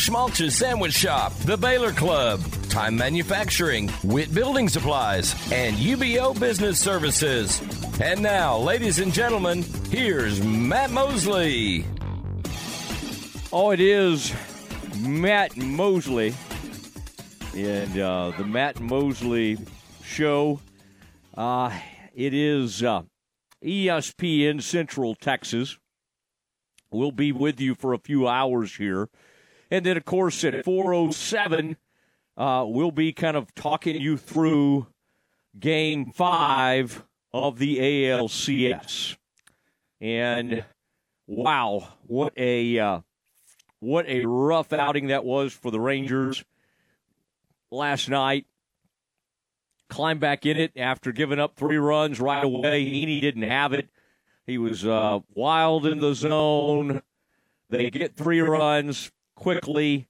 Schmaltz's Sandwich Shop, The Baylor Club, Time Manufacturing, Witt Building Supplies, and UBO Business Services. And now, ladies and gentlemen, here's Matt Mosley. Oh, it is Matt Mosley and uh, the Matt Mosley Show. Uh, it is uh, ESPN Central Texas. We'll be with you for a few hours here. And then, of course, at 407, uh, we'll be kind of talking you through game five of the ALCS. And wow, what a uh, what a rough outing that was for the Rangers last night. Climbed back in it after giving up three runs right away. Heaney didn't have it. He was uh, wild in the zone. They get three runs quickly.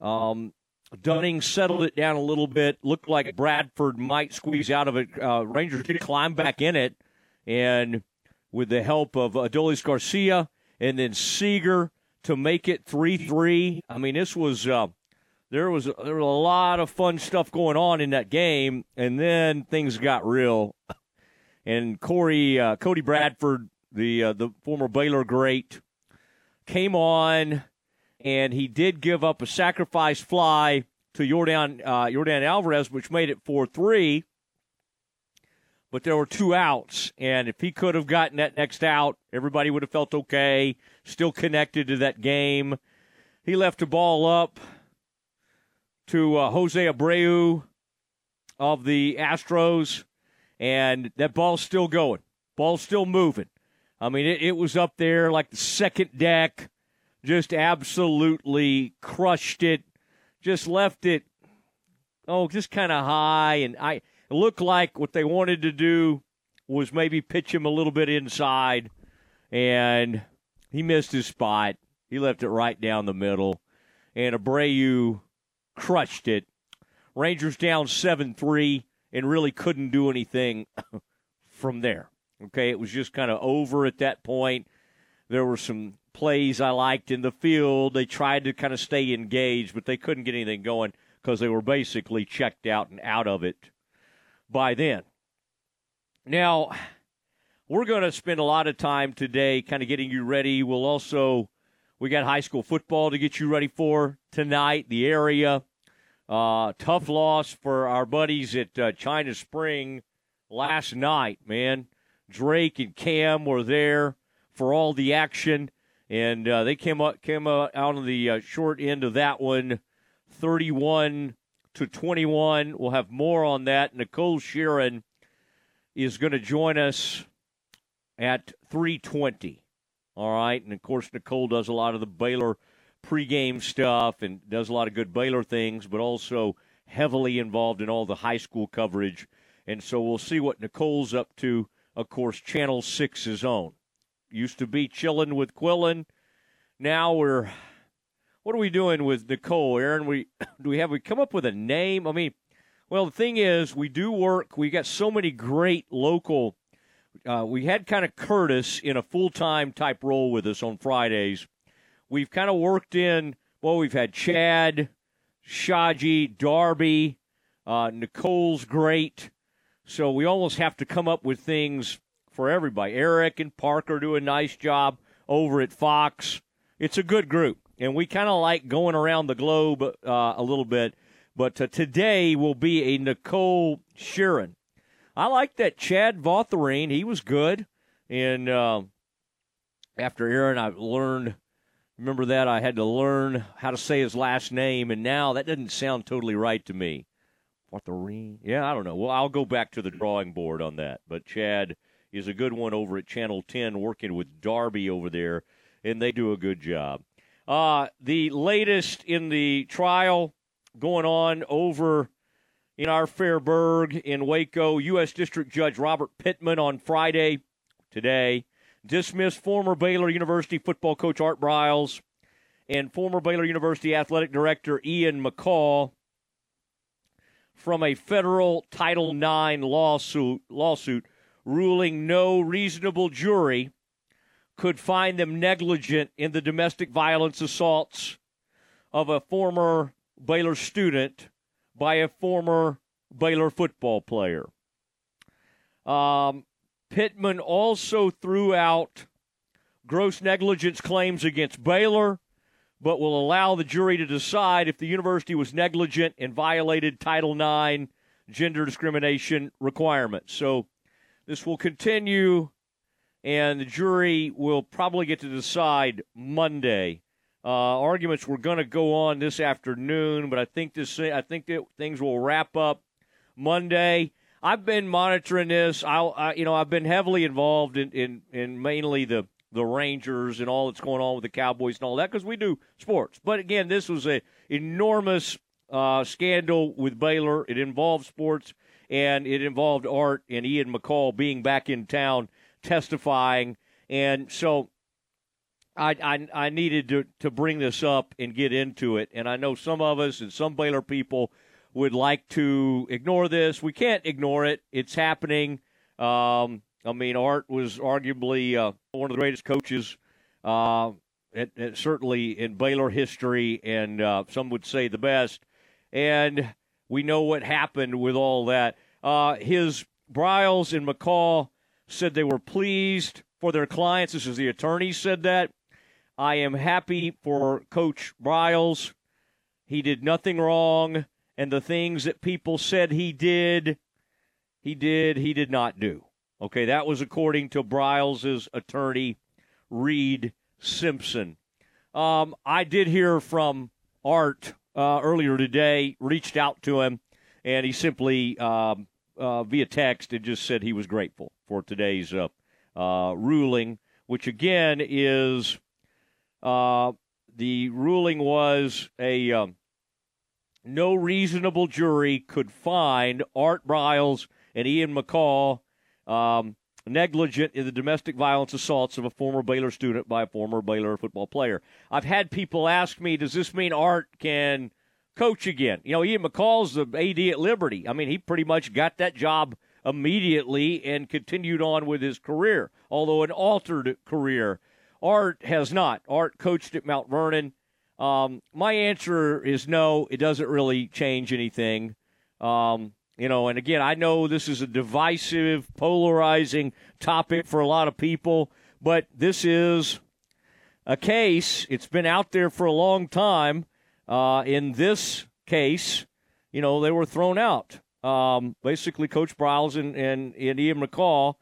Um, Dunning settled it down a little bit. Looked like Bradford might squeeze out of it. Uh, Rangers did climb back in it, and with the help of Adolis Garcia and then Seager to make it three three. I mean, this was uh, there was there was a lot of fun stuff going on in that game, and then things got real. And Corey uh, Cody Bradford the uh, the former Baylor great, came on, and he did give up a sacrifice fly to Jordan uh, Yordan Alvarez, which made it four three. But there were two outs, and if he could have gotten that next out, everybody would have felt okay. Still connected to that game. He left the ball up to uh, Jose Abreu of the Astros, and that ball's still going. Ball's still moving. I mean, it, it was up there like the second deck, just absolutely crushed it, just left it, oh, just kind of high. And I it looked like what they wanted to do was maybe pitch him a little bit inside, and he missed his spot. He left it right down the middle, and Abreu crushed it. Rangers down 7 3 and really couldn't do anything from there. Okay, it was just kind of over at that point. There were some plays I liked in the field. They tried to kind of stay engaged, but they couldn't get anything going because they were basically checked out and out of it by then. Now, we're going to spend a lot of time today kind of getting you ready. We'll also, we got high school football to get you ready for tonight, the area. Uh, tough loss for our buddies at uh, China Spring last night, man. Drake and Cam were there for all the action, and uh, they came up came out on the uh, short end of that one, thirty-one to twenty-one. We'll have more on that. Nicole Sheeran is going to join us at three twenty. All right, and of course Nicole does a lot of the Baylor pregame stuff and does a lot of good Baylor things, but also heavily involved in all the high school coverage. And so we'll see what Nicole's up to of course, Channel 6's own. Used to be chilling with Quillen. Now we're what are we doing with Nicole, Aaron? We do we have we come up with a name? I mean, well, the thing is, we do work. We got so many great local. Uh, we had kind of Curtis in a full time type role with us on Fridays. We've kind of worked in. Well, we've had Chad, Shaji, Darby, uh, Nicole's great. So we almost have to come up with things for everybody. Eric and Parker do a nice job over at Fox. It's a good group, and we kind of like going around the globe uh, a little bit. But uh, today will be a Nicole Sheeran. I like that Chad Votherine. He was good. And uh, after Aaron, I learned, remember that I had to learn how to say his last name, and now that doesn't sound totally right to me. Arthurine. Yeah, I don't know. Well, I'll go back to the drawing board on that. But Chad is a good one over at Channel 10 working with Darby over there, and they do a good job. Uh, the latest in the trial going on over in our Fairburg in Waco. U.S. District Judge Robert Pittman on Friday, today, dismissed former Baylor University football coach Art Briles and former Baylor University athletic director Ian McCaw from a federal Title IX lawsuit, lawsuit ruling no reasonable jury could find them negligent in the domestic violence assaults of a former Baylor student by a former Baylor football player. Um, Pittman also threw out gross negligence claims against Baylor, but will allow the jury to decide if the university was negligent and violated Title IX gender discrimination requirements. So this will continue, and the jury will probably get to decide Monday. Uh, arguments were going to go on this afternoon, but I think this I think that things will wrap up Monday. I've been monitoring this. I, I you know, I've been heavily involved in, in, in mainly the the Rangers and all that's going on with the Cowboys and all that because we do sports. But again, this was a enormous uh, scandal with Baylor. It involved sports and it involved Art and Ian McCaw being back in town testifying, and so I, I, I needed to, to bring this up and get into it. And I know some of us and some Baylor people would like to ignore this. We can't ignore it. It's happening. Um, I mean, Art was arguably uh, one of the greatest coaches, uh, at, at certainly in Baylor history, and uh, some would say the best. And we know what happened with all that. Uh, his Briles and McCaw said they were pleased for their clients. This is the attorney said that. I am happy for Coach Briles. He did nothing wrong, and the things that people said he did, he did, he did not do. Okay, that was according to Briles' attorney, Reed Simpson. Um, I did hear from Art uh, earlier today, reached out to him, and he simply, um, uh, via text, and just said he was grateful for today's uh, uh ruling, which again is uh, the ruling was a um, no reasonable jury could find Art Briles and Ian McCaw um, negligent in the domestic violence assaults of a former Baylor student by a former Baylor football player. I've had people ask me, does this mean Art can coach again? You know, Ian McCaw's the AD at Liberty. I mean, he pretty much got that job immediately and continued on with his career, although an altered career. Art has not. Art coached at Mount Vernon. Um, my answer is no. It doesn't really change anything. Um, you know, and again, I know this is a divisive, polarizing topic for a lot of people, but this is a case. It's been out there for a long time. Uh, in this case, you know, they were thrown out. Um, basically, Coach Briles and, and, and Ian McCaw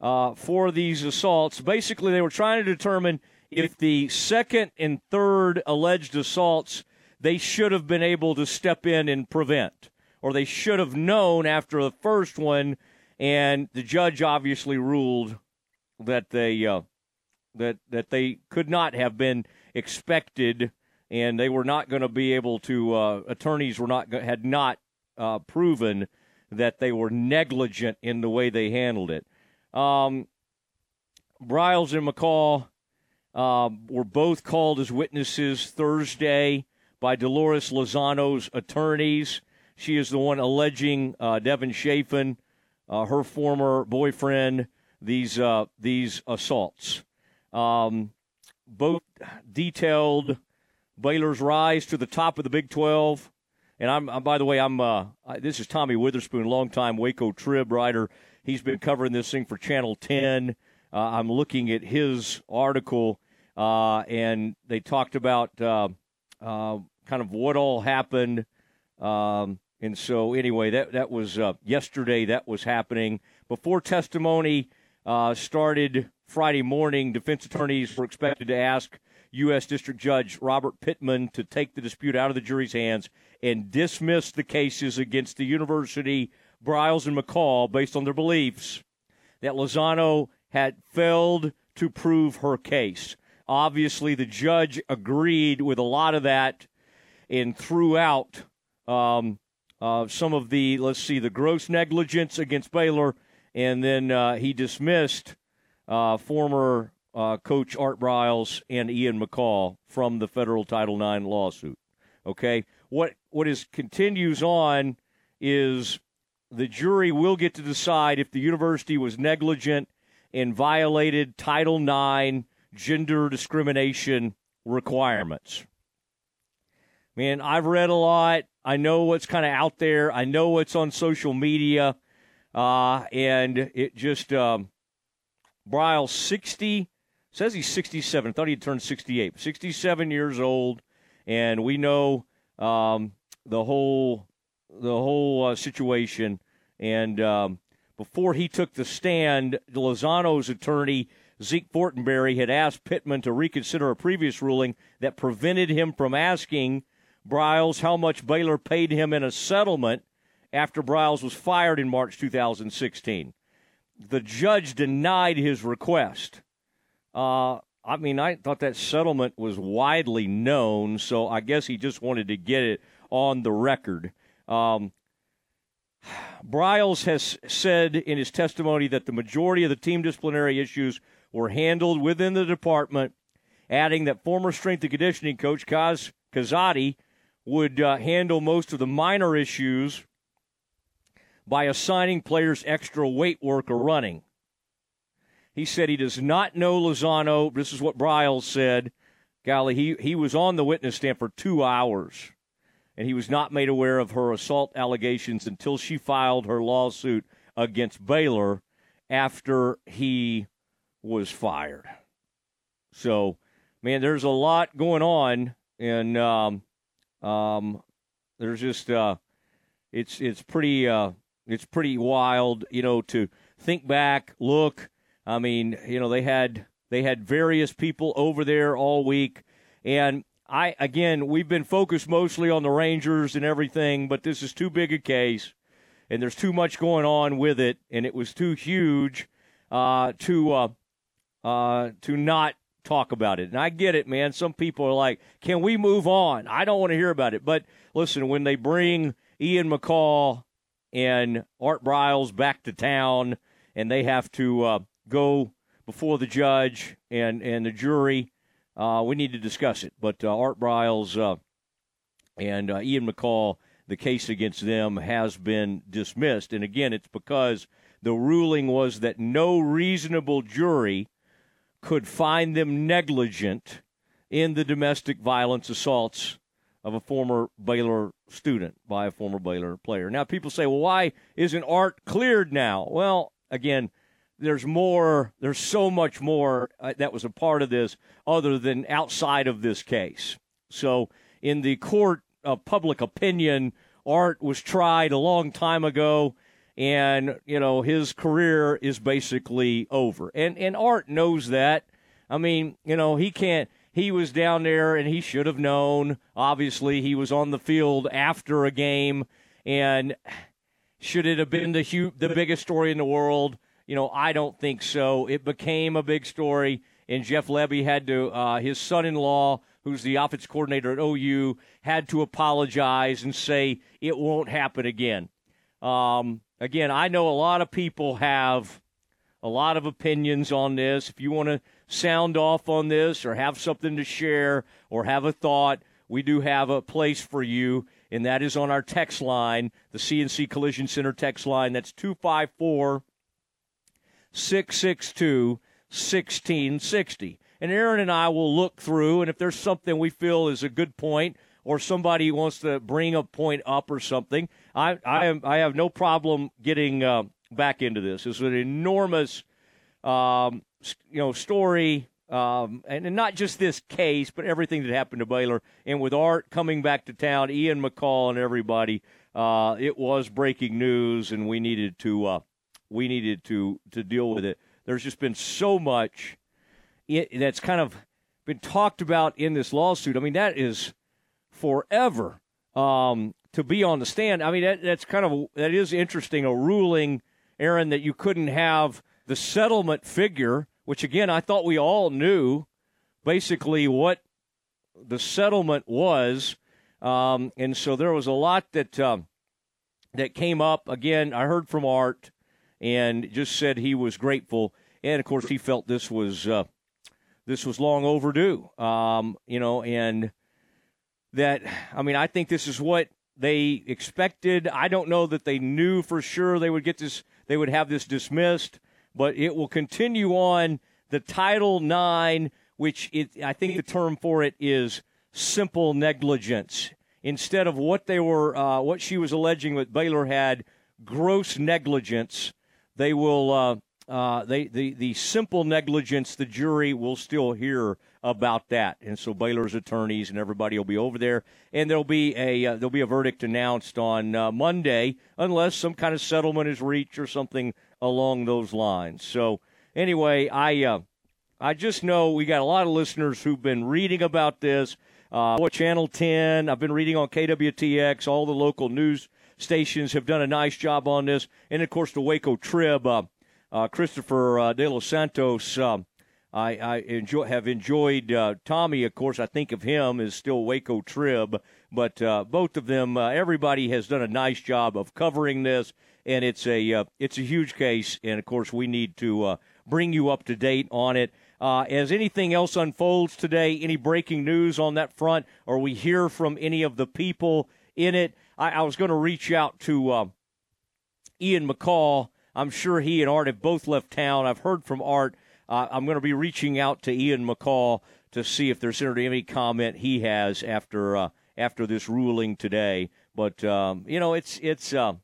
uh, for these assaults. Basically, they were trying to determine if the second and third alleged assaults they should have been able to step in and prevent, or they should have known after the first one. And the judge obviously ruled that they uh, that that they could not have been expected, and they were not going to be able to. Uh, attorneys were not had not uh, proven that they were negligent in the way they handled it. Um, Briles and McCaw uh, were both called as witnesses Thursday by Dolores Lozano's attorneys. She is the one alleging uh, Devin Chafin, uh, her former boyfriend, these uh, these assaults. Um, both detailed Baylor's rise to the top of the Big 12. And I'm, I'm by the way, I'm uh, I, this is Tommy Witherspoon, longtime Waco Trib writer He's been covering this thing for Channel 10. Uh, I'm looking at his article, uh, and they talked about uh, uh kind of what all happened. Um, and so, anyway, that that was uh, yesterday. That was happening before testimony uh, started Friday morning. Defense attorneys were expected to ask U.S. District Judge Robert Pittman to take the dispute out of the jury's hands and dismiss the cases against the university Briles and McCaw, based on their beliefs that Lozano had failed to prove her case. Obviously, the judge agreed with a lot of that and threw out um, uh, some of the, let's see, the gross negligence against Baylor, and then uh, he dismissed uh, former uh, coach Art Briles and Ian McCaw from the federal Title IX lawsuit. Okay, what what is continues on is the jury will get to decide if the university was negligent and violated Title IX gender discrimination requirements. Man, I've read a lot. I know what's kind of out there. I know what's on social media, uh, and it just um, Briles sixty says he's sixty seven. Thought he had turned sixty eight. Sixty seven years old, and we know um, the whole the whole uh, situation. And um, before he took the stand, Lozano's attorney Zeke Fortenberry had asked Pittman to reconsider a previous ruling that prevented him from asking Briles how much Baylor paid him in a settlement after Briles was fired in March 2016. The judge denied his request. Uh, I mean, I thought that settlement was widely known, so I guess he just wanted to get it on the record. Um, Briles has said in his testimony that the majority of the team disciplinary issues were handled within the department, adding that former strength and conditioning coach Kaz Kazadi would uh, handle most of the minor issues by assigning players extra weight work or running. He said he does not know Lozano. This is what Briles said. Golly, he, he was on the witness stand for two hours, and he was not made aware of her assault allegations until she filed her lawsuit against Baylor after he was fired. So, man, there's a lot going on, and um, um, there's just uh, it's it's pretty uh, it's pretty wild, you know, to think back, look. I mean, you know, they had they had various people over there all week, and I again we've been focused mostly on the Rangers and everything, but this is too big a case, and there's too much going on with it, and it was too huge uh, to uh, uh, to not talk about it. And I get it, man. Some people are like, can we move on? I don't want to hear about it. But listen, when they bring Ian McCaw and Art Briles back to town and they have to uh, go before the judge and, and the jury, uh, we need to discuss it. But uh, Art Briles uh, and uh, Ian McCaw, the case against them has been dismissed. And again, it's because the ruling was that no reasonable jury could find them negligent in the domestic violence assaults of a former Baylor student by a former Baylor player. Now, people say, well, why isn't Art cleared now? Well, again, there's more, there's so much more uh, that was a part of this other than outside of this case. So, in the court of public opinion, Art was tried a long time ago and you know his career is basically over. And and Art knows that. I mean, you know, he can't. He was down there, and he should have known. Obviously, he was on the field after a game, and should it have been the hu- the biggest story in the world? You know, I don't think so. It became a big story, and Jeff Lebby had to. Uh, his son-in-law, who's the offense coordinator at OU, had to apologize and say it won't happen again. Um, again, I know a lot of people have a lot of opinions on this. If you want to sound off on this or have something to share or have a thought, we do have a place for you, and that is on our text line, the CNC Collision Center text line. That's 254 662 1660. And Aaron and I will look through, and if there's something we feel is a good point or somebody wants to bring a point up or something, I I, am, I have no problem getting uh, back into this. It's an enormous, um, you know, story, um, and, and, not just this case, but everything that happened to Baylor. And with Art coming back to town, Ian McCaw and everybody, uh, it was breaking news, and we needed to uh, we needed to to deal with it. There's just been so much that's kind of been talked about in this lawsuit. I mean, that is forever um, to be on the stand. I mean, that, that's kind of that is interesting. A ruling, Aaron, that you couldn't have the settlement figure, which again I thought we all knew, basically what the settlement was, um, and so there was a lot that um, that came up again. I heard from Art and just said he was grateful, and of course he felt this was uh, this was long overdue. Um, you know, and that I mean I think this is what they expected. I don't know that they knew for sure they would get this. They would have this dismissed, but it will continue on the Title IX, which it, I think the term for it is simple negligence. Instead of what they were, uh, what she was alleging that Baylor had gross negligence, they will uh, uh, they the the simple negligence. The jury will still hear about that, and so Baylor's attorneys and everybody will be over there, and there'll be a uh, there'll be a verdict announced on uh, Monday, unless some kind of settlement is reached or something along those lines. So anyway, I uh, I just know we got a lot of listeners who've been reading about this. Uh, Channel 10? I've been reading on KWTX. All the local news stations have done a nice job on this, and of course the Waco Trib. Uh, uh, Christopher De Los Santos. Um, I, I enjoy have enjoyed uh, Tommy. Of course, I think of him as still Waco Trib, but uh, both of them, uh, everybody has done a nice job of covering this, and it's a uh, it's a huge case, and of course we need to uh, bring you up to date on it. Uh, as anything else unfolds today, any breaking news on that front, or we hear from any of the people in it, I, I was going to reach out to Ian McCaw. I'm sure he and Art have both left town. I've heard from Art. Uh, I'm going to be reaching out to Ian McCaw to see if there's any comment he has after uh, after this ruling today. But um, you know, it's it's uh,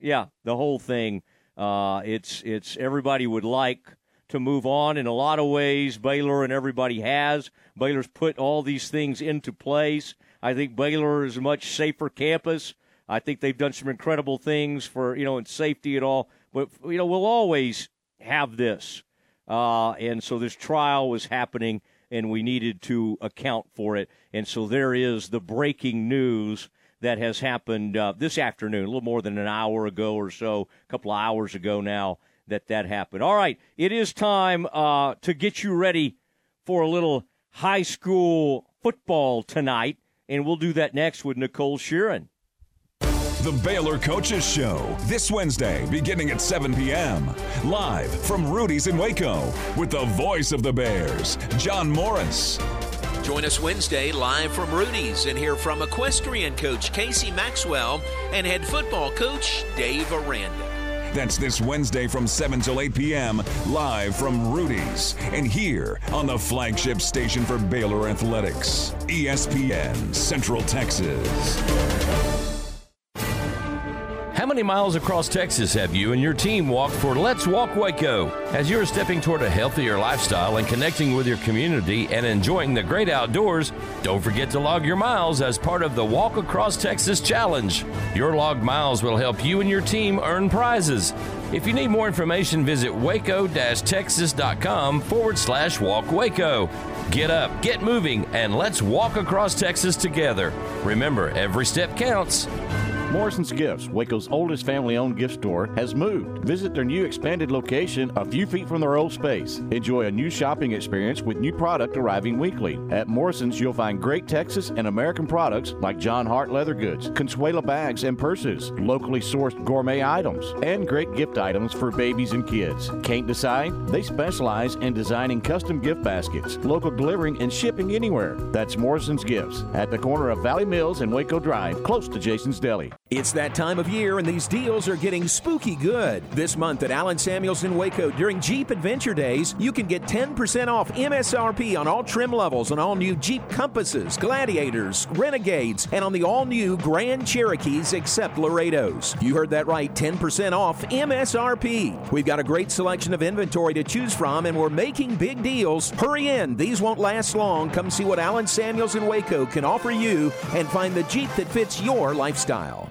yeah, the whole thing. Uh, it's it's everybody would like to move on in a lot of ways. Baylor and everybody has. Baylor's put all these things into place. I think Baylor is a much safer campus. I think they've done some incredible things for you know in safety and all. But you know we'll always have this, uh, and so this trial was happening, and we needed to account for it. And so there is the breaking news that has happened uh, this afternoon, a little more than an hour ago or so, a couple of hours ago now that that happened. All right, it is time uh, to get you ready for a little high school football tonight, and we'll do that next with Nicole Sheeran. The Baylor Coaches Show, this Wednesday, beginning at 7 p.m. Live from Rudy's in Waco, with the voice of the Bears, John Morris. Join us Wednesday live from Rudy's and hear from equestrian coach Casey Maxwell and head football coach Dave Aranda. That's this Wednesday from 7 till 8 p.m. live from Rudy's and here on the flagship station for Baylor Athletics, ESPN Central Texas. How many miles across Texas have you and your team walked for Let's Walk Waco? As you're stepping toward a healthier lifestyle and connecting with your community and enjoying the great outdoors, don't forget to log your miles as part of the Walk Across Texas Challenge. Your logged miles will help you and your team earn prizes. If you need more information, visit waco-texas.com forward slash walk Waco. Get up, get moving, and let's walk across Texas together. Remember, every step counts. Morrison's Gifts, Waco's oldest family owned gift store, has moved. Visit their new expanded location a few feet from their old space. Enjoy a new shopping experience with new product arriving weekly. At Morrison's, you'll find great Texas and American products like John Hart leather goods, Consuela bags and purses, locally sourced gourmet items, and great gift items for babies and kids. Can't decide? They specialize in designing custom gift baskets, local delivering and shipping anywhere. That's Morrison's Gifts at the corner of Valley Mills and Waco Drive, close to Jason's Deli. It's that time of year, and these deals are getting spooky good. This month at Allen Samuels in Waco during Jeep Adventure Days, you can get 10% off MSRP on all trim levels on all new Jeep Compasses, Gladiators, Renegades, and on the all new Grand Cherokees except Laredos. You heard that right 10% off MSRP. We've got a great selection of inventory to choose from, and we're making big deals. Hurry in, these won't last long. Come see what Allen Samuels in Waco can offer you and find the Jeep that fits your lifestyle.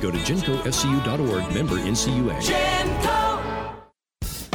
go to gencofcu.org, member NCUA. Genco!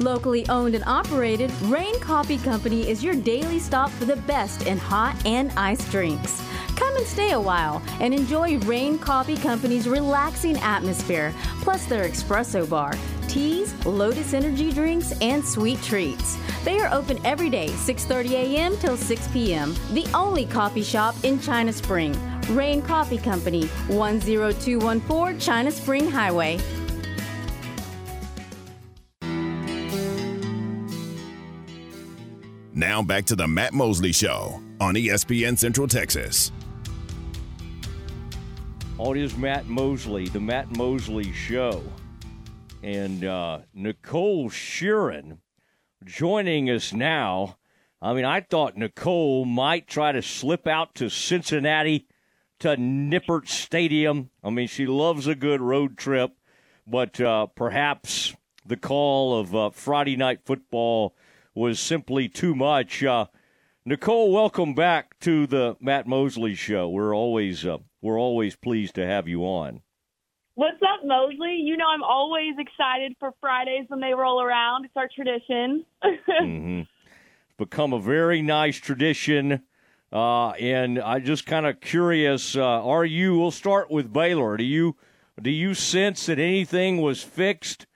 Locally owned and operated, Rain Coffee Company is your daily stop for the best in hot and iced drinks. Come and stay a while and enjoy Rain Coffee Company's relaxing atmosphere, plus their espresso bar, teas, Lotus Energy drinks, and sweet treats. They are open every day, 6:30 a.m. till 6 p.m. The only coffee shop in China Spring. Rain Coffee Company, 10214 China Spring Highway. Now back to the Matt Mosley Show on ESPN Central Texas. It is Matt Mosley, the Matt Mosley Show. And uh, Nicole Sheeran joining us now. I mean, I thought Nicole might try to slip out to Cincinnati to Nippert Stadium. I mean, she loves a good road trip, but uh, perhaps the call of uh, Friday night football was simply too much. Uh, Nicole, welcome back to the Matt Mosley Show. We're always uh, we're always pleased to have you on. What's up, Mosley? You know I'm always excited for Fridays when they roll around. It's our tradition. hmm Become a very nice tradition. Uh, and I just kind of curious, uh, are you? We'll start with Baylor. Do you do you sense that anything was fixed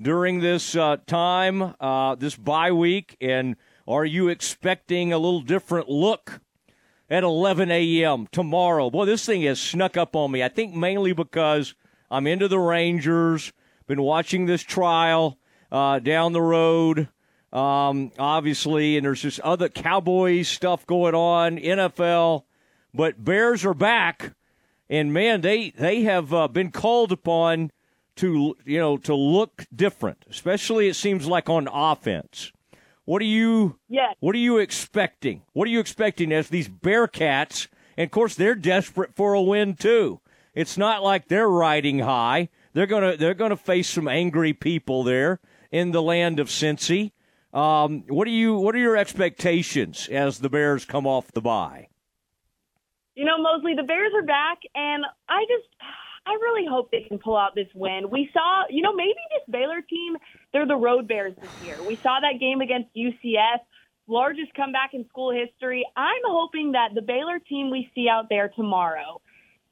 during this uh, time, uh, this bye week, and are you expecting a little different look at 11 a.m. tomorrow? Boy, this thing has snuck up on me. I think mainly because I'm into the Rangers, been watching this trial uh, down the road. Um, obviously, and there's just other Cowboys stuff going on, NFL, but Bears are back, and man, they they have uh, been called upon to you know to look different, especially it seems like on offense. What are you? Yes. What are you expecting? What are you expecting as these Bearcats? And of course, they're desperate for a win too. It's not like they're riding high. They're gonna they're gonna face some angry people there in the land of Cincy. Um, what are you? What are your expectations as the Bears come off the bye? you know, Mosley, the Bears are back, and I just, I really hope they can pull out this win. We saw, you know, maybe this Baylor team, they're the road Bears this year. We saw that game against UCF, largest comeback in school history. I'm hoping that the Baylor team we see out there tomorrow,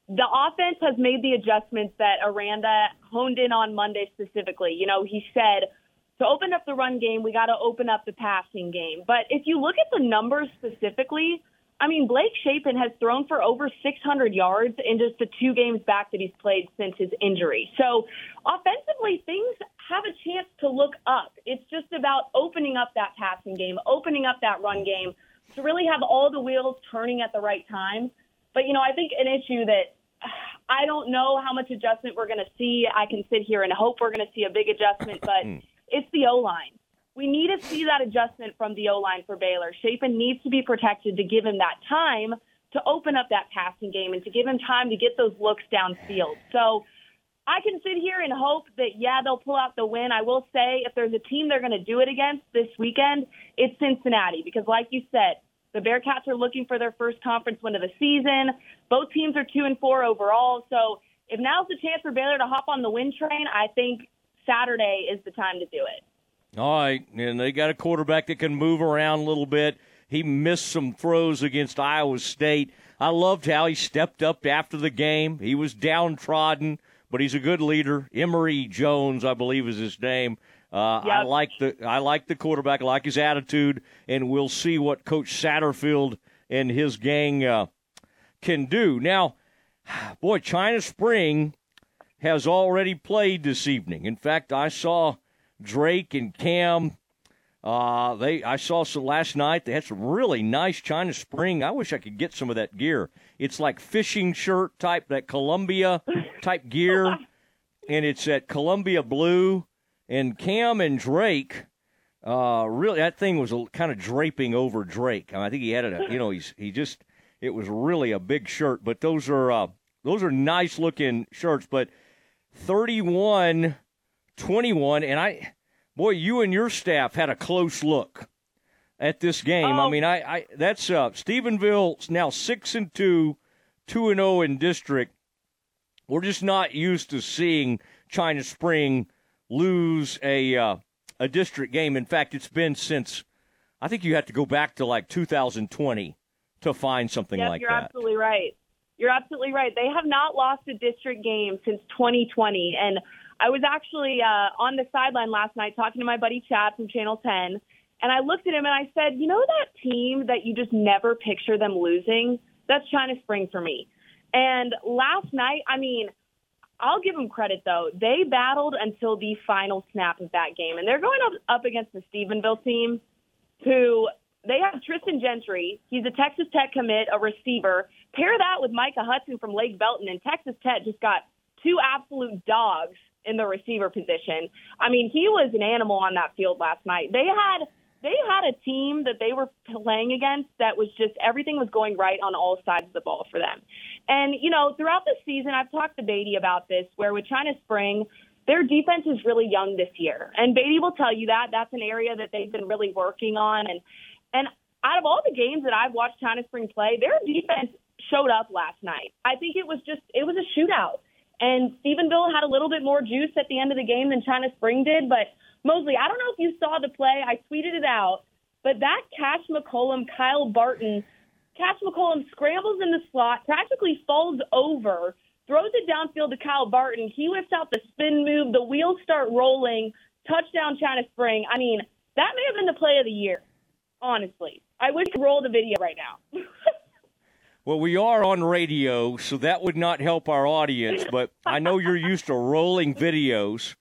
the offense has made the adjustments that Aranda honed in on Monday specifically. You know, he said, to open up the run game, we got to open up the passing game. But if you look at the numbers specifically, I mean, Blake Shapen has thrown for over 600 yards in just the two games back that he's played since his injury. So offensively, things have a chance to look up. It's just about opening up that passing game, opening up that run game to really have all the wheels turning at the right time. But, you know, I think an issue that I don't know how much adjustment we're going to see. I can sit here and hope we're going to see a big adjustment, but mm. it's the O line. We need to see that adjustment from the O line for Baylor. Shapen needs to be protected to give him that time to open up that passing game and to give him time to get those looks downfield. So I can sit here and hope that, yeah, they'll pull out the win. I will say if there's a team they're going to do it against this weekend, it's Cincinnati because, like you said, the Bearcats are looking for their first conference win of the season. Both teams are two and four overall. So if now's the chance for Baylor to hop on the win train, I think Saturday is the time to do it. All right, and they got a quarterback that can move around a little bit. He missed some throws against Iowa State. I loved how he stepped up after the game. He was downtrodden, but he's a good leader. Emory Jones, I believe, is his name. Uh, yep. I like the I like the quarterback. I like his attitude, and we'll see what Coach Satterfield and his gang uh, can do. Now, boy, China Spring has already played this evening. In fact, I saw Drake and Cam. Uh, they I saw some last night. They had some really nice China Spring. I wish I could get some of that gear. It's like fishing shirt type, that Columbia type gear, and it's at Columbia blue. And Cam and Drake, uh, really that thing was a, kind of draping over Drake. I, mean, I think he had it. You know, he's he just it was really a big shirt. But those are uh, those are nice looking shirts. But 31 21. And I, boy, you and your staff had a close look at this game. Oh. I mean, I, I that's uh, Stephenville now six and two, two and zero oh in district. We're just not used to seeing China Spring lose a uh, a district game. In fact, it's been since I think you have to go back to like 2020 to find something yes, like you're that. You're absolutely right. You're absolutely right. They have not lost a district game since 2020, and I was actually uh, on the sideline last night talking to my buddy Chad from Channel 10, and I looked at him and I said, "You know that team that you just never picture them losing? That's China Spring for me." And last night, I mean, I'll give them credit though. They battled until the final snap of that game, and they're going up, up against the Stephenville team, who they have Tristan Gentry. He's a Texas Tech commit, a receiver. Pair that with Micah Hudson from Lake Belton, and Texas Tech just got two absolute dogs in the receiver position. I mean, he was an animal on that field last night. They had they had a team that they were playing against that was just everything was going right on all sides of the ball for them. And you know, throughout the season, I've talked to Beatty about this, where with China Spring, their defense is really young this year, and Beatty will tell you that that's an area that they've been really working on. And and out of all the games that I've watched China Spring play, their defense showed up last night. I think it was just it was a shootout. And Stephenville had a little bit more juice at the end of the game than China Spring did. But Mosley, I don't know if you saw the play. I tweeted it out. But that Cash McCollum, Kyle Barton, Cash McCollum scrambles in the slot, practically falls over, throws it downfield to Kyle Barton. He whips out the spin move. The wheels start rolling. Touchdown, China Spring. I mean, that may have been the play of the year, honestly. I wish you roll the video right now. Well, we are on radio, so that would not help our audience, but I know you're used to rolling videos.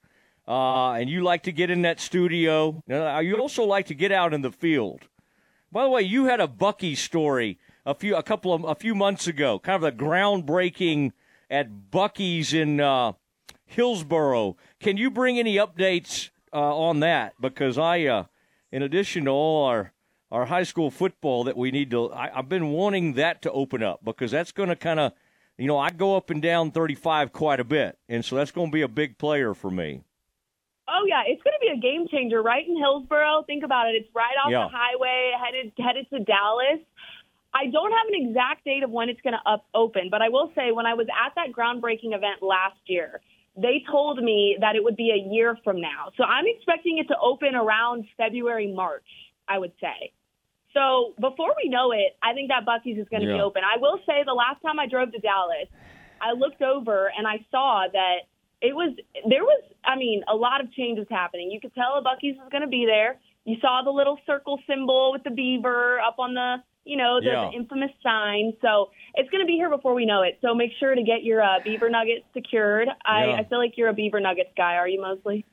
Uh, and you like to get in that studio. You also like to get out in the field. By the way, you had a Buc-ee story a few a couple of a few months ago, kind of a groundbreaking at Buc-ee's in uh, Hillsboro. Can you bring any updates uh, on that? Because I, uh, in addition to all our our high school football that we need to. I, have been wanting that to open up because that's going to kind of, you know, I go up and down 35 quite a bit, and so that's going to be a big player for me. Oh yeah, it's going to be a game changer, right in Hillsboro. Think about it; it's right off yeah. the highway, headed headed to Dallas. I don't have an exact date of when it's going to up open, but I will say when I was at that groundbreaking event last year, they told me that it would be a year from now. So I'm expecting it to open around February, March, I would say. So before we know it, I think that Buc-ee's is going to yeah. be open. I will say the last time I drove to Dallas, I looked over and I saw that it was there was I mean a lot of changes happening. You could tell a Buc-ee's was going to be there. You saw the little circle symbol with the beaver up on the you know the, yeah. the infamous sign. So it's going to be here before we know it. So make sure to get your uh, beaver nuggets secured. I, yeah. I feel like you're a beaver nuggets guy. Are you Mosley?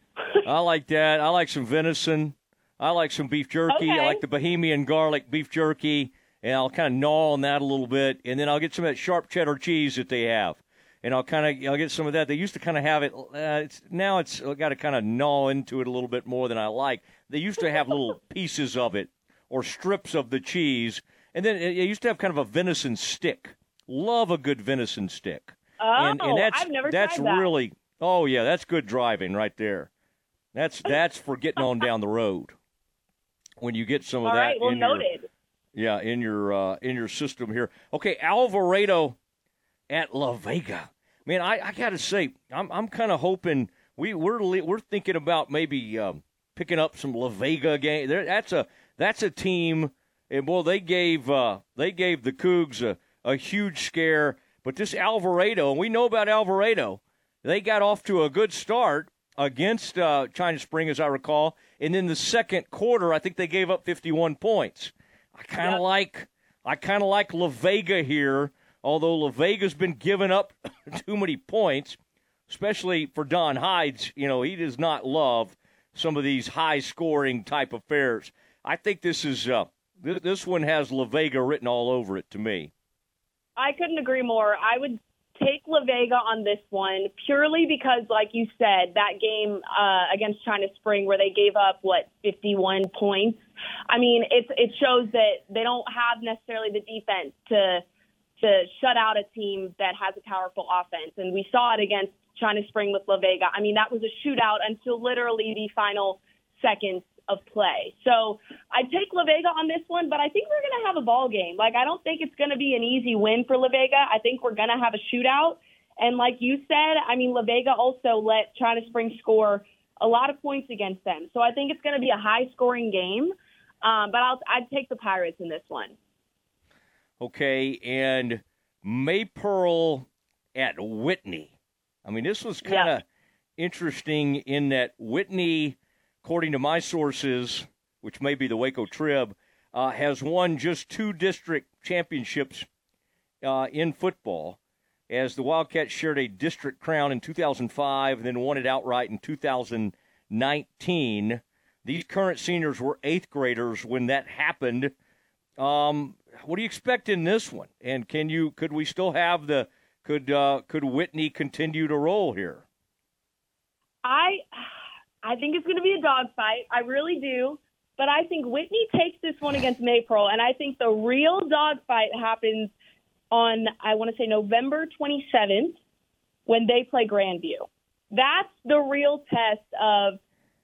I like that. I like some venison. I like some beef jerky. Okay. I like the Bohemian garlic beef jerky, and I'll kind of gnaw on that a little bit, and then I'll get some of that sharp cheddar cheese that they have, and I'll kind of I'll get some of that. They used to kind of have it. Uh, it's, now it's got to kind of gnaw into it a little bit more than I like. They used to have little pieces of it or strips of the cheese, and then it, it used to have kind of a venison stick. Love a good venison stick. Oh, and, and that's, I've never that's tried that. really Oh yeah, that's good driving right there. That's that's for getting on down the road. When you get some of All that right, well in your, noted. yeah, in your uh, in your system here. Okay, Alvarado at La Vega. Man, I, I got to say, I'm I'm kind of hoping we we're we're thinking about maybe um, picking up some La Vega game. There, that's a that's a team, and well, they gave uh, they gave the Cougs a, a huge scare. But this Alvarado, and we know about Alvarado, they got off to a good start against uh, China Spring, as I recall, and then the second quarter, I think they gave up 51 points. I kind of Yep. like I kind of like La Vega here, although La Vega's been giving up too many points, especially for Don Hyde's. You know, he does not love some of these high scoring type affairs. I think this is uh, th- this one has La Vega written all over it to me. I couldn't agree more. I would take La Vega on this one purely because, like you said, that game uh, against China Spring where they gave up what 51 points. I mean, it's it shows that they don't have necessarily the defense to to shut out a team that has a powerful offense, and we saw it against China Spring with La Vega. I mean, that was a shootout until literally the final seconds of play. So I'd take La Vega on this one, but I think we're going to have a ball game. Like, I don't think it's going to be an easy win for La Vega. I think we're going to have a shootout. And like you said, I mean, La Vega also let China Spring score a lot of points against them. So I think it's going to be a high scoring game. Um, but I'll, I'd take the Pirates in this one. Okay, and Maypearl at Whitney. I mean, this was kind of interesting in that Whitney, according to my sources, which may be the Waco Trib, uh, has won just two district championships uh, in football. As the Wildcats shared a district crown in 2005 and then won it outright in 2019. These current seniors were eighth graders when that happened. Um, what do you expect in this one? And can you could we still have the could uh, could Whitney continue to roll here? I I think it's going to be a dogfight. I really do. But I think Whitney takes this one against Maypearl, and I think the real dogfight happens on I want to say November 27th when they play Grandview. That's the real test of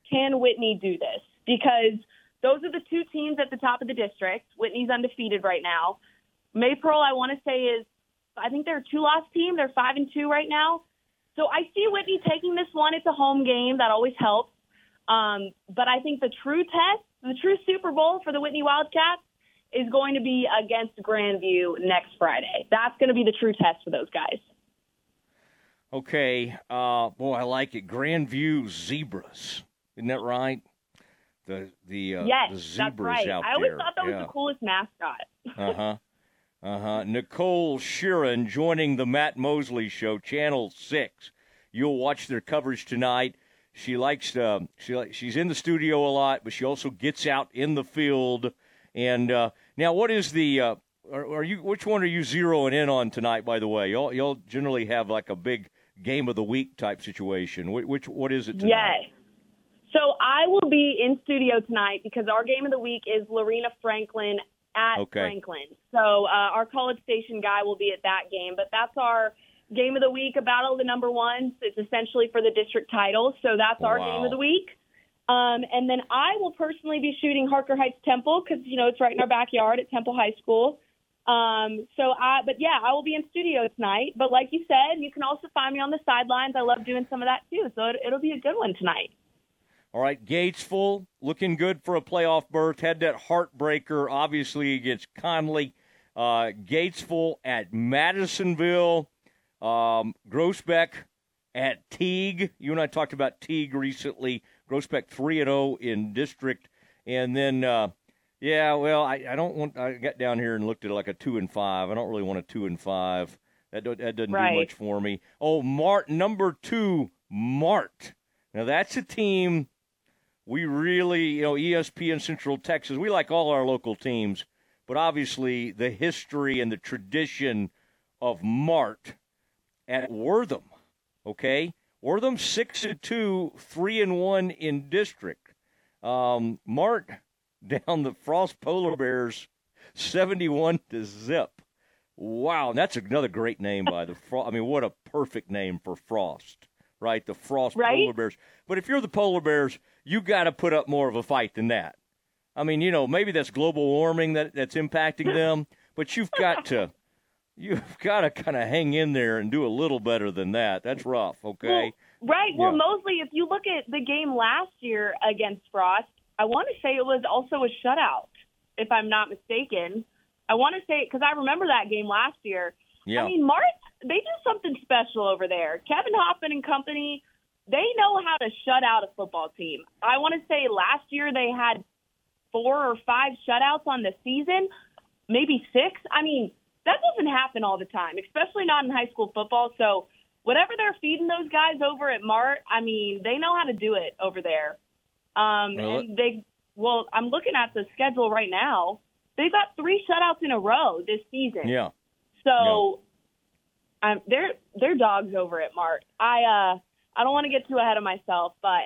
can Whitney do this because those are the two teams at the top of the district. Whitney's undefeated right now. Maypearl, I want to say is I think they're a two loss team. They're five and two right now. So I see Whitney taking this one. It's a home game. That always helps. Um, but I think the true test, the true Super Bowl for the Whitney Wildcats is going to be against Grandview next Friday. That's going to be the true test for those guys. Okay, uh, boy, I like it. Grandview Zebras, isn't that right? The the uh, yes, the zebras that's right. out I always there. thought that was yeah. the coolest mascot. Uh huh. Uh huh. Nicole Sheeran joining the Matt Mosley Show, Channel Six. You'll watch their coverage tonight. She likes to, she li- she's in the studio a lot, but she also gets out in the field. And uh, now, what is the? Uh, are, are you? Which one are you zeroing in on tonight? By the way, y'all y'all generally have like a big game of the week type situation. Which, which what is it tonight? Yes. So I will be in studio tonight because our game of the week is Lorena Franklin at Okay. Franklin. So uh, our college station guy will be at that game, but that's our game of the week, a battle of the number ones. It's essentially for the district title. So that's our Wow. game of the week. Um, and then I will personally be shooting Harker Heights Temple because you know it's right in our backyard at Temple High School. Um, so I, but yeah, I will be in studio tonight. But like you said, you can also find me on the sidelines. I love doing some of that too. So it, it'll be a good one tonight. All right, Gatesville looking good for a playoff berth. Had that heartbreaker, obviously, against Conley. Uh, Gatesville at Madisonville. Um, Groesbeck at Teague. You and I talked about Teague recently. Groesbeck 3 and 0 in district. And then, uh, yeah, well, I, I don't want, I got down here and looked at like a 2 and 5. I don't really want a 2 and 5. That, do- that doesn't Right. do much for me. Oh, Mart, number two, Mart. Now, that's a team we really, you know, ESPN Central Texas, we like all our local teams, but obviously the history and the tradition of Mart at Wortham, okay? Wortham 6 and 2, 3 and 1 in district. Um, Mart down the Frost Polar Bears 71 to zip. Wow, that's another great name by the Frost. I mean, what a perfect name for Frost. Right? The Frost Right. polar bears. But if you're the polar bears, you got to put up more of a fight than that. I mean, you know, maybe that's global warming that that's impacting them, but you've got to you've got to kind of hang in there and do a little better than that. That's rough, okay? Right. Well, Yeah. Mosley, if you look at the game last year against Frost, I want to say it was also a shutout, if I'm not mistaken. I want to say because I remember that game last year. yeah. I mean, Mart, they do something special over there. Kevin Hoffman and company, they know how to shut out a football team. I want to say last year they had four or five shutouts on the season, maybe six. I mean, that doesn't happen all the time, especially not in high school football. So, whatever they're feeding those guys over at Mart, I mean, they know how to do it over there. Um, Well, and they, well, I'm looking at the schedule right now. They've got three shutouts in a row this season. yeah. So, um, they're they're dogs over at Mart. I uh, I don't want to get too ahead of myself, but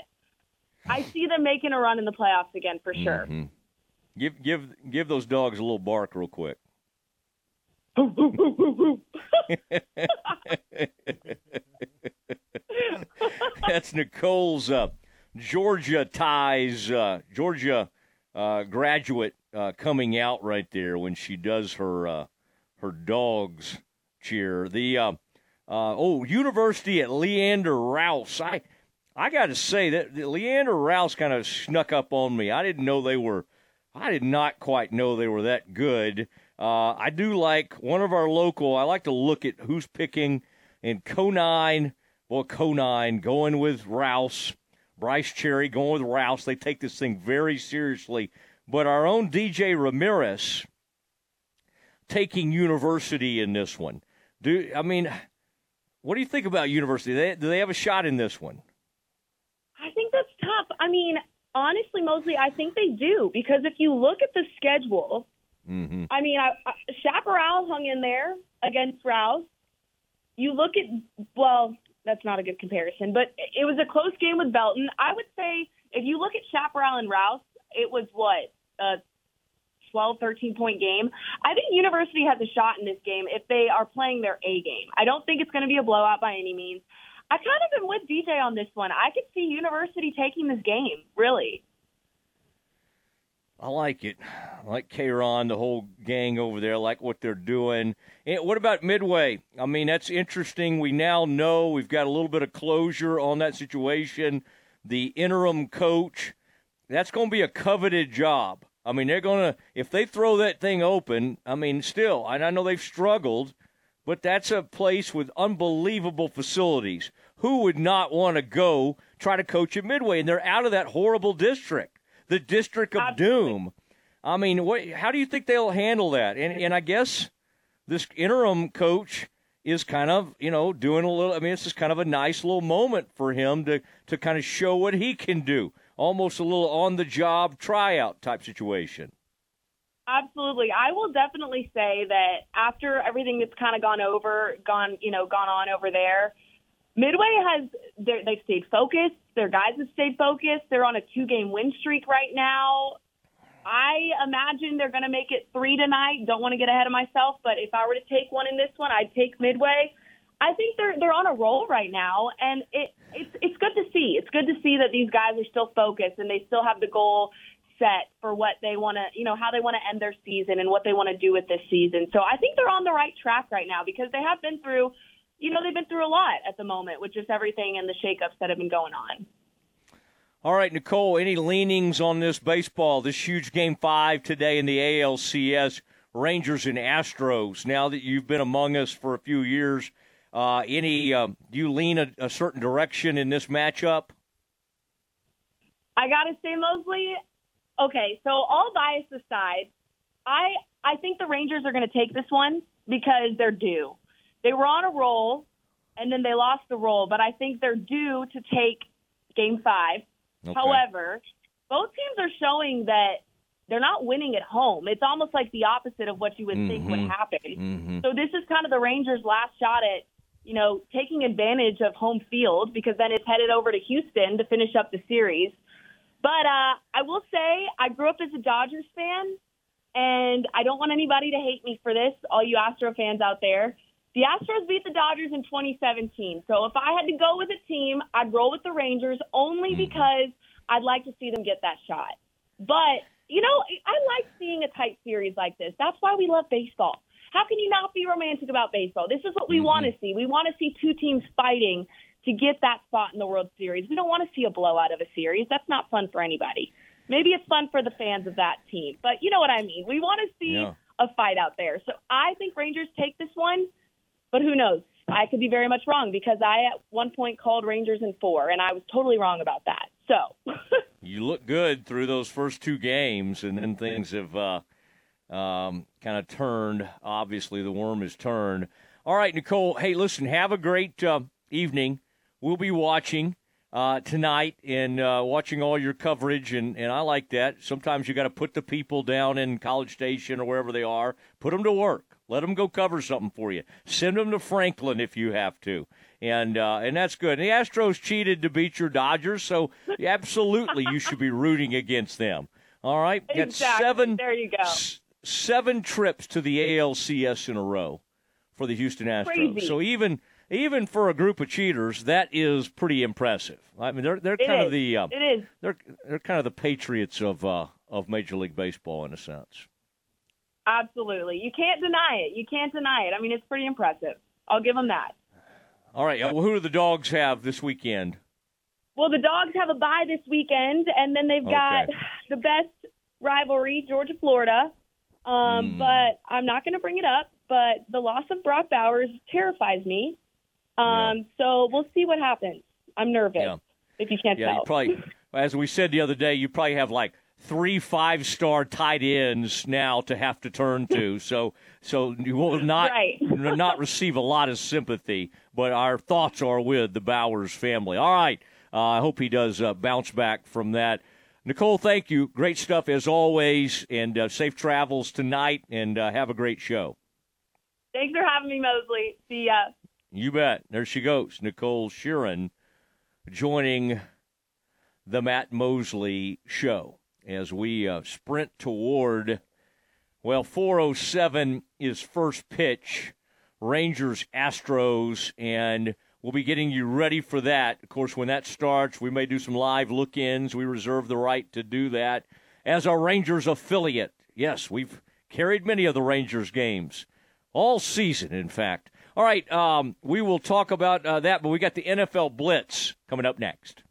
I see them making a run in the playoffs again for sure. Mhm. Give give give those dogs a little bark real quick. That's Nicole's uh, Georgia ties, uh, Georgia uh, graduate uh, coming out right there when she does her uh, her dogs cheer. The uh, uh, oh University at Leander Rouse. I I got to say that Leander Rouse kind of snuck up on me. I didn't know they were. I did not quite know they were that good. Uh, I do like one of our local. I like to look at who's picking in Conine. Well, Conine going with Rouse. Brice Cherry going with Rouse. They take this thing very seriously. But our own DJ Ramirez taking University in this one. Do I mean, what do you think about University? They, do they have a shot in this one? I think that's tough. I mean, honestly, Mosley, I think they do because if you look at the schedule, Mm-hmm. I mean, I, I, Chaparral hung in there against Rouse. You look at, well, that's not a good comparison, but it was a close game with Belton. I would say if you look at Chaparral and Rouse, it was what, a 12, 13 point game. I think University has a shot in this game if they are playing their A game. I don't think it's going to be a blowout by any means. I kind of am with DJ on this one. I could see University taking this game, really. I like it. I like Kron, the whole gang over there. I like what they're doing. And what about Midway? I mean, that's interesting. We now know we've got a little bit of closure on that situation. The interim coach, that's going to be a coveted job. I mean, they're going to, if they throw that thing open, I mean, still, and I know they've struggled, but that's a place with unbelievable facilities. Who would not want to go try to coach at Midway? And they're out of that horrible district, the district of doom. I mean, what, how do you think they'll handle that? And, and I guess this interim coach is kind of, you know, doing a little, I mean, this is kind of a nice little moment for him to, to kind of show what he can do. Almost a little on the job tryout type situation. Absolutely. I will definitely say that after everything that's kind of gone over, gone, you know, gone on over there, Midway has they've stayed focused. Their guys have stayed focused. They're on a two-game win streak right now. I imagine they're going to make it three tonight. Don't want to get ahead of myself, but if I were to take one in this one, I'd take Midway. I think they're they're on a roll right now, and it it's it's good to see. It's good to see that these guys are still focused and they still have the goal set for what they want to, you know, how they want to end their season and what they want to do with this season. So I think they're on the right track right now because they have been through, you know, they've been through a lot at the moment with just everything and the shakeups that have been going on. All right, Nicole, any leanings on this baseball, this huge game five today in the ALCS, Rangers and Astros? Now that you've been among us for a few years, uh, any um, do you lean a, a certain direction in this matchup? I gotta say, Mosley. Okay, so all bias aside, I I think the Rangers are going to take this one because they're due. They were on a roll, and then they lost the roll, but I think they're due to take Game Five. Okay. However, both teams are showing that they're not winning at home. It's almost like the opposite of what you would think would Mhm. happen. Mhm. So this is kind of the Rangers' last shot at, you know, taking advantage of home field because then it's headed over to Houston to finish up the series. But uh, I will say I grew up as a Dodgers fan, and I don't want anybody to hate me for this, all you Astro fans out there. The Astros beat the Dodgers in 2017. So if I had to go with a team, I'd roll with the Rangers only because I'd like to see them get that shot. But, you know, I like seeing a tight series like this. That's why we love baseball. How can you not be romantic about baseball? This is what we want to see. We want to see two teams fighting to get that spot in the World Series. We don't want to see a blowout of a series. That's not fun for anybody. Maybe it's fun for the fans of that team, but you know what I mean. We want to see Yeah. a fight out there. So I think Rangers take this one, but who knows? I could be very much wrong because I at one point called Rangers in four, and I was totally wrong about that. So you look good through those first two games, and then things have uh, um, kind of turned. Obviously, the worm has turned. All right, Nicole. Hey, listen. Have a great uh, evening. We'll be watching uh, tonight and uh, watching all your coverage, and, and I like that. Sometimes you got to put the people down in College Station or wherever they are, put them to work. Let them go cover something for you. Send them to Franklin if you have to, and uh, and that's good. And the Astros cheated to beat your Dodgers, so absolutely you should be rooting against them. All right, Got Exactly. seven There you go. s- seven trips to the ALCS in a row for the Houston Astros. Crazy. So even even for a group of cheaters, that is pretty impressive. I mean, they're they're It kind of the uh, it is. they're they're kind of the Patriots of uh, of Major League Baseball in a sense. Absolutely. You can't deny it. You can't deny it. I mean, it's pretty impressive. I'll give them that. All right, uh, well, who do the dogs have this weekend? Well, the Dogs have a bye this weekend, and then they've got Okay. the best rivalry, Georgia Florida. Um, Hmm. But I'm not going to bring it up. But the loss of Brock Bowers terrifies me. Um, So we'll see what happens. I'm nervous. Yeah. If you can't Yeah, you tell. probably, as we said the other day, you probably have like three five star tight ends now to have to turn to. So, so you will not Right. not receive a lot of sympathy. But our thoughts are with the Bowers family. All right, uh, I hope he does uh, bounce back from that. Nicole, thank you. Great stuff as always, and uh, safe travels tonight. And uh, have a great show. Thanks for having me, Mosley. See ya. You bet. There she goes, Nicole Sheeran, joining the Matt Mosley show as we uh, sprint toward, well, 407 is first pitch, Rangers Astros, and we'll be getting you ready for that. Of course, when that starts, we may do some live look ins. We reserve the right to do that as a Rangers affiliate. Yes, we've carried many of the Rangers games all season, in fact. All right, um, we will talk about uh, that, but we got the NFL Blitz coming up next.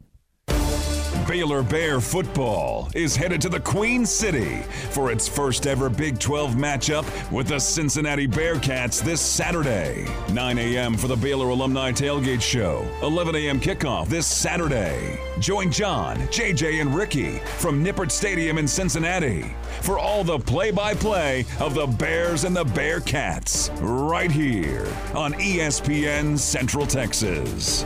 Baylor Bear football is headed to the Queen City for its first ever Big 12 matchup with the Cincinnati Bearcats this Saturday. 9 a.m. for the Baylor Alumni Tailgate Show. 11 a.m. kickoff this Saturday. Join John, JJ, and Ricky from Nippert Stadium in Cincinnati for all the play by play of the Bears and the Bearcats right here on ESPN Central Texas.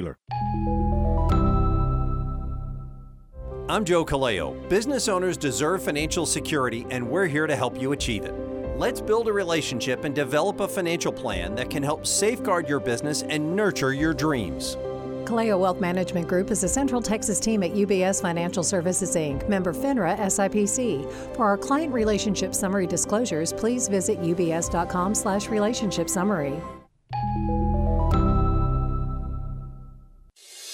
I'm Joe Kaleo. Business owners deserve financial security, and we're here to help you achieve it. Let's build a relationship and develop a financial plan that can help safeguard your business and nurture your dreams. Kaleo Wealth Management Group is a Central Texas team at UBS Financial Services Inc., member FINRA SIPC. For our client relationship summary disclosures, please visit ubs.com/slash relationship summary.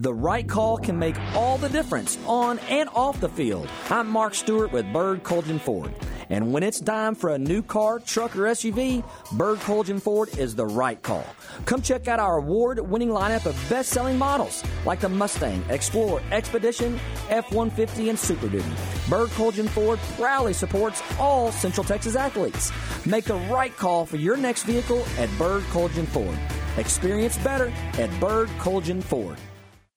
The right call can make all the difference on and off the field. I'm Mark Stewart with Bird Kultgen Ford. And when it's time for a new car, truck, or SUV, Bird Kultgen Ford is the right call. Come check out our award winning lineup of best selling models like the Mustang, Explorer, Expedition, F 150, and Super Duty. Bird Kultgen Ford proudly supports all Central Texas athletes. Make the right call for your next vehicle at Bird Kultgen Ford. Experience better at Bird Kultgen Ford.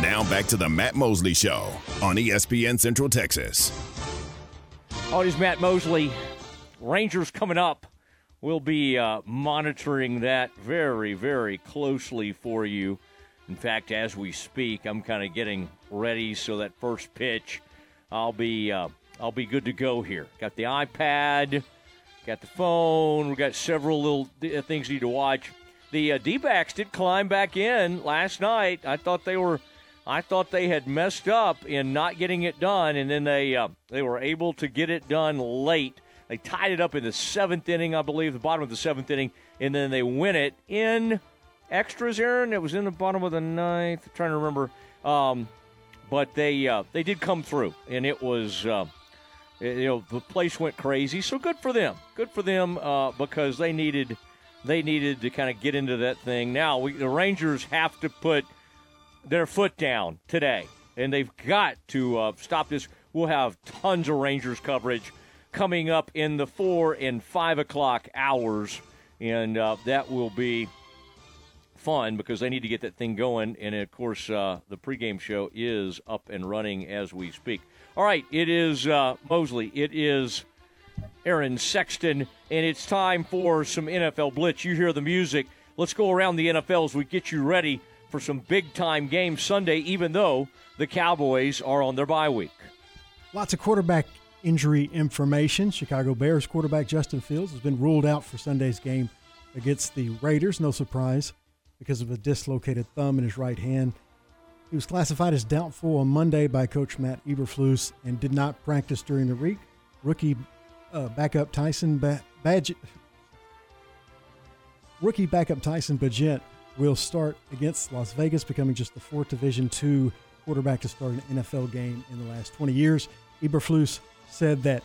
Now back to the Matt Mosley Show on ESPN Central Texas. Oh, it is Matt Mosley. Rangers coming up. We'll be uh, monitoring that very, very closely for you. In fact, as we speak, I'm kind of getting ready so that first pitch, I'll be uh, I'll be good to go here. Got the iPad, got the phone. We got several little th- things you need to watch. The uh, D-backs did climb back in last night. I thought they were, I thought they had messed up in not getting it done, and then they uh, they were able to get it done late. They tied it up in the seventh inning, I believe, the bottom of the seventh inning, and then they win it in extras. Aaron, it was in the bottom of the ninth. Trying to remember, um, but they uh, they did come through, and it was. Uh, you know the place went crazy. So good for them. Good for them uh, because they needed they needed to kind of get into that thing. Now we, the rangers have to put their foot down today and they've got to uh, stop this. We'll have tons of rangers coverage coming up in the four and five o'clock hours and uh, that will be fun because they need to get that thing going. And of course uh, the pregame show is up and running as we speak all right, it is uh, Mosley. It is Aaron Sexton, and it's time for some NFL Blitz. You hear the music. Let's go around the NFL as we get you ready for some big time games Sunday, even though the Cowboys are on their bye week. Lots of quarterback injury information. Chicago Bears quarterback Justin Fields has been ruled out for Sunday's game against the Raiders. No surprise because of a dislocated thumb in his right hand. He was classified as doubtful on Monday by Coach Matt Eberflus and did not practice during the week. Rookie uh, backup Tyson ba- Badge- Rookie backup Tyson Bagent will start against Las Vegas, becoming just the fourth Division two quarterback to start an NFL game in the last 20 years. Eberflus said that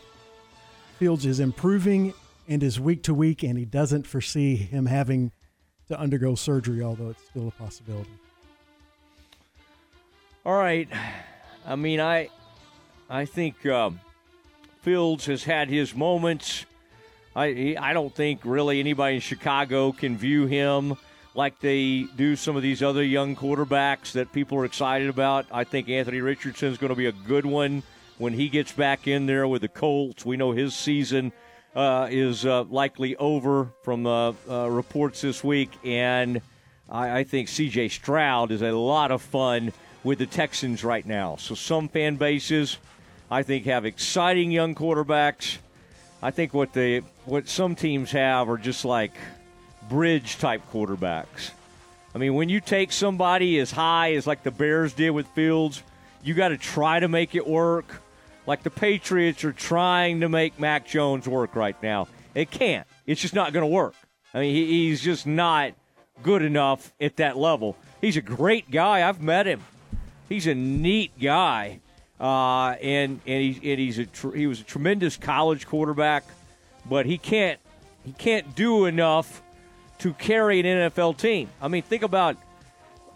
Fields is improving and is week to week, and he doesn't foresee him having to undergo surgery, although it's still a possibility. All right. I mean, I, I think um, Fields has had his moments. I, I don't think really anybody in Chicago can view him like they do some of these other young quarterbacks that people are excited about. I think Anthony Richardson is going to be a good one when he gets back in there with the Colts. We know his season uh, is uh, likely over from uh, reports this week, and I, I think C.J. Stroud is a lot of fun with the Texans right now. So some fan bases, I think, have exciting young quarterbacks. I think what they what some teams have are just like bridge type quarterbacks. I mean, when you take somebody as high as like the Bears did with Fields, you got to try to make it work. Like the Patriots are trying to make Mac Jones work right now. It can't. It's just not going to work. I mean, he, he's just not good enough at that level. He's a great guy. I've met him. He's a neat guy, uh, and and, he, and he's a tr- he was a tremendous college quarterback, but he can't he can't do enough to carry an NFL team. I mean, think about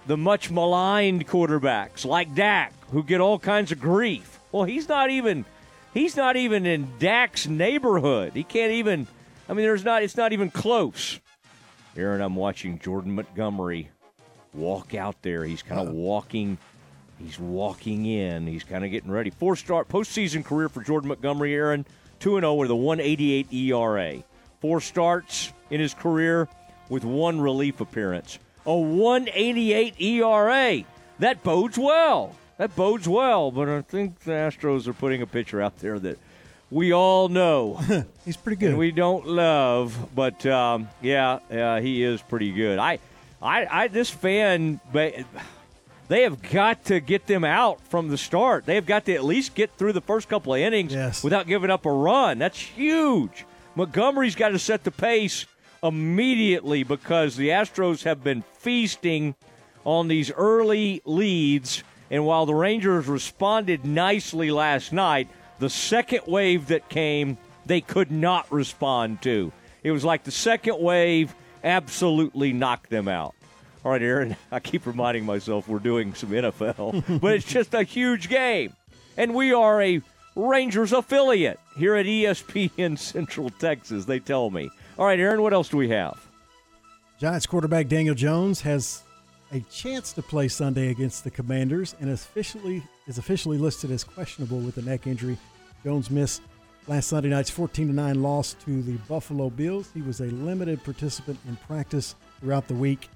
the much maligned quarterbacks like Dak, who get all kinds of grief. Well, he's not even he's not even in Dak's neighborhood. He can't even. I mean, there's not. It's not even close. Aaron, I'm watching Jordan Montgomery walk out there. He's kind of walking. He's walking in. He's kind of getting ready. Four start postseason career for Jordan Montgomery. Aaron, two and zero with a 188 ERA. Four starts in his career with one relief appearance. A 188 ERA. That bodes well. That bodes well. But I think the Astros are putting a pitcher out there that we all know he's pretty good. And we don't love, but um, yeah, uh, he is pretty good. I, I, I, this fan, they have got to get them out from the start. They have got to at least get through the first couple of innings yes. without giving up a run. That's huge. Montgomery's got to set the pace immediately because the Astros have been feasting on these early leads. And while the Rangers responded nicely last night, the second wave that came, they could not respond to. It was like the second wave absolutely knocked them out. All right, Aaron, I keep reminding myself we're doing some NFL, but it's just a huge game. And we are a Rangers affiliate here at ESPN Central Texas, they tell me. All right, Aaron, what else do we have? Giants quarterback Daniel Jones has a chance to play Sunday against the Commanders and officially is officially listed as questionable with a neck injury. Jones missed last Sunday night's 14 9 loss to the Buffalo Bills. He was a limited participant in practice throughout the week,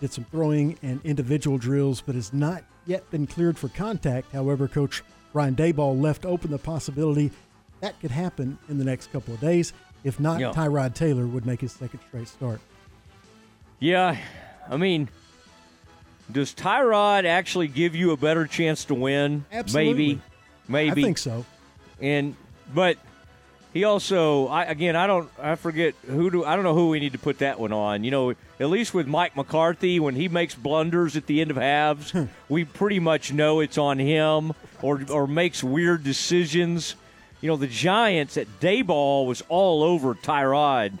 did some throwing and individual drills, but has not yet been cleared for contact. However, Coach Brian Daboll left open the possibility that could happen in the next couple of days. If not, yeah. Tyrod Taylor would make his second straight start. Yeah, I mean, does Tyrod actually give you a better chance to win? Absolutely. Maybe. Maybe. I think so. And but he also I again I don't I forget who do I don't know who we need to put that one on. You know, at least with Mike McCarthy when he makes blunders at the end of halves, we pretty much know it's on him or or makes weird decisions. You know, the Giants at Daboll was all over Tyrod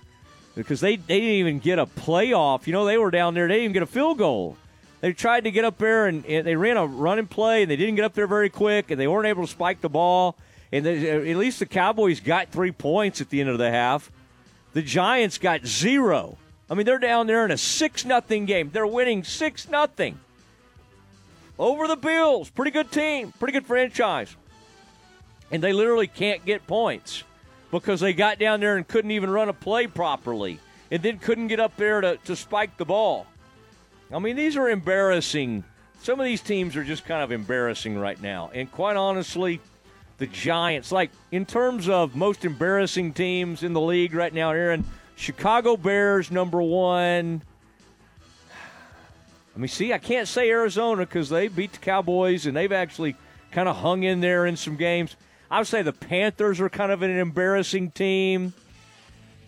because they, they didn't even get a playoff. You know, they were down there, they didn't even get a field goal. They tried to get up there and, and they ran a run and play, and they didn't get up there very quick, and they weren't able to spike the ball. And they, uh, at least the Cowboys got three points at the end of the half. The Giants got zero. I mean, they're down there in a six nothing game. They're winning six nothing over the Bills. Pretty good team, pretty good franchise, and they literally can't get points because they got down there and couldn't even run a play properly, and then couldn't get up there to, to spike the ball. I mean, these are embarrassing. Some of these teams are just kind of embarrassing right now. And quite honestly, the Giants, like in terms of most embarrassing teams in the league right now, Aaron, Chicago Bears number one. I mean, see, I can't say Arizona because they beat the Cowboys and they've actually kind of hung in there in some games. I would say the Panthers are kind of an embarrassing team.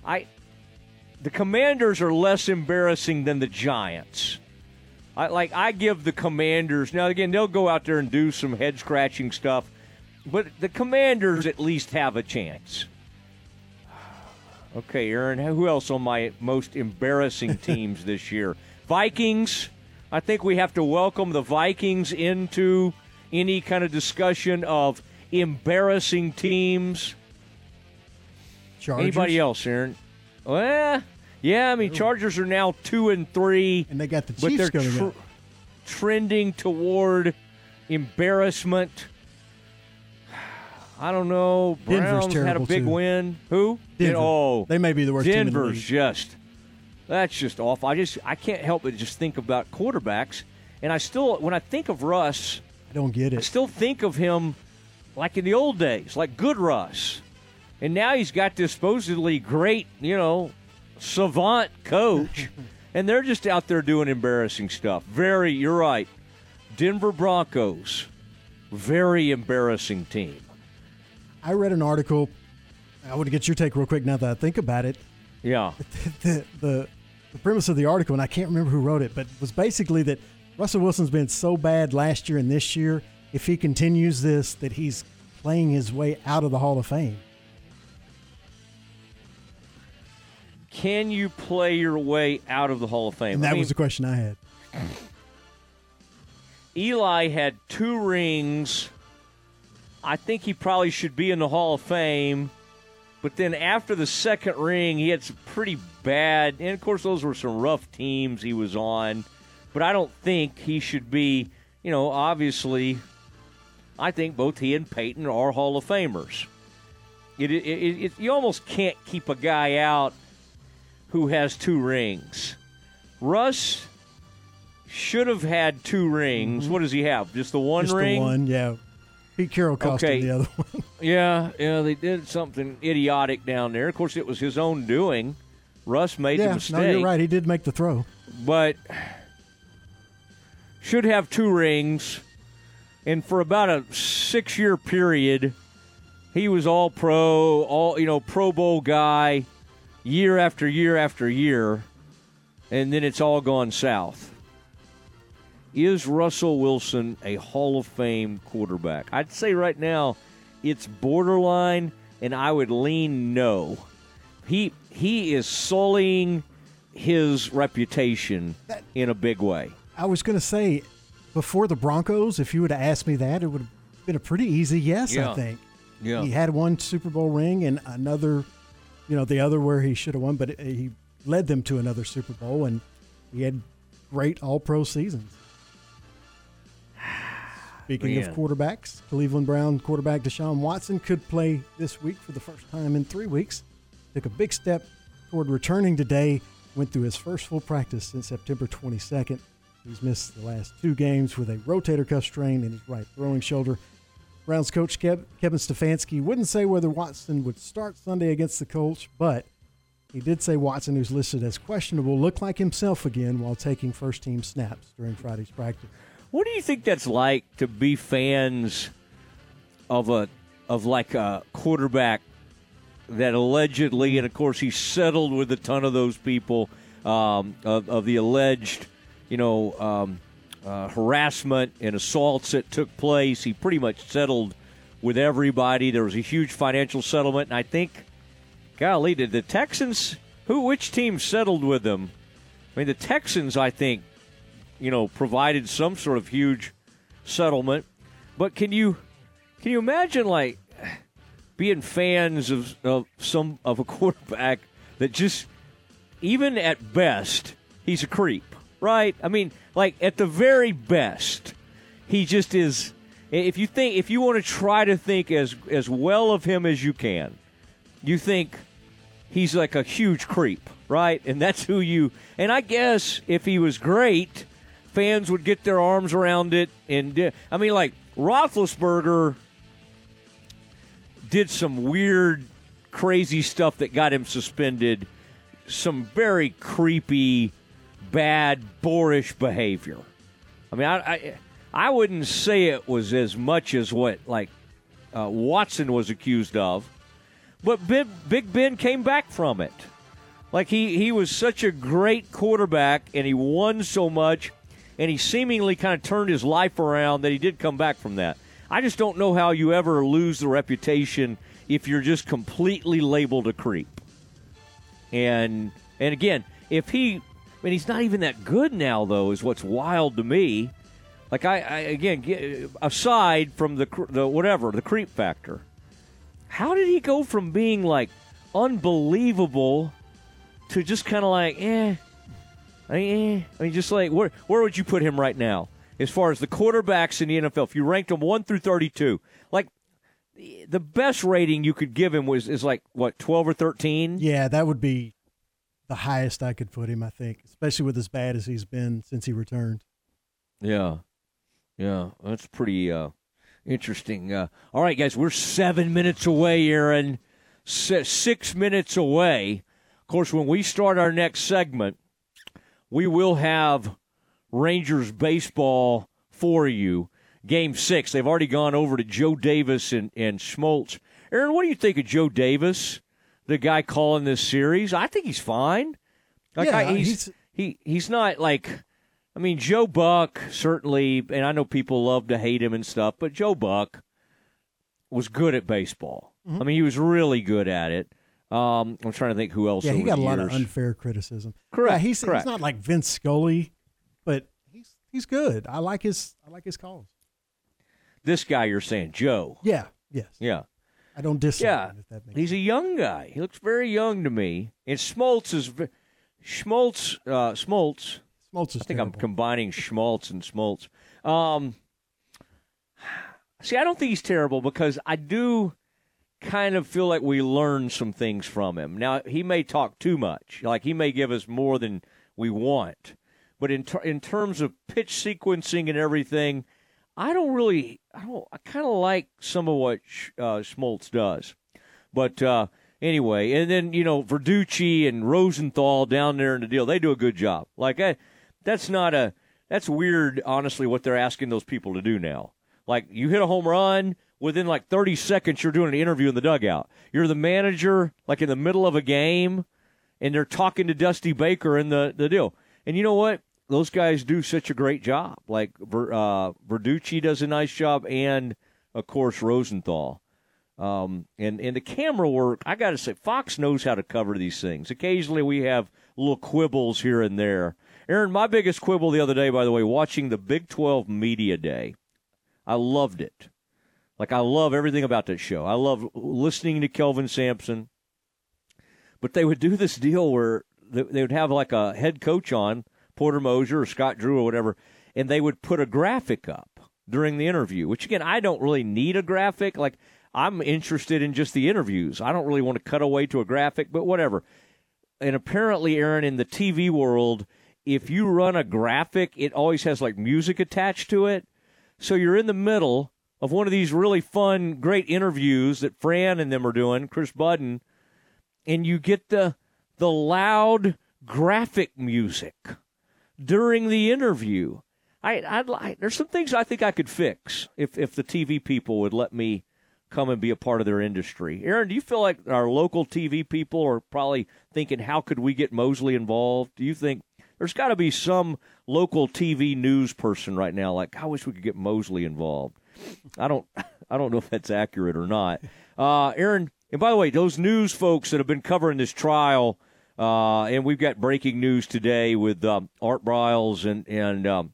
I, the Commanders are less embarrassing than the Giants. I like I give the Commanders now again they'll go out there and do some head scratching stuff, but the Commanders at least have a chance. Okay, Aaron, who else on my most embarrassing teams this year? Vikings. I think we have to welcome the Vikings into any kind of discussion of embarrassing teams. Chargers. Anybody else, Aaron? Well, yeah, I mean, Chargers are now two and three, and they got the Chiefs but they're going tr- trending toward embarrassment. I don't know. Denver's Browns had a big too. win. Who? Denver. Oh, They may be the worst team in the Denver's just. That's just awful. I just I can't help but just think about quarterbacks, and I still when I think of Russ, I don't get I it. still think of him like in the old days, like good Russ. and now he's got this supposedly great, you know, savant coach, and they're just out there doing embarrassing stuff. Very, you're right. Denver Broncos, very embarrassing team. I read an article. I want to get your take real quick now that I think about it. Yeah. The, the, the premise of the article, and I can't remember who wrote it, but was basically that Russell Wilson's been so bad last year and this year. If he continues this, that he's playing his way out of the Hall of Fame. Can you play your way out of the Hall of Fame? And that I mean, was the question I had. Eli had two rings. I think he probably should be in the Hall of Fame. But then after the second ring, he had some pretty bad, and of course, those were some rough teams he was on. But I don't think he should be, you know, obviously, I think both he and Peyton are Hall of Famers. It, it, it, you almost can't keep a guy out who has two rings. Russ should have had two rings. Mm-hmm. What does he have? Just the one Just ring? the one, yeah. Pete Carroll cost Okay. him the other one. Yeah, yeah, they did something idiotic down there. Of course, it was his own doing. Russ made the mistake. no, you're right. He did make the throw. But should have two rings. And for about a six year period, he was all pro, all you know, Pro Bowl guy, year after year after year, and then it's all gone south. Is Russell Wilson a Hall of Fame quarterback? I'd say right now it's borderline, and I would lean no. He he is sullying his reputation in a big way. I was going to say, before the Broncos, if you would have asked me that, it would have been a pretty easy yes, Yeah. I think. Yeah. He had one Super Bowl ring and another, you know, the other where he should have won, but it- he led them to another Super Bowl, and he had great All Pro seasons. Speaking Man. of quarterbacks, Cleveland Brown quarterback Deshaun Watson could play this week for the first time in three weeks. Took a big step toward returning today. Went through his first full practice since September 22nd. He's missed the last two games with a rotator cuff strain in his right throwing shoulder. Browns coach Kevin Stefanski wouldn't say whether Watson would start Sunday against the Colts, but he did say Watson, who's listed as questionable, looked like himself again while taking first team snaps during Friday's practice. What do you think that's like to be fans of a of like a quarterback that allegedly, and of course he settled with a ton of those people um, of, of the alleged, you know, um, uh, harassment and assaults that took place. He pretty much settled with everybody. There was a huge financial settlement, and I think, golly, did the Texans? Who? Which team settled with them? I mean, the Texans, I think, you know, provided some sort of huge settlement. But can you can you imagine like being fans of, of some of a quarterback that just even at best he's a creep, right? I mean, like at the very best, he just is. If you think if you want to try to think as as well of him as you can, you think he's like a huge creep, right? And that's who you. And I guess if he was great, fans would get their arms around it. And I mean, like Roethlisberger did some weird, crazy stuff that got him suspended. Some very creepy, bad, boorish behavior. I mean, I, I, I wouldn't say it was as much as what like uh, Watson was accused of, but Big, Big Ben came back from it. Like he he was such a great quarterback, and he won so much, and he seemingly kind of turned his life around that he did come back from that. I just don't know how you ever lose the reputation if you're just completely labeled a creep. And and again, if he, I mean, he's not even that good now, though, is what's wild to me. Like I, I again, aside from the the whatever the creep factor, how did he go from being like unbelievable to just kind of like eh? I mean, eh. I mean, just like where where would you put him right now as far as the quarterbacks in the NFL? If you ranked them one through thirty-two, like the best rating you could give him was is like what twelve or thirteen. Yeah, that would be the highest I could put him, I think, especially with as bad as he's been since he returned. Yeah, yeah, that's pretty uh, interesting. Uh, all right, guys, we're seven minutes away, Aaron. six minutes away. Of course, when we start our next segment, we will have Rangers baseball for you. Game six. They've already gone over to Joe Davis and, and Smoltz. Aaron, what do you think of Joe Davis, the guy calling this series? I think he's fine. Like Yeah, I, he's, he's- he he's not like I mean Joe Buck certainly, and I know people love to hate him and stuff, but Joe Buck was good at baseball. Mm-hmm. I mean, he was really good at it. Um, I'm trying to think who else. Yeah, he got a the lot of unfair criticism. Correct, Yeah, he's, correct. he's not like Vince Scully, but he's he's good. I like his I like his calls. This guy you're saying, Joe. Yeah, yes. Yeah. I don't dislike Yeah, him, if that makes he's a young guy. He looks very young to me. And Schmaltz is Schmaltz. Uh, Schmaltz. Schmaltz is I think I'm combining Schmaltz and Schmaltz. Um, see, I don't think he's terrible because I do kind of feel like we learned some things from him. Now he may talk too much, like he may give us more than we want, but in ter- in terms of pitch sequencing and everything, I don't really, I don't, I kind of like some of what uh, Smoltz does, but. uh Anyway, and then you know Verducci and Rosenthal down there in the deal, they do a good job. Like I, that's not a that's weird. Honestly, what they're asking those people to do now. Like you hit a home run within like 30 seconds, you're doing an interview in the dugout. You're the manager, like in the middle of a game, and they're talking to Dusty Baker in the the deal. And you know what? Those guys do such a great job. Like uh, Verducci does a nice job, and of course Rosenthal. Um, and and the camera work, I got to say, Fox knows how to cover these things. Occasionally, we have little quibbles here and there. Aaron, my biggest quibble the other day, by the way, watching the Big Twelve Media Day, I loved it. Like I love everything about that show. I love listening to Kelvin Sampson. But they would do this deal where they would have like a head coach on, Porter Moser or Scott Drew or whatever, and they would put a graphic up during the interview, which again, I don't really need a graphic. Like, I'm interested in just the interviews. I don't really want to cut away to a graphic, but whatever. And apparently, Aaron, in the TV world, if you run a graphic, it always has like music attached to it. So you're in the middle of one of these really fun, great interviews that Fran and them are doing, Chris Budden, and you get the the loud graphic music during the interview. I, I'd like. There's some things I think I could fix if if the TV people would let me come and be a part of their industry. Aaron, do you feel like our local TV people are probably thinking, how could we get Mosley involved? Do you think there's got to be some local TV news person right now like, I wish we could get Mosley involved. I don't, I don't know if that's accurate or not. Uh, Aaron, and by the way, those news folks that have been covering this trial, uh, and we've got breaking news today with um, Art Briles and and um,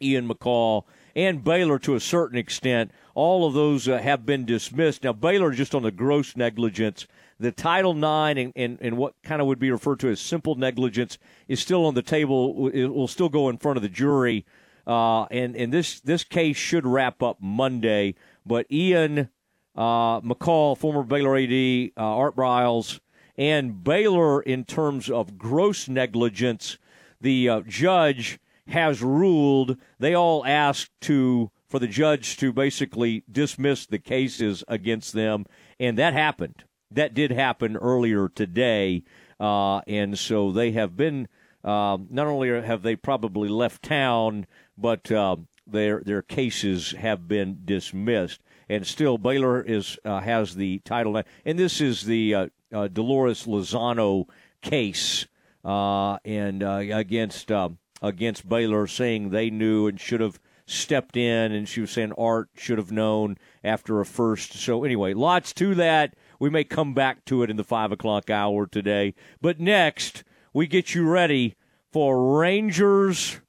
Ian McCaw and Baylor to a certain extent. All of those uh, have been dismissed. Now, Baylor just on the gross negligence. The Title IX and, and, and what kind of would be referred to as simple negligence is still on the table. It will still go in front of the jury. Uh, and and this, this case should wrap up Monday. But Ian uh, McCaw, former Baylor AD, uh, Art Briles, and Baylor in terms of gross negligence, the uh, judge has ruled. They all asked to for the judge to basically dismiss the cases against them, and that happened. That did happen earlier today, uh, and so they have been. Uh, not only have they probably left town, but uh, their their cases have been dismissed. And still, Baylor is uh, has the title, and this is the uh, uh, Dolores Lozano case, uh, and against um, against Baylor, saying they knew and should have stepped in, and she was saying Art should have known after a first. So anyway, lots to that. We may come back to it in the five o'clock hour today, but next we get you ready for Rangers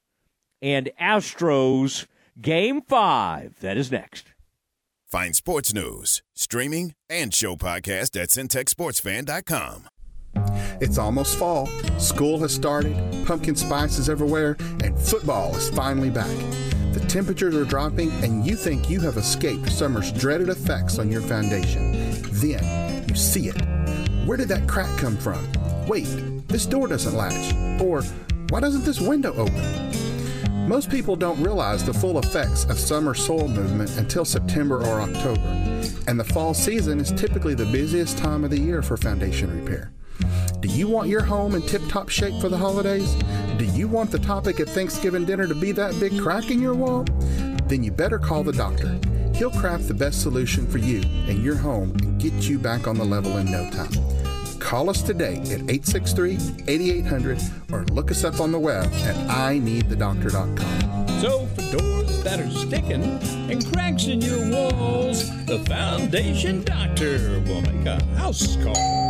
and Astros game five. That is next. Find sports news, streaming, and show podcast at centexsportsfan.com. It's almost fall. School has started, pumpkin spice is everywhere, and football is finally back. The temperatures are dropping, and you think you have escaped summer's dreaded effects on your foundation. Then you see it. Where did that crack come from? Wait, this door doesn't latch. Or why doesn't this window open? Most people don't realize the full effects of summer soil movement until September or October, and the fall season is typically the busiest time of the year for foundation repair. Do you want your home in tip top shape for the holidays? Do you want the topic at Thanksgiving dinner to be that big crack in your wall? Then you better call the doctor. He'll craft the best solution for you and your home and get you back on the level in no time. Call us today at 863 8800 or look us up on the web at ineedthedoctor.com. So, for doors that are sticking and cracks in your walls, the Foundation Doctor will make a house call.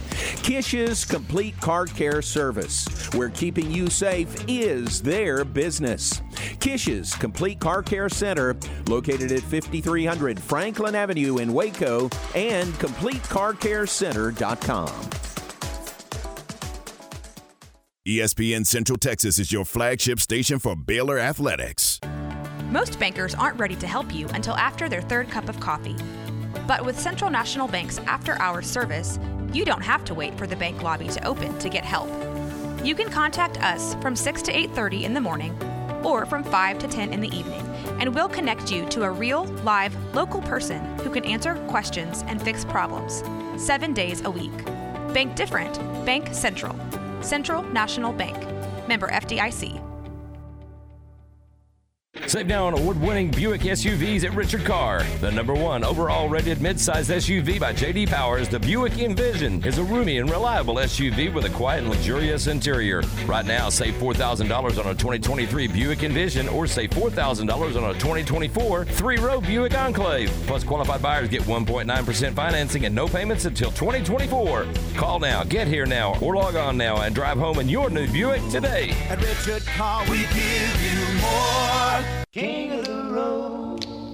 Kish's Complete Car Care Service, where keeping you safe is their business. Kish's Complete Car Care Center, located at 5300 Franklin Avenue in Waco, and CompleteCarCareCenter.com. ESPN Central Texas is your flagship station for Baylor Athletics. Most bankers aren't ready to help you until after their third cup of coffee. But with Central National Bank's after hours service, you don't have to wait for the bank lobby to open to get help. You can contact us from 6 to 8:30 in the morning or from 5 to 10 in the evening, and we'll connect you to a real, live, local person who can answer questions and fix problems 7 days a week. Bank different. Bank Central. Central National Bank. Member FDIC. Save now on award-winning Buick SUVs at Richard Carr. The number one overall rated midsize SUV by J.D. Powers, the Buick Envision is a roomy and reliable SUV with a quiet and luxurious interior. Right now, save $4,000 on a 2023 Buick Envision or save $4,000 on a 2024 three-row Buick Enclave. Plus, qualified buyers get 1.9% financing and no payments until 2024. Call now, get here now, or log on now and drive home in your new Buick today. At Richard Carr, we give you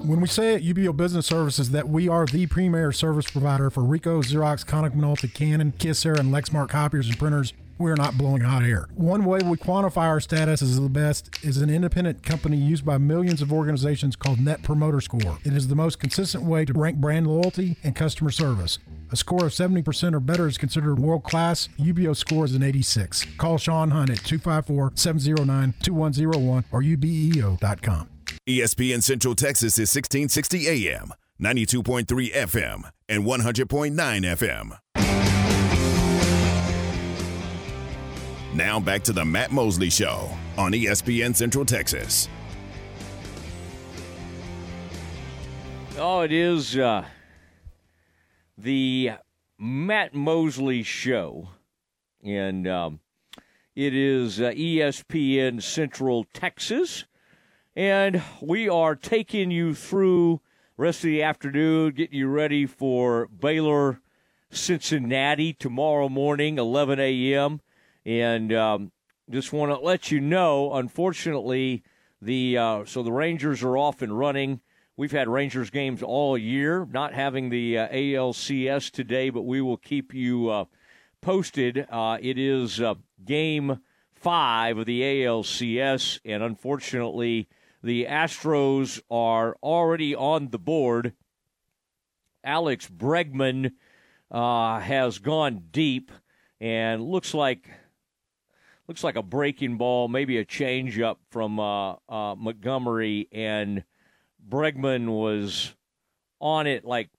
When we say at UBEO Business Services that we are the premier service provider for Ricoh, Xerox, Konica Minolta, Canon, Kyocera, and Lexmark copiers and printers, we're not blowing hot air. One way we quantify our status as the best is an independent company used by millions of organizations called Net Promoter Score. It is the most consistent way to rank brand loyalty and customer service. A score of 70% or better is considered world class. UBEO score is an 86. Call Sean Hunt at 254 709 2101 or ubeo.com. ESPN Central Texas is 1660 AM, 92.3 FM, and 100.9 FM. Now back to the Matt Mosley Show on ESPN Central Texas. Oh, it is uh, the Matt Mosley Show. And um, it is uh, ESPN Central Texas. And we are taking you through rest of the afternoon, getting you ready for Baylor Cincinnati tomorrow morning, 11 a.m. And um, just want to let you know, unfortunately, the uh, so the Rangers are off and running. We've had Rangers games all year, not having the uh, ALCS today, but we will keep you uh, posted. Uh, it is uh, game five of the ALCS, and unfortunately, the Astros are already on the board. Alex Bregman uh, has gone deep and looks like looks like a breaking ball, maybe a changeup from uh, uh, Montgomery, and Bregman was on it like,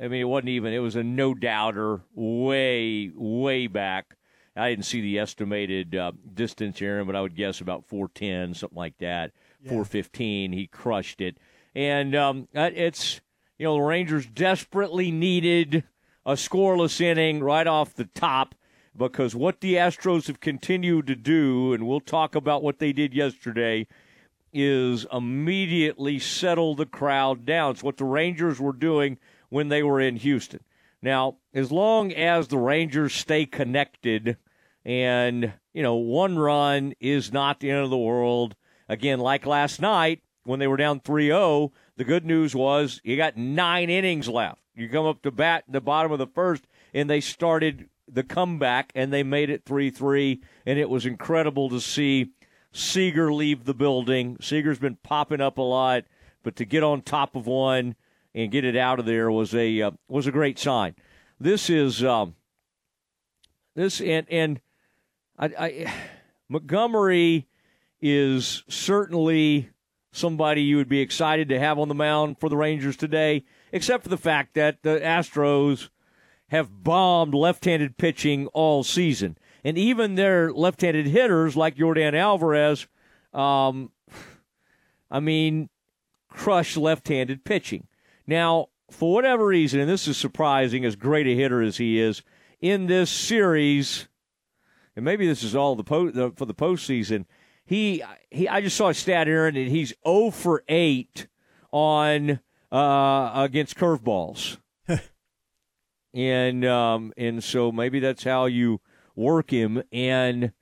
I mean, it wasn't even, it was a no doubter way, way back. I didn't see the estimated uh, distance, Aaron, but I would guess about 410, something like that. Yeah. 415. He crushed it. And um, it's, you know, the Rangers desperately needed a scoreless inning right off the top because what the Astros have continued to do, and we'll talk about what they did yesterday, is immediately settle the crowd down. It's what the Rangers were doing when they were in Houston. Now, as long as the Rangers stay connected and, you know, one run is not the end of the world, again, like last night when they were down 3 0, the good news was you got nine innings left. You come up to bat in the bottom of the first, and they started the comeback and they made it 3 3. And it was incredible to see Seager leave the building. Seager's been popping up a lot, but to get on top of one and get it out of there was a uh, was a great sign. This is um, this and and I, I Montgomery is certainly somebody you would be excited to have on the mound for the Rangers today, except for the fact that the Astros have bombed left-handed pitching all season and even their left-handed hitters like Jordan Alvarez, um, I mean, crush left-handed pitching. Now, for whatever reason, and this is surprising, as great a hitter as he is in this series, and maybe this is all the, po- the for the postseason. He, he, I just saw a stat, Aaron, and he's 0 for 8 on uh, against curveballs, and um, and so maybe that's how you work him. And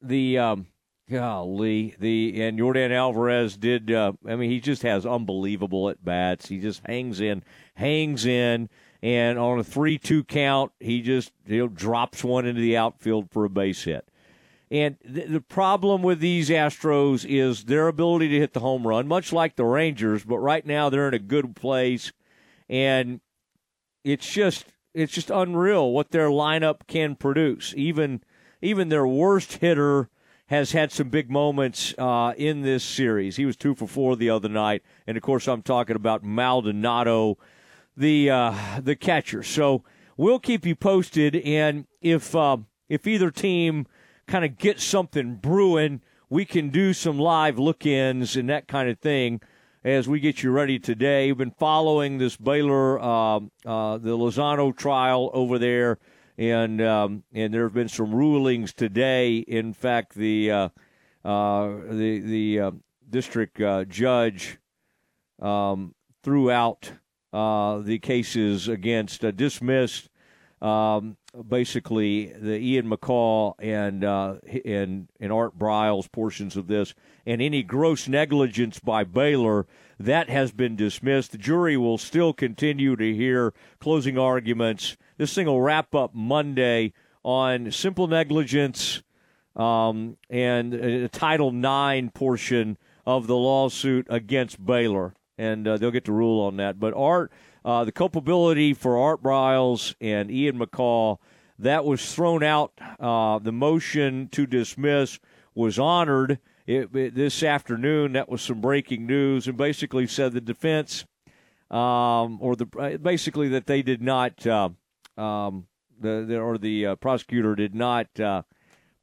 the um, golly, the and Jordan Alvarez did. Uh, I mean, he just has unbelievable at bats. He just hangs in, hangs in, and on a three-two count, he just you know drops one into the outfield for a base hit. And th- the problem with these Astros is their ability to hit the home run, much like the Rangers. But right now, they're in a good place, and it's just it's just unreal what their lineup can produce. Even even their worst hitter has had some big moments uh, in this series. He was two for four the other night, and of course, I'm talking about Maldonado, the uh, the catcher. So we'll keep you posted, and if uh, if either team kind of gets something brewing, we can do some live look-ins and that kind of thing as we get you ready today. We've been following this Baylor, uh, uh, the Lozano trial over there, and um, and there have been some rulings today. In fact, the uh, uh the the uh, district uh, judge um, threw out the cases against dismissed. Um, basically, the Ian McCaw and and and Art Briles portions of this and any gross negligence by Baylor, that has been dismissed. The jury will still continue to hear closing arguments. This thing will wrap up Monday on simple negligence um, and a Title IX portion of the lawsuit against Baylor, and uh, they'll get to rule on that. But Art, uh, the culpability for Art Briles and Ian McCaw, that was thrown out. Uh, the motion to dismiss was honored it, it, this afternoon. That was some breaking news, and basically said the defense, um, or the uh, basically that they did not, uh, um, the, the, or the uh, prosecutor did not uh,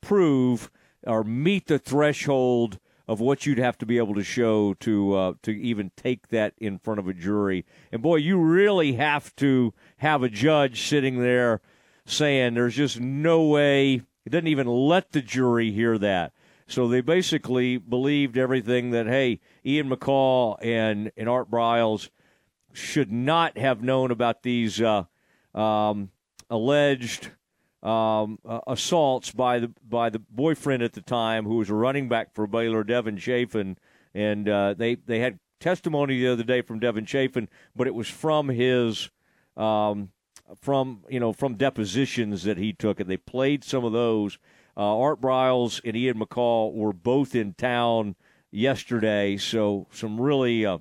prove or meet the threshold of what you'd have to be able to show to uh, to even take that in front of a jury. And boy, you really have to have a judge sitting there saying there's just no way. It doesn't even let the jury hear that. So they basically believed everything that, hey, Ian McCaw and, and Art Briles should not have known about these uh, um, alleged um, uh, assaults by the by the boyfriend at the time, who was a running back for Baylor, Devin Chafin, and uh, they they had testimony the other day from Devin Chafin, but it was from his um, from you know from depositions that he took, and they played some of those. Uh, Art Briles and Ian McCaw were both in town yesterday, so some really uh,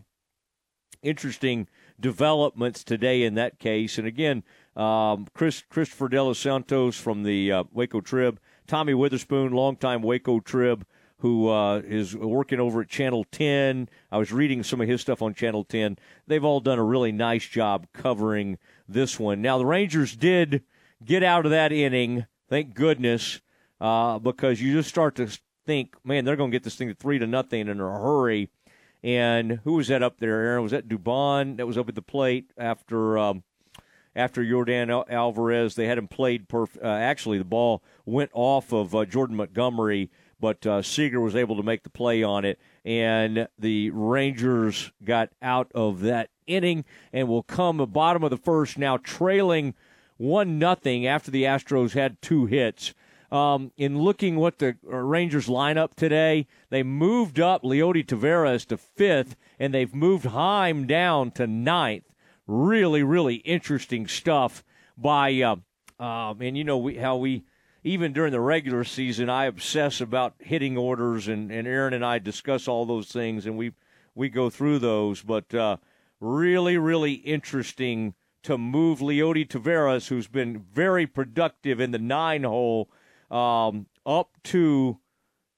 interesting developments today in that case. And again, um, Chris Christopher De Los Santos from the uh, Waco Trib, Tommy Witherspoon, longtime Waco Trib who uh, is working over at Channel 10. I was reading some of his stuff on Channel 10. They've all done a really nice job covering this one. Now, the Rangers did get out of that inning, thank goodness, uh, because you just start to think, man, they're going to get this thing to three to nothing in a hurry. And who was that up there, Aaron? Was that Dubon that was up at the plate after um, after Yordan Alvarez? They had him played perfect. Uh, actually, the ball went off of uh, Jordan Montgomery, but uh, Seager was able to make the play on it, and the Rangers got out of that inning and will come the bottom of the first now, trailing one nothing after the Astros had two hits. Um, in looking what the Rangers lineup today, they moved up Leody Taveras to fifth, and they've moved Heim down to ninth. Really, really interesting stuff by, uh, um, and you know we, how we even during the regular season, I obsess about hitting orders, and, and Aaron and I discuss all those things, and we we go through those. But uh, really, really interesting to move Leody Taveras, who's been very productive in the nine hole um, up to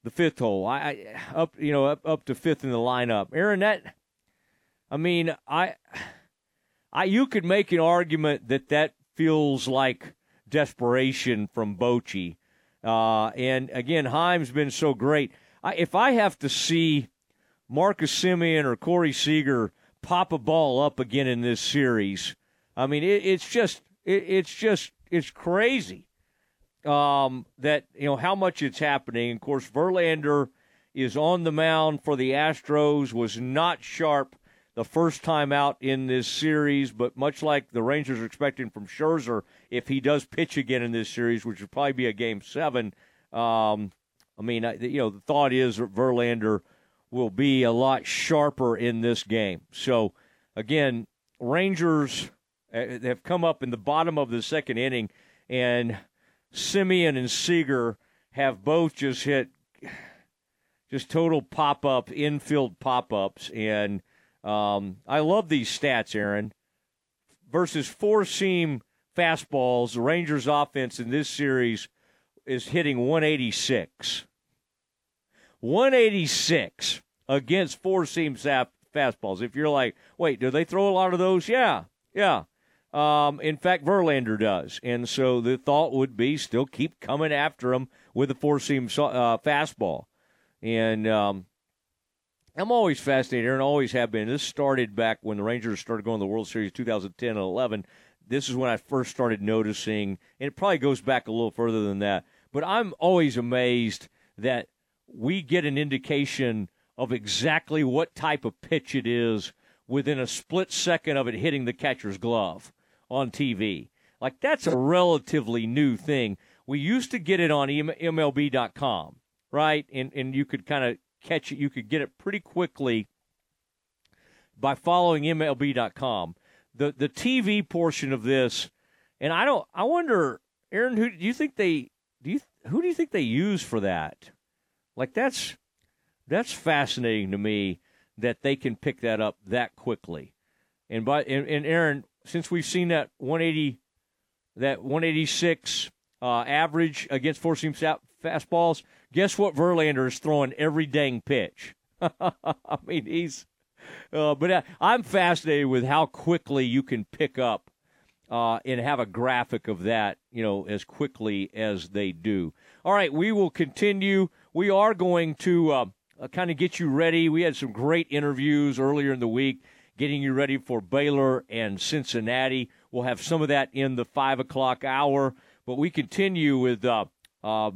the fifth hole. I, I up you know up up to fifth in the lineup. Aaron, that I mean, I I you could make an argument that that feels like desperation from Bochy. Uh, and again, Heim's been so great. I, if I have to see Marcus Semien or Corey Seager pop a ball up again in this series, I mean, it, it's just it, it's just it's crazy um, that you know how much it's happening. Of course, Verlander is on the mound for the Astros. Was not sharp the first time out in this series, but much like the Rangers are expecting from Scherzer, if he does pitch again in this series, which would probably be a game seven, um, I mean, you know, the thought is that Verlander will be a lot sharper in this game. So, again, Rangers uh, have come up in the bottom of the second inning, and Semien and Seager have both just hit just total pop up infield pop ups, and um, I love these stats, Aaron. Versus four seam fastballs, the Rangers' offense in this series is hitting 186. 186 against four seam fastballs. If you're like, wait, do they throw a lot of those? Yeah, yeah. Um, in fact, Verlander does. And so the thought would be still keep coming after him with the four seam uh, fastball. And um, I'm always fascinated, and always have been. This started back when the Rangers started going to the World Series 2010 and 11. This is when I first started noticing, and it probably goes back a little further than that. But I'm always amazed that we get an indication of exactly what type of pitch it is within a split second of it hitting the catcher's glove on TV. Like that's a relatively new thing. We used to get it on MLB.com, right? And and you could kind of catch it. You could get it pretty quickly by following MLB.com. The the TV portion of this, and I don't. I wonder, Aaron, who do you think they do you who do you think they use for that? Like that's that's fascinating to me that they can pick that up that quickly. And by and, and Aaron, since we've seen that 180, that 186 uh, average against four seam fastballs, guess what? Verlander is throwing every dang pitch. I mean, he's. Uh, but uh, I'm fascinated with how quickly you can pick up uh, and have a graphic of that, you know, as quickly as they do. All right, we will continue. We are going to uh, uh kind of get you ready. We had some great interviews earlier in the week getting you ready for Baylor and Cincinnati. We'll have some of that in the 5 o'clock hour, but we continue with uh, uh,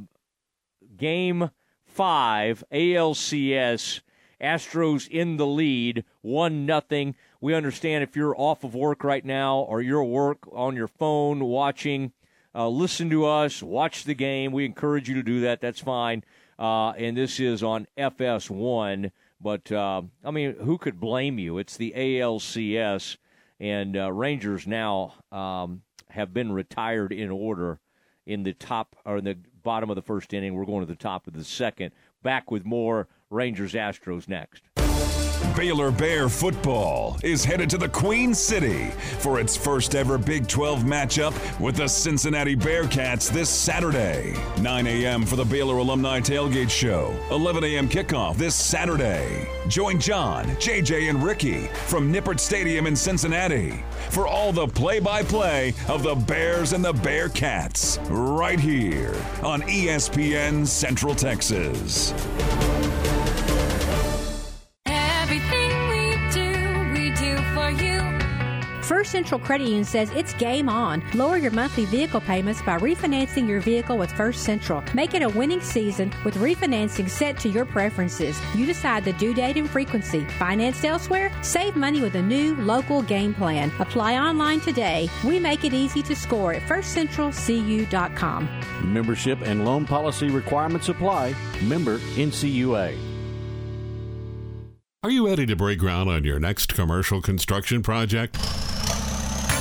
Game 5, ALCS. Astros in the lead, 1 nothing. We understand if you're off of work right now or you're at work on your phone watching, uh, listen to us, watch the game. We encourage you to do that. That's fine. Uh, and this is on FS1. But uh, I mean, who could blame you? It's the ALCS, and uh, Rangers now um, have been retired in order in the top or in the bottom of the first inning. We're going to the top of the second. Back with more Rangers Astros next. Baylor Bear football is headed to the Queen City for its first ever Big 12 matchup with the Cincinnati Bearcats this Saturday. 9 a.m. for the Baylor Alumni Tailgate Show. 11 a.m. kickoff this Saturday. Join John, JJ, and Ricky from Nippert Stadium in Cincinnati for all the play by play of the Bears and the Bearcats right here on ESPN Central Texas. Central Credit Union says it's game on. Lower your monthly vehicle payments by refinancing your vehicle with First Central. Make it a winning season with refinancing set to your preferences. You decide the due date and frequency. Financed elsewhere? Save money with a new local game plan. Apply online today. We make it easy to score at firstcentralcu.com. Membership and loan policy requirements apply. Member NCUA. Are you ready to break ground on your next commercial construction project?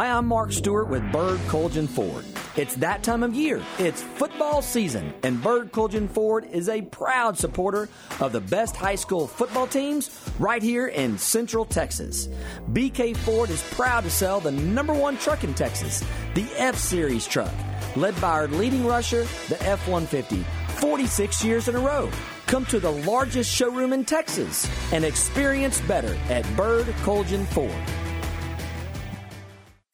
Hi, I'm Mark Stewart with Bird Kultgen Ford. It's that time of year. It's football season, and Bird Kultgen Ford is a proud supporter of the best high school football teams right here in Central Texas. BK Ford is proud to sell the number one truck in Texas, the F Series truck, led by our leading rusher, the F 150, 46 years in a row. Come to the largest showroom in Texas and experience better at Bird Kultgen Ford.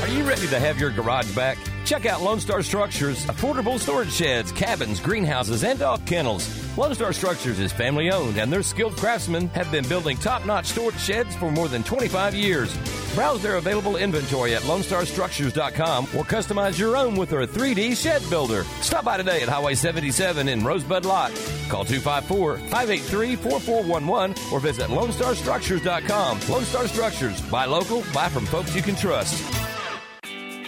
Are you ready to have your garage back? Check out Lone Star Structures, affordable storage sheds, cabins, greenhouses, and dog kennels. Lone Star Structures is family owned, and their skilled craftsmen have been building top notch storage sheds for more than 25 years. Browse their available inventory at LoneStarStructures.com or customize your own with their 3D shed builder. Stop by today at Highway 77 in Rosebud Lot. Call 254 583 4411 or visit LoneStarStructures.com. Lone Star Structures. Buy local, buy from folks you can trust.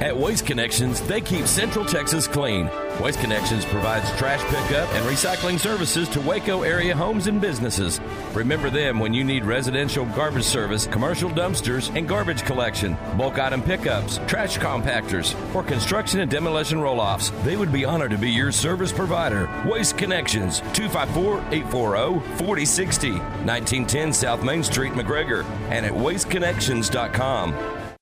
At Waste Connections, they keep Central Texas clean. Waste Connections provides trash pickup and recycling services to Waco area homes and businesses. Remember them when you need residential garbage service, commercial dumpsters, and garbage collection, bulk item pickups, trash compactors, or construction and demolition roll offs. They would be honored to be your service provider. Waste Connections, 254 840 4060, 1910 South Main Street, McGregor, and at wasteconnections.com.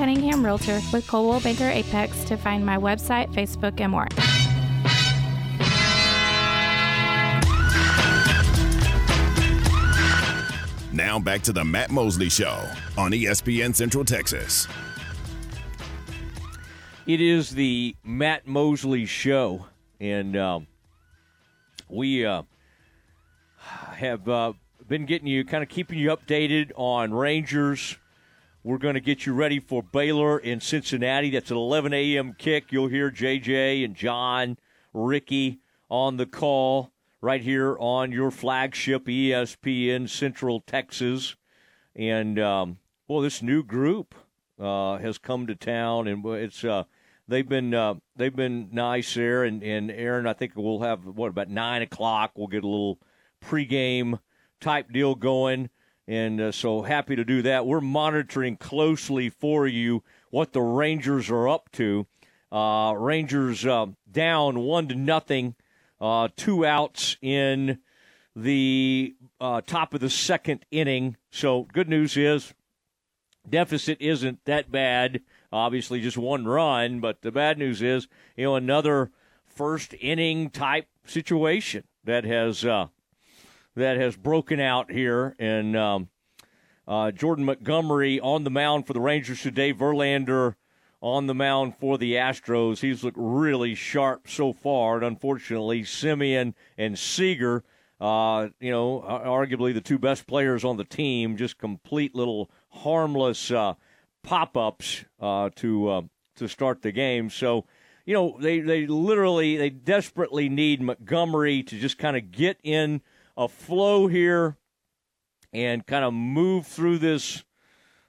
Cunningham Realtor with Coldwell Banker Apex to find my website, Facebook, and more. Now back to the Matt Mosley Show on ESPN Central Texas. It is the Matt Mosley Show, and um, we uh, have uh, been getting you, kind of keeping you updated on Rangers. We're going to get you ready for Baylor in Cincinnati. That's an 11 a.m. kick. You'll hear JJ and John, Ricky on the call right here on your flagship ESPN Central Texas. And, um, well, this new group uh, has come to town, and it's uh, they've been uh, they've been nice there. And, and Aaron, I think we'll have what about nine o'clock? We'll get a little pregame type deal going, and uh, so happy to do that. We're monitoring closely for you what the Rangers are up to. Uh, Rangers uh, down one to nothing, uh, two outs in the uh, top of the second inning. So good news is deficit isn't that bad. Obviously, just one run, but the bad news is you know another first inning type situation that has uh, that has broken out here, and um, uh, Jordan Montgomery on the mound for the Rangers today. Verlander on the mound for the Astros. He's looked really sharp so far, and unfortunately, Semien and Seager. Uh, you know, arguably the two best players on the team, just complete little harmless uh, pop ups uh, to uh, to start the game. So, you know, they they literally they desperately need Montgomery to just kind of get in a flow here and kind of move through this.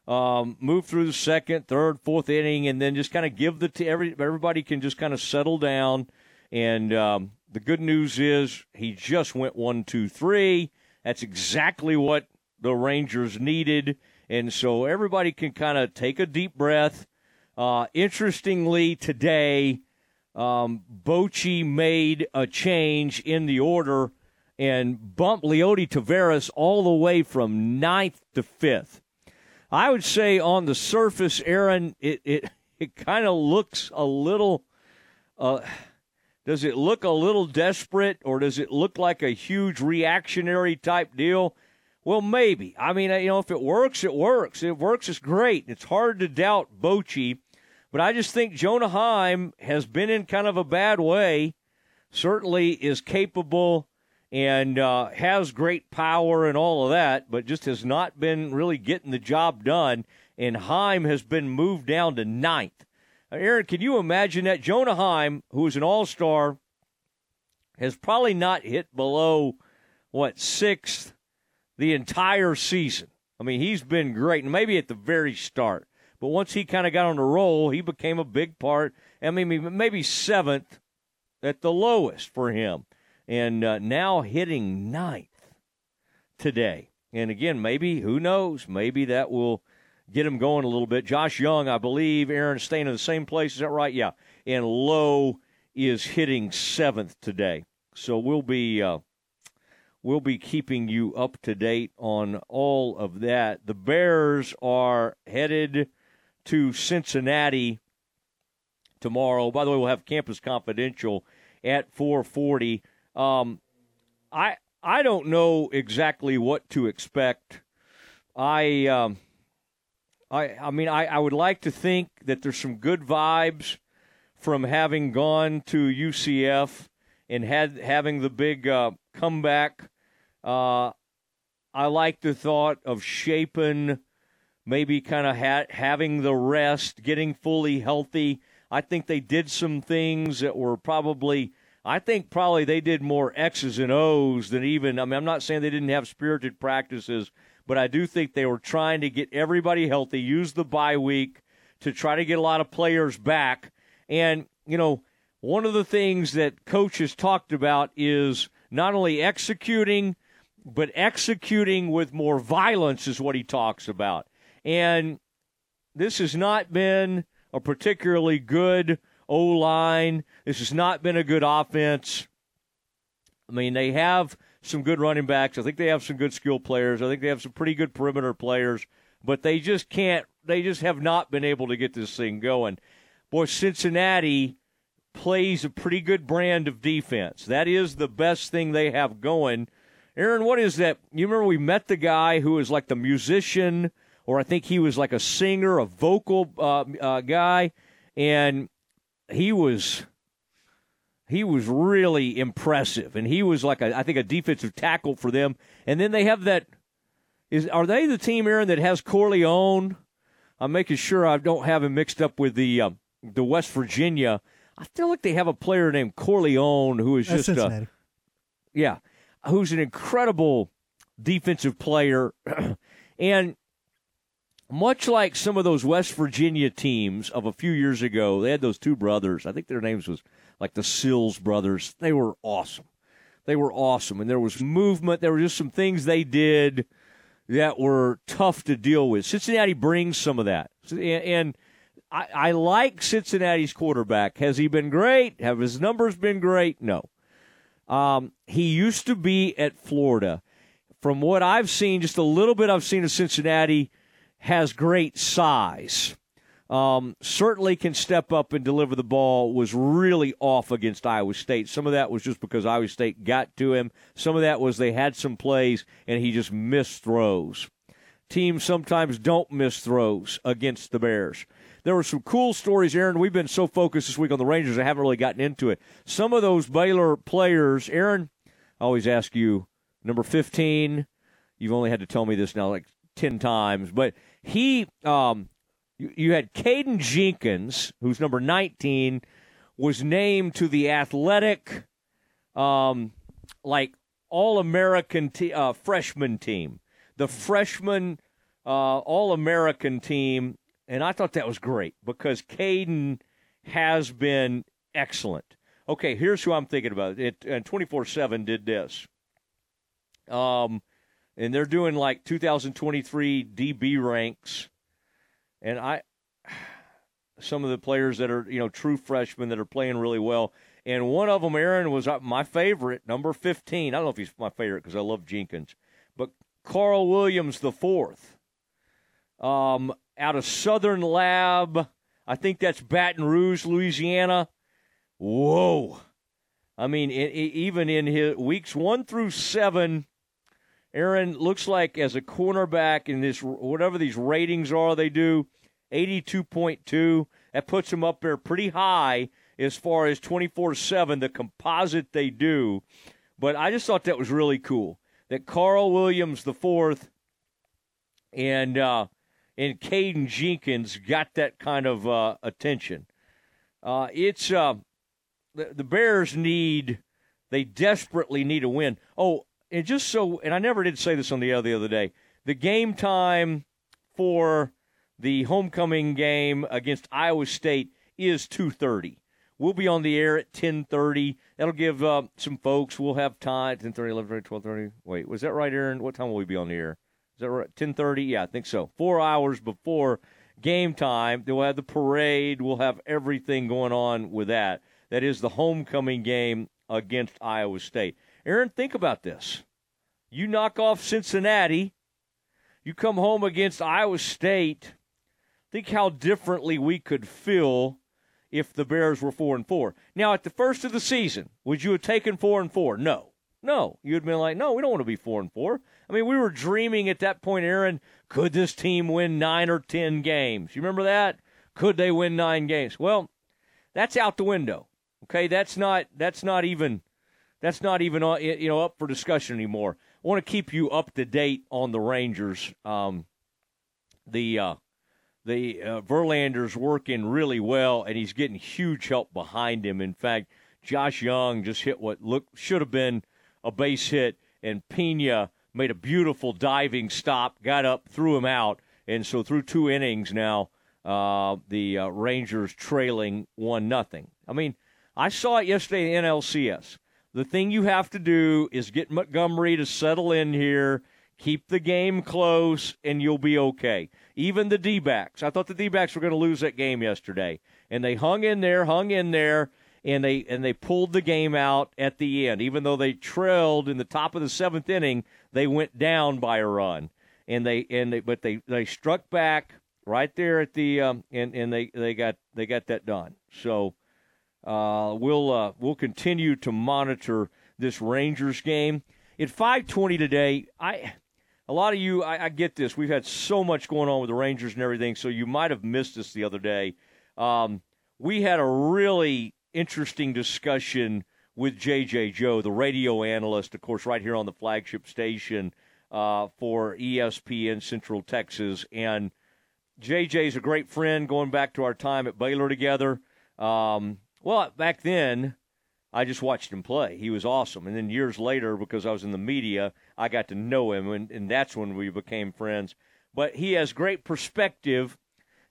Um, move through the second, third, fourth inning, and then just kind of give the t- every everybody can just kind of settle down. And um, the good news is he just went one, two, three. That's exactly what the Rangers needed. And so everybody can kind of take a deep breath. Uh, interestingly, today, um, Bochy made a change in the order and bump Leody Taveras all the way from ninth to fifth. I would say on the surface, Aaron, it it, it kind of looks a little. Uh, does it look a little desperate, or does it look like a huge reactionary type deal? Well, maybe. I mean, you know, if it works, it works. If it works, it's great. It's hard to doubt Bochy, but I just think Jonah Heim has been in kind of a bad way. Certainly is capable and uh, has great power and all of that, but just has not been really getting the job done. And Heim has been moved down to ninth. Aaron, can you imagine that? Jonah Heim, who is an all star, has probably not hit below, what, sixth the entire season. I mean, he's been great, and maybe at the very start. But once he kind of got on the roll, he became a big part. I mean, maybe seventh at the lowest for him. And uh, now hitting ninth today. And again, maybe, who knows, maybe that will get him going a little bit. Josh Young, I believe, Aaron, staying in the same place. Is that right? Yeah. And Lowe is hitting seventh today. So we'll be. Uh, We'll be keeping you up to date on all of that. The Bears are headed to Cincinnati tomorrow. By the way, we'll have Campus Confidential at 4:40. Um, I I don't know exactly what to expect. I um, I I mean I, I would like to think that there's some good vibes from having gone to UCF and had having the big uh, comeback uh, I like the thought of Shapen maybe kind of ha- having the rest, getting fully healthy. I think they did some things that were probably, I think probably they did more X's and O's than even, I mean, I'm not saying they didn't have spirited practices, but I do think they were trying to get everybody healthy, use the bye week to try to get a lot of players back. And, you know, one of the things that coaches talked about is not only executing, but executing with more violence is what he talks about. And this has not been a particularly good O line. This has not been a good offense. I mean, they have some good running backs. I think they have some good skill players. I think they have some pretty good perimeter players, but they just can't, they just have not been able to get this thing going. Boy, Cincinnati plays a pretty good brand of defense. That is the best thing they have going Aaron, what is that? You remember we met the guy who was like the musician, or I think he was like a singer, a vocal uh, uh, guy, and he was he was really impressive, and he was like a, I think a defensive tackle for them. And then they have that. Is are they the team, Aaron, that has Corleone? I'm making sure I don't have him mixed up with the uh, the West Virginia. I feel like they have a player named Corleone who is That's just uh, Cincinnati. yeah, who's an incredible defensive player, and much like some of those West Virginia teams of a few years ago, they had those two brothers. I think their names was like the Stills brothers. They were awesome. They were awesome, and there was movement. There were just some things they did that were tough to deal with. Cincinnati brings some of that, and, I, I like Cincinnati's quarterback. Has he been great? Have his numbers been great? No. Um, he used to be at Florida. From what I've seen, just a little bit I've seen of Cincinnati, has great size. Um, certainly can step up and deliver the ball. Was really off against Iowa State. Some of that was just because Iowa State got to him. Some of that was they had some plays and he just missed throws. Teams sometimes don't miss throws against the Bears. There were some cool stories, Aaron. We've been so focused this week on the Rangers, I haven't really gotten into it. Some of those Baylor players, Aaron, I always ask you, number 15, you've only had to tell me this now like 10 times, but he, um, you, had Caden Jenkins, who's number 19, was named to the athletic, um, like all American te- uh, freshman team, the freshman uh, all American team. And I thought that was great because Caden has been excellent. Okay, here's who I'm thinking about. It and 24 7 did this. Um, and they're doing like 2023 DB ranks, and I, some of the players that are you know true freshmen that are playing really well, and one of them, Aaron, was uh, my favorite, number 15. I don't know if he's my favorite because I love Jenkins, but Carl Williams the fourth, um, out of Southern Lab, I think that's Baton Rouge, Louisiana. Whoa. I mean, it, it, even in his weeks one through seven, Aaron looks like as a cornerback in this whatever these ratings are they do, eighty-two point two. That puts him up there pretty high as far as twenty-four seven, the composite they do. But I just thought that was really cool that Carl Williams the fourth and uh, and Caden Jenkins got that kind of uh, attention. Uh, it's uh, the, the Bears need they desperately need a win. Oh, and just so and I never did say this on the other the other day. The game time for the homecoming game against Iowa State is 2:30. We'll be on the air at 10:30. That'll give uh, some folks. We'll have time 10:30, 11:30, 12:30. Wait, was that right, Aaron? What time will we be on the air? Is that right? 10:30? Yeah, I think so. Four hours before game time. We'll have the parade. We'll have everything going on with that. That is the homecoming game against Iowa State. Aaron, think about this. You knock off Cincinnati. You come home against Iowa State. Think how differently we could feel if the Bears were four and four. Now, at the first of the season, would you have taken four and four? No. No. You'd been like, no, we don't want to be four and four. I mean, we were dreaming at that point, Aaron, could this team win nine or ten games? You remember that? Could they win nine games? Well, that's out the window. Okay, that's not that's not even that's not even you know up for discussion anymore. I want to keep you up to date on the Rangers. Um, the uh, the uh, Verlander's working really well, and he's getting huge help behind him. In fact, Josh Jung just hit what look should have been a base hit, and Pena made a beautiful diving stop, got up, threw him out, and so through two innings now, uh, the uh, Rangers trailing one nothing. I mean, I saw it yesterday in the NLCS. The thing you have to do is get Montgomery to settle in here, keep the game close, and you'll be okay. Even the D backs. I thought the D backs were going to lose that game yesterday. And they hung in there, hung in there, and they and they pulled the game out at the end. Even though they trailed in the top of the seventh inning, they went down by a run. And they and they but they, they struck back right there at the um, and, and they, they got they got that done. So uh, we'll uh, we'll continue to monitor this Rangers game at 5:20 today. I a lot of you, I, I, get this. We've had so much going on with the Rangers and everything, so you might have missed this the other day. Um, we had a really interesting discussion with JJ Joe, the radio analyst, of course, right here on the flagship station uh, for ESPN Central Texas. And JJ's a great friend going back to our time at Baylor together. Um, well, back then, I just watched him play. He was awesome. And then years later, because I was in the media, I got to know him, and, and that's when we became friends. But he has great perspective.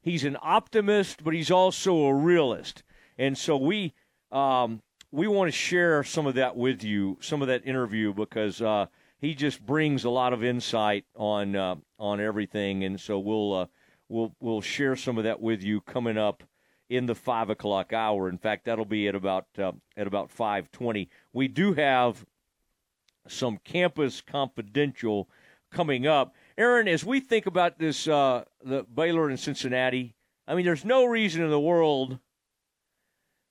He's an optimist, but he's also a realist. And so we um, we want to share some of that with you, some of that interview, because uh, he just brings a lot of insight on uh, on everything. And so we'll uh, we'll we'll share some of that with you coming up in the five o'clock hour. In fact, that'll be at about uh, at about five twenty. We do have some campus confidential coming up. Aaron, as we think about this, uh, the Baylor and Cincinnati, I mean, there's no reason in the world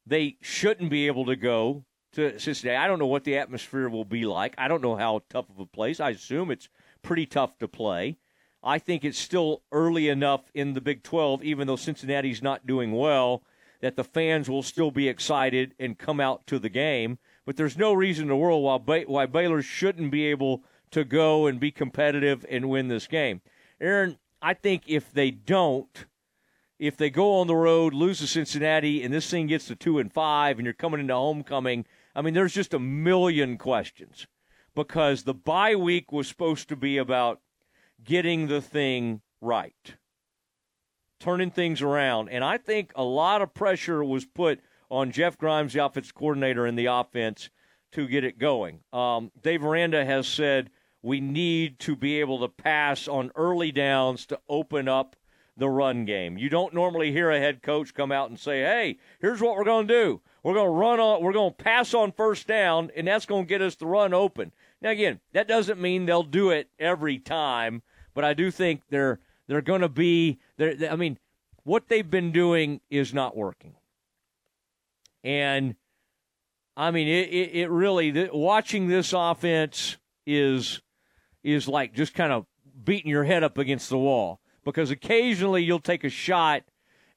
they shouldn't be able to go to Cincinnati. I don't know what the atmosphere will be like. I don't know how tough of a place. I assume it's pretty tough to play. I think it's still early enough in the Big 12, even though Cincinnati's not doing well, that the fans will still be excited and come out to the game. But there's no reason in the world why, why Baylor shouldn't be able to go and be competitive and win this game. Aaron, I think if they don't, if they go on the road, lose to Cincinnati, and this thing gets to two and five, and you're coming into homecoming, I mean, there's just a million questions because the bye week was supposed to be about getting the thing right, turning things around. And I think a lot of pressure was put on Jeff Grimes, the offensive coordinator, in the offense to get it going. Um, Dave Aranda has said we need to be able to pass on early downs to open up the run game. You don't normally hear a head coach come out and say, "Hey, here's what we're going to do. We're going to run on we're going to pass on first down and that's going to get us the run open." Now again, that doesn't mean they'll do it every time, but I do think they're they're going to be I mean, what they've been doing is not working. And I mean, it, it, it really watching this offense is is like just kind of beating your head up against the wall because occasionally you'll take a shot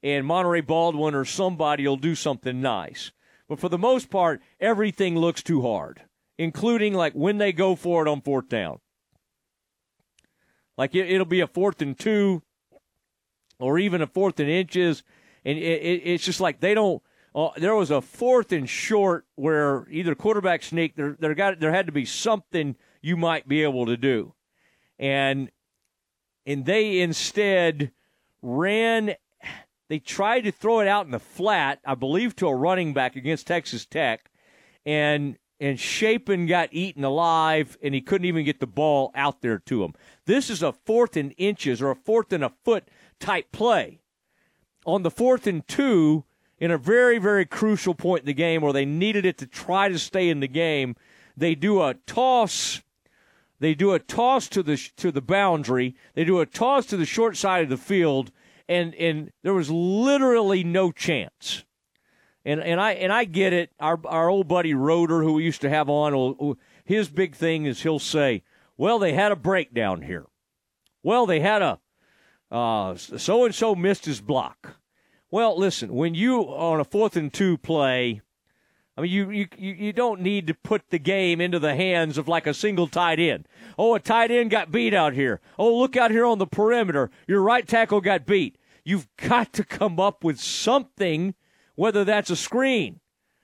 and Monaray Baldwin or somebody will do something nice. But for the most part, everything looks too hard, including like when they go for it on fourth down. Like it, will be a fourth and two or even a fourth and inches. And it, it, it's just like they don't. Uh, there was a fourth and short where either quarterback sneak there there got there had to be something you might be able to do, and and they instead ran. They tried to throw it out in the flat, I believe, to a running back against Texas Tech, and and Shapen got eaten alive, and he couldn't even get the ball out there to him. This is a fourth and inches or a fourth and a foot type play. On the fourth and two, in a very, very crucial point in the game where they needed it to try to stay in the game, they do a toss they do a toss to the to the boundary. They do a toss to the short side of the field, and and there was literally no chance. And and I and I get it. Our our old buddy Roder, who we used to have on, his big thing is he'll say, "Well, they had a breakdown here. Well, they had a so and so missed his block." Well, listen, when you on a fourth and two play I mean, you, you you don't need to put the game into the hands of like a single tight end. Oh, a tight end got beat out here. Oh, look out here on the perimeter. Your right tackle got beat. You've got to come up with something, whether that's a screen,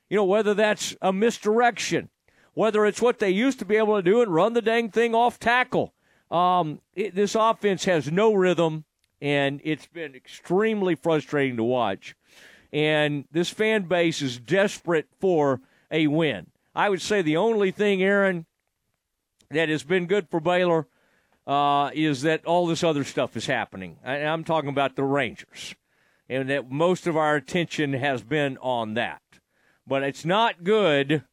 you know, whether that's a misdirection, whether it's what they used to be able to do and run the dang thing off tackle. Um, it, this offense has no rhythm, and it's been extremely frustrating to watch and this fan base is desperate for a win. I would say the only thing, Aaron, that has been good for Baylor uh, is that all this other stuff is happening. I'm talking about the Rangers, and that most of our attention has been on that. But it's not good,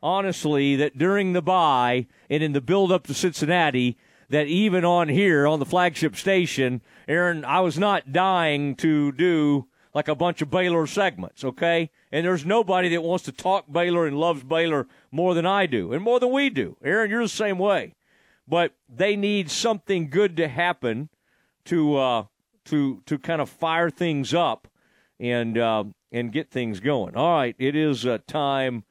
honestly, that during the bye and in the build up to Cincinnati, that even on here on the flagship station, Aaron, I was not dying to do like a bunch of Baylor segments, okay? And there's nobody that wants to talk Baylor and loves Baylor more than I do, and more than we do. Aaron, you're the same way. But they need something good to happen to uh, to to kind of fire things up. and uh, and get things going. All right, it is uh, time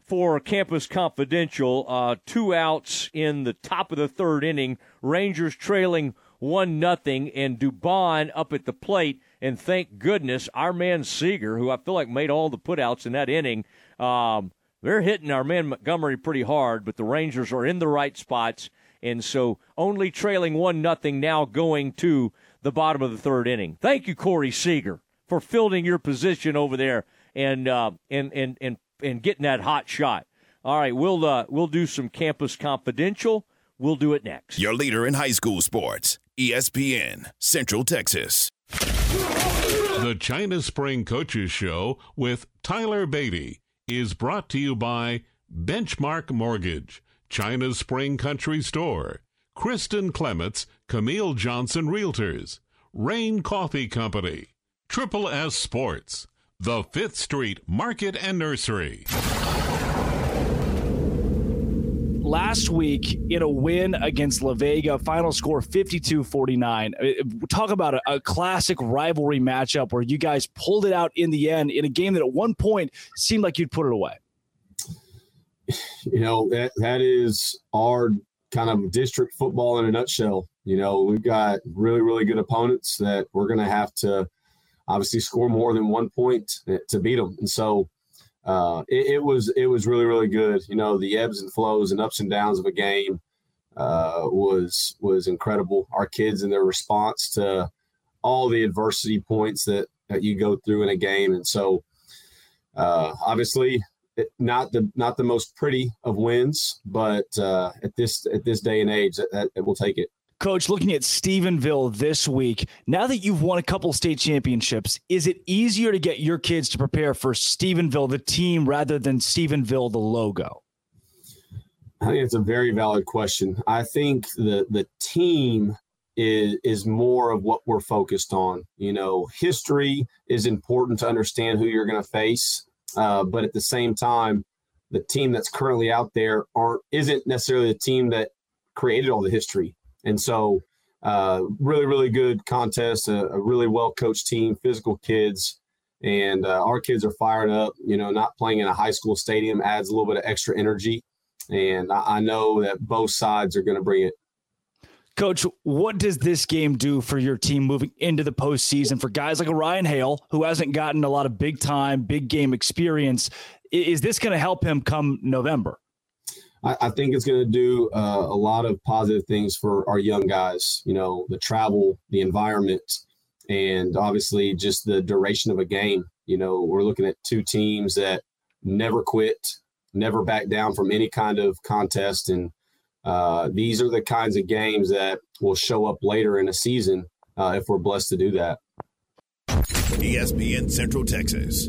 for Campus Confidential. Uh, two outs in the top of the third inning. Rangers trailing one nothing, and Dubon up at the plate. And thank goodness our man Seager, who I feel like made all the putouts in that inning, um, they're hitting our man Montgomery pretty hard. But the Rangers are in the right spots, and so only trailing one nothing now going to the bottom of the third inning. Thank you, Corey Seager, for fielding your position over there and uh, and and and and getting that hot shot. All right, we'll uh, we'll do some campus confidential. We'll do it next. Your leader in high school sports, ESPN Central Texas. The China Spring Coaches Show with Tyler Beatty is brought to you by Benchmark Mortgage, China's Spring Country Store, Kristen Clements, Camille Johnson Realtors, Rain Coffee Company, Triple S Sports, the Fifth Street Market and Nursery. last week in a win against La Vega, final score 52 49. Uh, talk about a, a, classic rivalry matchup where you guys pulled it out in the end in a game that at one point seemed like you'd put it away. You know, that, that is our kind of district football in a nutshell. You know, we've got really, really good opponents that we're going to have to obviously score more than one point to beat them. And so, uh, it, it, was it was really really good. You know, the ebbs and flows and ups and downs of a game uh, was was incredible. Our kids and their response to all the adversity points that that you go through in a game, and so uh, obviously it, not the not the most pretty of wins, but uh, at this at this day and age, that, that, that we'll take it. Coach, looking at Stephenville this week, now that you've won a couple state championships, is it easier to get your kids to prepare for Stephenville, the team, rather than Stephenville, the logo? I think it's a very valid question. I think the the team is is more of what we're focused on. You know, history is important to understand who you're going to face, uh, but at the same time, the team that's currently out there aren't isn't necessarily the team that created all the history. And so, uh, really, really good contest, a, a really well coached team, physical kids. And uh, our kids are fired up. You know, not playing in a high school stadium adds a little bit of extra energy. And I, I know that both sides are going to bring it. Coach, what does this game do for your team moving into the postseason for guys like Ryan Hale, who hasn't gotten a lot of big time, big game experience? Is this going to help him come November? I, I think it's going to do uh, a lot of positive things for our young guys. You know, the travel, the environment, and obviously just the duration of a game. You know, we're looking at two teams that never quit, never back down from any kind of contest, and uh, these are the kinds of games that will show up later in a season uh, if we're blessed to do that. ESPN Central Texas.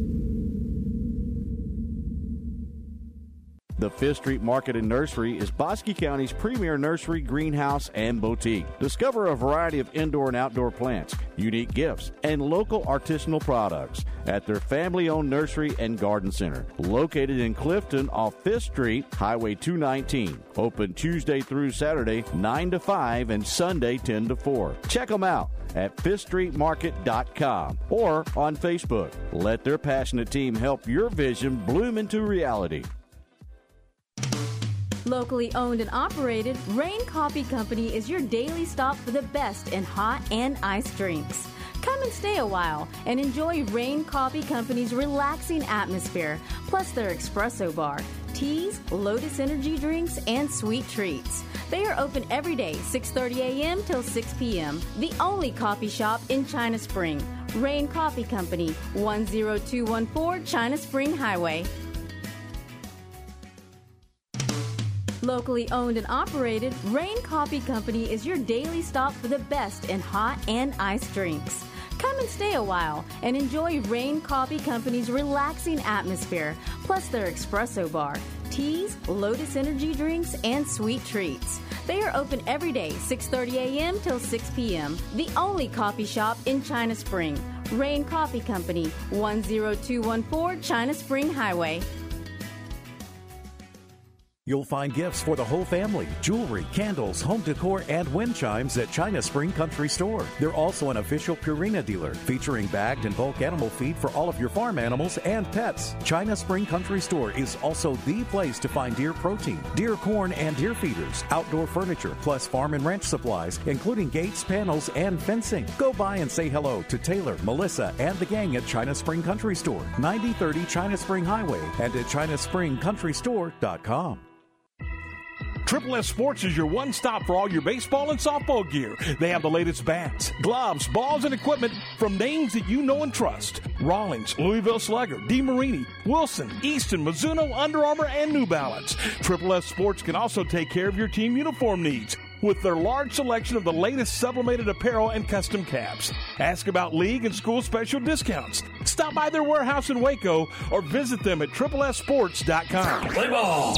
The Fifth Street Market and Nursery is Bosque County's premier nursery, greenhouse, and boutique. Discover a variety of indoor and outdoor plants, unique gifts, and local artisanal products at their family owned nursery and garden center, located in Clifton off Fifth Street, Highway 219. Open Tuesday through Saturday, 9 to 5, and Sunday, 10 to 4. Check them out at fifthstreetmarket.com or on Facebook. Let their passionate team help your vision bloom into reality. Locally owned and operated, Rain Coffee Company is your daily stop for the best in hot and iced drinks. Come and stay a while and enjoy Rain Coffee Company's relaxing atmosphere, plus their espresso bar, teas, Lotus energy drinks, and sweet treats. They are open every day, 6:30 a.m. till 6 p.m. The only coffee shop in China Spring. Rain Coffee Company, 10214 China Spring Highway. Locally owned and operated, Rain Coffee Company is your daily stop for the best in hot and iced drinks. Come and stay a while and enjoy Rain Coffee Company's relaxing atmosphere, plus their espresso bar, teas, Lotus energy drinks, and sweet treats. They are open every day, 6:30 a.m. till 6 p.m. The only coffee shop in China Spring. Rain Coffee Company, 10214 China Spring Highway. You'll find gifts for the whole family jewelry, candles, home decor, and wind chimes at China Spring Country Store. They're also an official Purina dealer featuring bagged and bulk animal feed for all of your farm animals and pets. China Spring Country Store is also the place to find deer protein, deer corn, and deer feeders, outdoor furniture, plus farm and ranch supplies, including gates, panels, and fencing. Go by and say hello to Taylor, Melissa, and the gang at China Spring Country Store, 9030 China Spring Highway, and at chinaspringcountrystore.com. Triple S Sports is your one stop for all your baseball and softball gear. They have the latest bats, gloves, balls, and equipment from names that you know and trust. Rawlings, Louisville Slugger, DeMarini, Wilson, Easton, Mizuno, Under Armour, and New Balance. Triple S Sports can also take care of your team uniform needs with their large selection of the latest sublimated apparel and custom caps. Ask about league and school special discounts. Stop by their warehouse in Waco or visit them at triplessports.com. Play ball.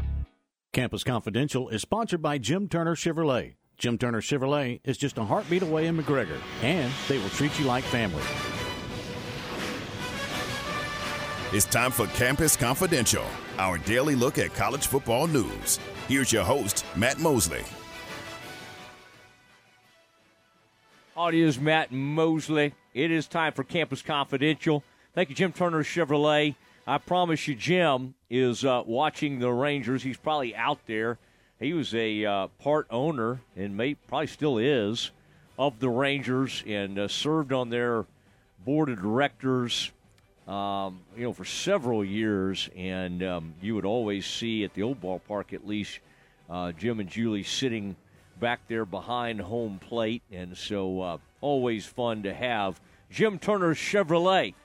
Campus Confidential is sponsored by Jim Turner Chevrolet. Jim Turner Chevrolet is just a heartbeat away in McGregor, and they will treat you like family. It's time for Campus Confidential, our daily look at college football news. Here's your host, Matt Mosley. It is Matt Mosley. It is time for Campus Confidential. Thank you, Jim Turner Chevrolet. I promise you, Jim is uh, watching the Rangers. He's probably out there. He was a uh, part owner and may probably still is of the Rangers and uh, served on their board of directors. Um, you know, for several years, and um, you would always see at the old ballpark, at least, uh, Jim and Julie sitting back there behind home plate, and so uh, always fun to have Jim Turner Chevrolet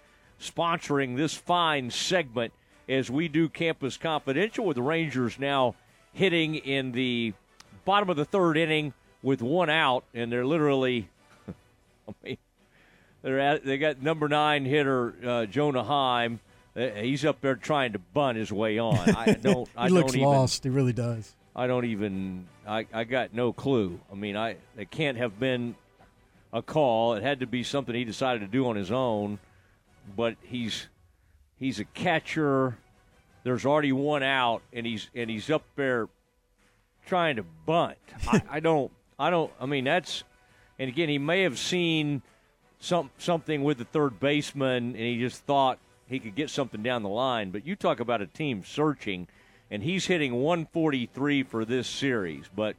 sponsoring this fine segment as we do Campus Confidential with the Rangers now hitting in the bottom of the third inning with one out, and they're literally, I mean, they're at, they got number nine hitter uh, Jonah Heim. Uh, He's up there trying to bunt his way on. I don't. he I looks don't even, lost. He really does. I don't even. I, I got no clue. I mean, I it can't have been a call. It had to be something he decided to do on his own. But he's he's a catcher. There's already one out, and he's and he's up there trying to bunt. I, I don't. I don't. I mean, that's. And again, he may have seen some something with the third baseman, and he just thought he could get something down the line. But you talk about a team searching, and he's hitting 143 for this series. But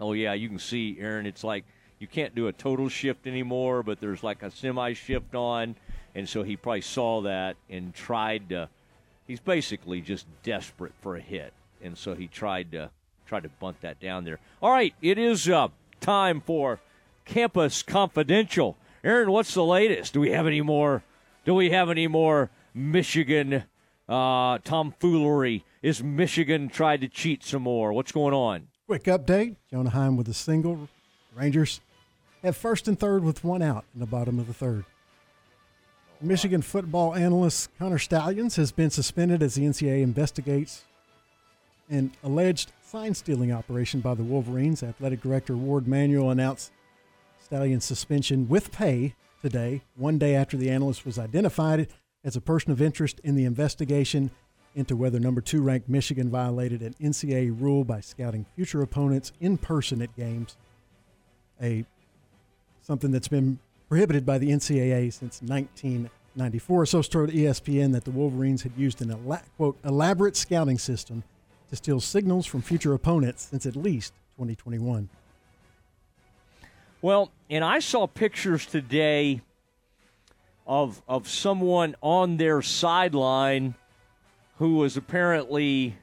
oh yeah, you can see Aaron. It's like you can't do a total shift anymore, but there's like a semi shift on, and so he probably saw that and tried to. He's basically just desperate for a hit, and so he tried to tried to bunt that down there. All right, it is uh, time for Campus Confidential. Aaron, what's the latest? Do we have any more? Do we have any more Michigan uh, tomfoolery? Is Michigan tried to cheat some more? What's going on? Quick update Jonah Heim with a single. Rangers have first and third with one out in the bottom of the third. Michigan football analyst Connor Stalions has been suspended as the NCAA investigates an alleged sign stealing operation by the Wolverines. Athletic Director Warde Manuel announced Stallion's suspension with pay today, one day after the analyst was identified as a person of interest in the investigation into whether number two ranked Michigan violated an NCAA rule by scouting future opponents in person at games. A something that's been prohibited by the NCAA since 1994. So told ESPN that the Wolverines had used an ela- quote elaborate scouting system to steal signals from future opponents since at least 2021. Well, and I saw pictures today of of someone on their sideline who was apparently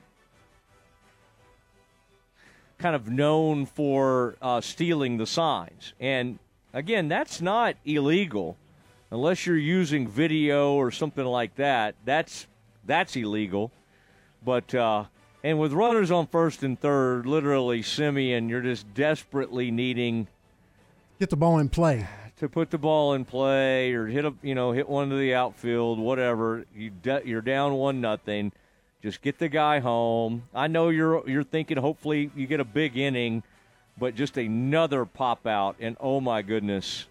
kind of known for uh, stealing the signs. And again, that's not illegal unless you're using video or something like that. That's that's illegal. But uh, and with runners on first and third, literally Semien, you're just desperately needing Get the ball in play. to put the ball in play or hit a you know hit one to the outfield, whatever. You de- you're down one nothing. Just get the guy home. I know you're you're thinking hopefully you get a big inning, but just another pop out and oh my goodness,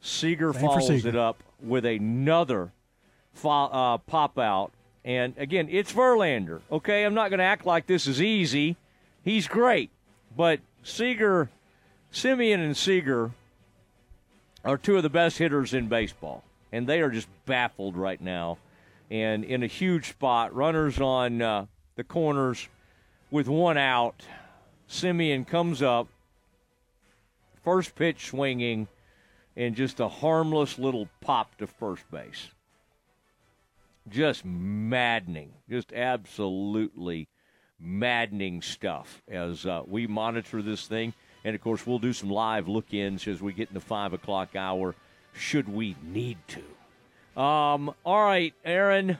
Seager Same follows Seager. it up with another fo- uh, pop out. And again, it's Verlander. Okay, I'm not going to act like this is easy. He's great, but Seager, Semien, and Seager are two of the best hitters in baseball, and they are just baffled right now. And in a huge spot, runners on uh, the corners with one out. Semien comes up, first pitch swinging, and just a harmless little pop to first base. Just maddening, just absolutely maddening stuff as uh, we monitor this thing. And of course, we'll do some live look ins as we get in the five o'clock hour, should we need to. Um, all right, Aaron.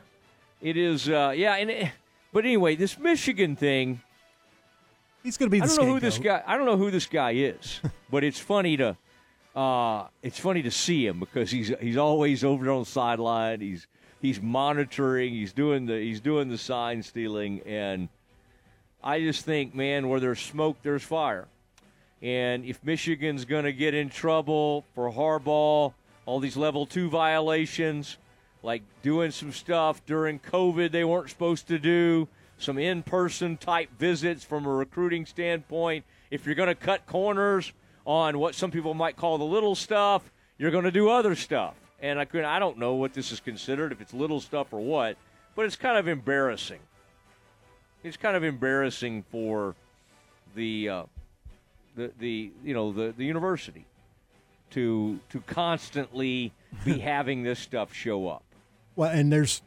It is, uh, yeah, and it, but anyway, this Michigan thing. He's going to be I don't know who this guy. I don't know who this guy is, but it's funny to, uh, it's funny to see him because he's he's always over on the sideline. He's he's monitoring. He's doing the he's doing the sign stealing, and I just think, man, where there's smoke, there's fire. And if Michigan's going to get in trouble for Harbaugh, all these level two violations, like doing some stuff during COVID they weren't supposed to do, some in person type visits from a recruiting standpoint, if you're going to cut corners on what some people might call the little stuff, you're going to do other stuff. And I, could, I don't know what this is considered, if it's little stuff or what, but it's kind of embarrassing. It's kind of embarrassing for the uh, the the you know the the university to to constantly be having this stuff show up. Well, and there's,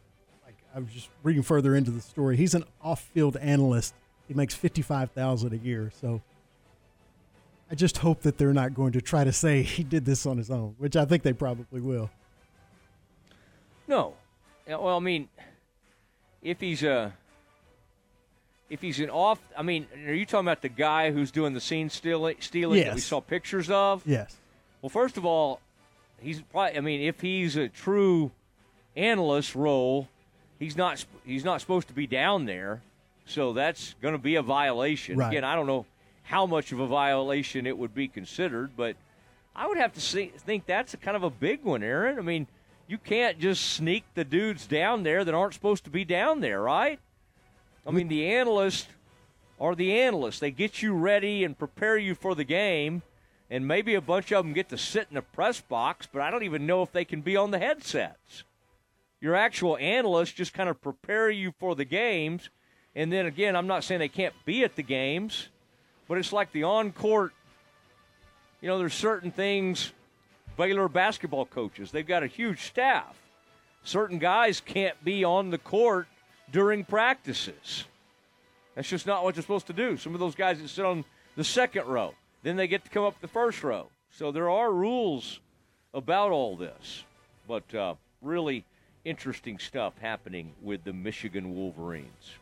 I was just reading further into the story. He's an off-field analyst. He makes fifty-five thousand a year. So, I just hope that they're not going to try to say he did this on his own, which I think they probably will. No, well, I mean, if he's a if he's an off, I mean, are you talking about the guy who's doing the scene stealing, stealing that we saw pictures of? Yes. Well, first of all, he's probably. I mean, if he's a true analyst role, he's not he's not supposed to be down there, so that's going to be a violation. Right. Again, I don't know how much of a violation it would be considered, but I would have to see, think that's a kind of a big one, Aaron. I mean, you can't just sneak the dudes down there that aren't supposed to be down there, right? I mean, the analysts are the analysts. They get you ready and prepare you for the game, and maybe a bunch of them get to sit in the press box, but I don't even know if they can be on the headsets. Your actual analysts just kind of prepare you for the games, and then again, I'm not saying they can't be at the games, but it's like the on court. You know, there's certain things. Baylor basketball coaches, they've got a huge staff. Certain guys can't be on the court during practices. That's just not what they're supposed to do. Some of those guys that sit on the second row, then they get to come up the first row. So there are rules about all this, but uh, really interesting stuff happening with the Michigan Wolverines.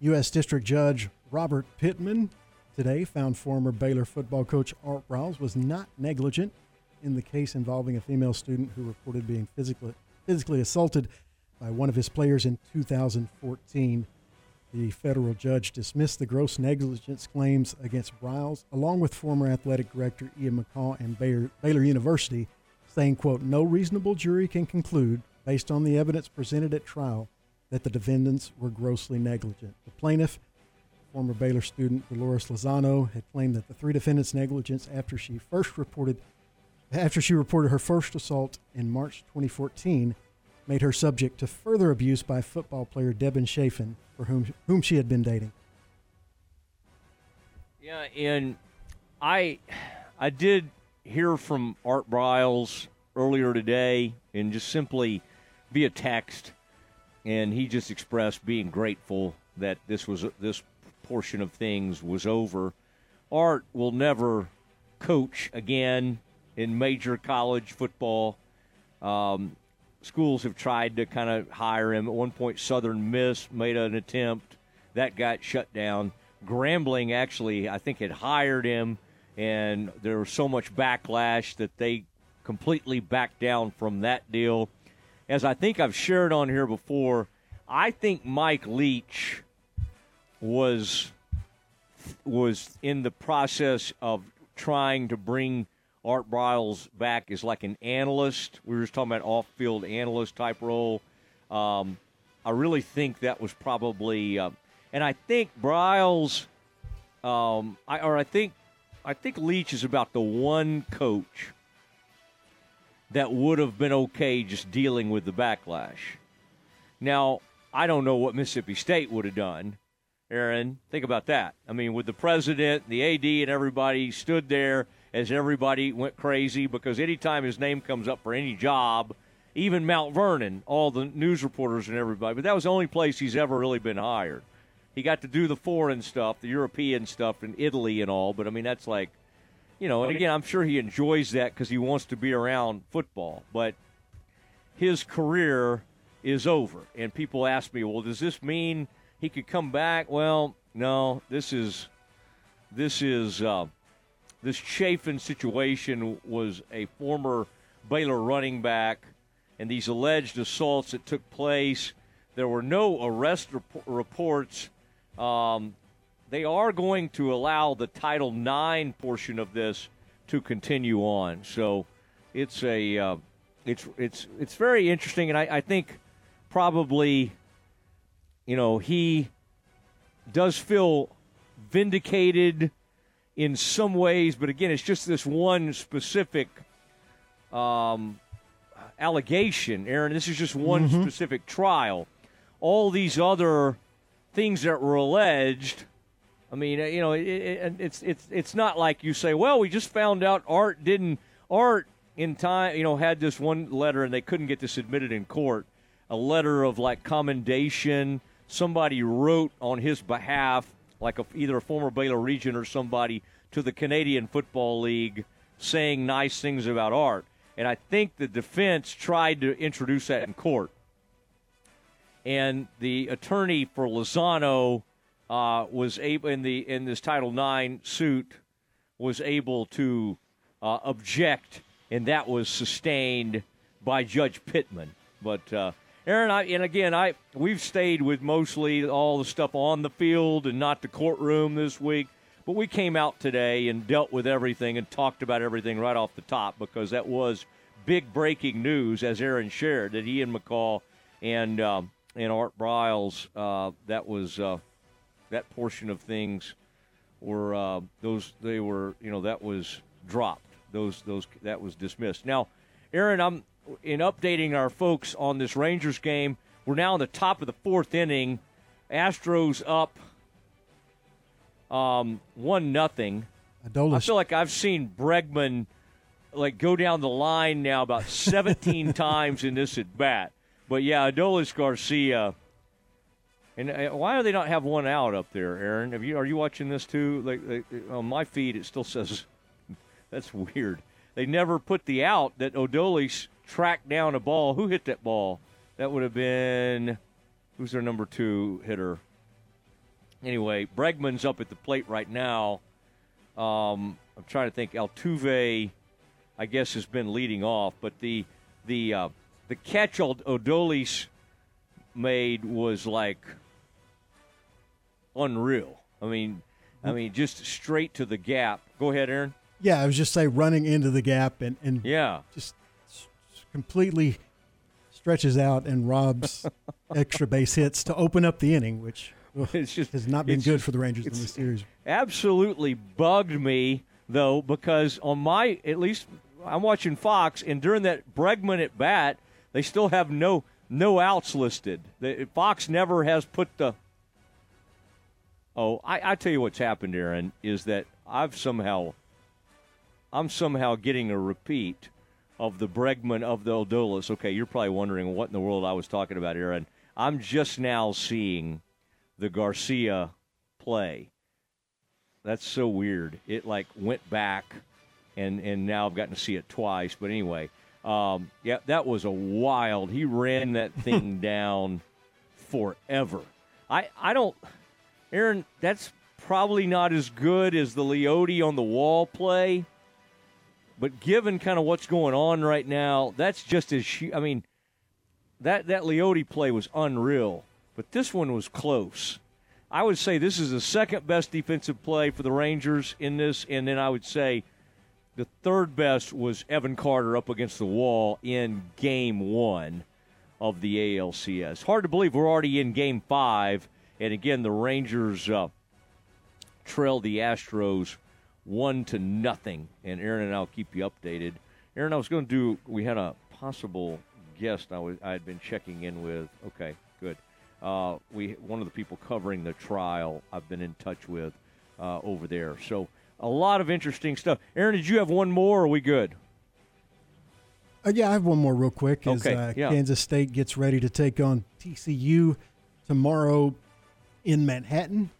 U.S. District Judge Robert Pittman today found former Baylor football coach Art Briles was not negligent in the case involving a female student who reported being physically physically assaulted by one of his players in 2014. The federal judge dismissed the gross negligence claims against Briles, along with former athletic director Ian McCaw and Baylor, Baylor University, saying, quote, no reasonable jury can conclude, based on the evidence presented at trial, that the defendants were grossly negligent. The plaintiff, former Baylor student Dolores Lozano, had claimed that the three defendants' negligence after she first reported after she reported her first assault in March 2014 made her subject to further abuse by football player Devin Chafin, for whom whom she had been dating. Yeah, and I I did hear from Art Briles earlier today and just simply via text and he just expressed being grateful that this was this portion of things was over. Art will never coach again in major college football. Um, schools have tried to kind of hire him. At one point, Southern Miss made an attempt that got shut down. Grambling actually, I think, had hired him, and there was so much backlash that they completely backed down from that deal. As I think I've shared on here before, I think Mike Leach was was in the process of trying to bring Art Briles back as like an analyst. We were just talking about off-field analyst type role. Um, I really think that was probably, uh, and I think Briles, um, I, or I think, I think Leach is about the one coach that would have been okay just dealing with the backlash. Now, I don't know what Mississippi State would have done. Aaron, think about that. I mean, with the president, the AD, and everybody stood there as everybody went crazy because anytime his name comes up for any job, even Mount Vernon, all the news reporters and everybody, but that was the only place he's ever really been hired. He got to do the foreign stuff, the European stuff in Italy and all, but I mean, that's like, you know, and again, I'm sure he enjoys that because he wants to be around football, but his career is over. And people ask me, well, does this mean he could come back? Well, no, this is, this is, uh, this Chafin situation was a former Baylor running back, and these alleged assaults that took place. There were no arrest rep- reports. Um, they are going to allow the Title IX portion of this to continue on. So it's a uh, it's it's it's very interesting, and I, I think probably you know he does feel vindicated in some ways, but again, it's just this one specific um, allegation, Aaron. This is just one Mhm. specific trial. All these other things that were alleged. I mean, uh, you know, it, it, it's it's it's not like you say, well, we just found out Art didn't Art in time, you know, had this one letter and they couldn't get this admitted in court, a letter of like commendation. Somebody wrote on his behalf, like a, either a former Baylor Regent or somebody, to the Canadian Football League, saying nice things about Art. And I think the defense tried to introduce that in court and the attorney for Lozano uh, was able in the in this Title IX suit was able to uh, object, and that was sustained by Judge Pittman. But uh, Aaron, I, and again, I we've stayed with mostly all the stuff on the field and not the courtroom this week. But we came out today and dealt with everything and talked about everything right off the top because that was big breaking news, as Aaron shared, that Ian McCaw and um, and Art Briles, uh, that was uh, that portion of things were uh, those they were you know that was dropped. Those those that was dismissed. Now, Aaron, I'm in updating our folks on this Rangers game. We're now in the top of the fourth inning. Astros up um, one nothing. Adolis. I feel like I've seen Bregman like go down the line now about 17 times in this at bat. But yeah, Adolis Garcia. And uh, why do they not have one out up there, Aaron? Have you are you watching this too? Like, like on my feed, it still says that's weird. They never put the out that Adolis tracked down a ball. Who hit that ball? That would have been who's their number two hitter? Anyway, Bregman's up at the plate right now. Um, I'm trying to think. Altuve, I guess, has been leading off, but the the uh, the catch Od- Adolis made was like unreal. I mean, I mm. mean, just straight to the gap. Go ahead, Aaron. Yeah, I was just say running into the gap and, and Yeah. just completely stretches out and robs extra base hits to open up the inning, which It's just- has not been good just- for the Rangers in this series. absolutely bugged me though because on my at least I'm watching Fox and during that Bregman at bat they still have no no outs listed. Fox never has put the. Oh, I, I tell you what's happened, Aaron, is that I've somehow, I'm somehow getting a repeat of the Bregman of the Adolis. Okay, you're probably wondering what in the world I was talking about, Aaron. I'm just now seeing the Garcia play. That's so weird. It like went back, and and now I've gotten to see it twice. But anyway, Um, yeah, that was a wild. He ran that thing down forever. I I don't, Aaron. That's probably not as good as the Leody on the wall play. But given kind of what's going on right now, that's just as hu- I mean, that that Leody play was unreal. But this one was close. I would say this is the second best defensive play for the Rangers in this, and then I would say the third best was Evan Carter up against the wall in game one of the ALCS. Hard to believe we're already in game five, and again, the Rangers uh, trail the Astros one to nothing. And Aaron and I'll keep you updated. Aaron, I was going to do, we had a possible guest I, was, I had been checking in with. Okay, good. Uh, we one of the people covering the trial I've been in touch with uh, over there. So a lot of interesting stuff. Aaron, did you have one more? Or are we good? Uh, yeah, I have one more real quick. As Okay, uh, yeah. Kansas State gets ready to take on TCU tomorrow in Manhattan.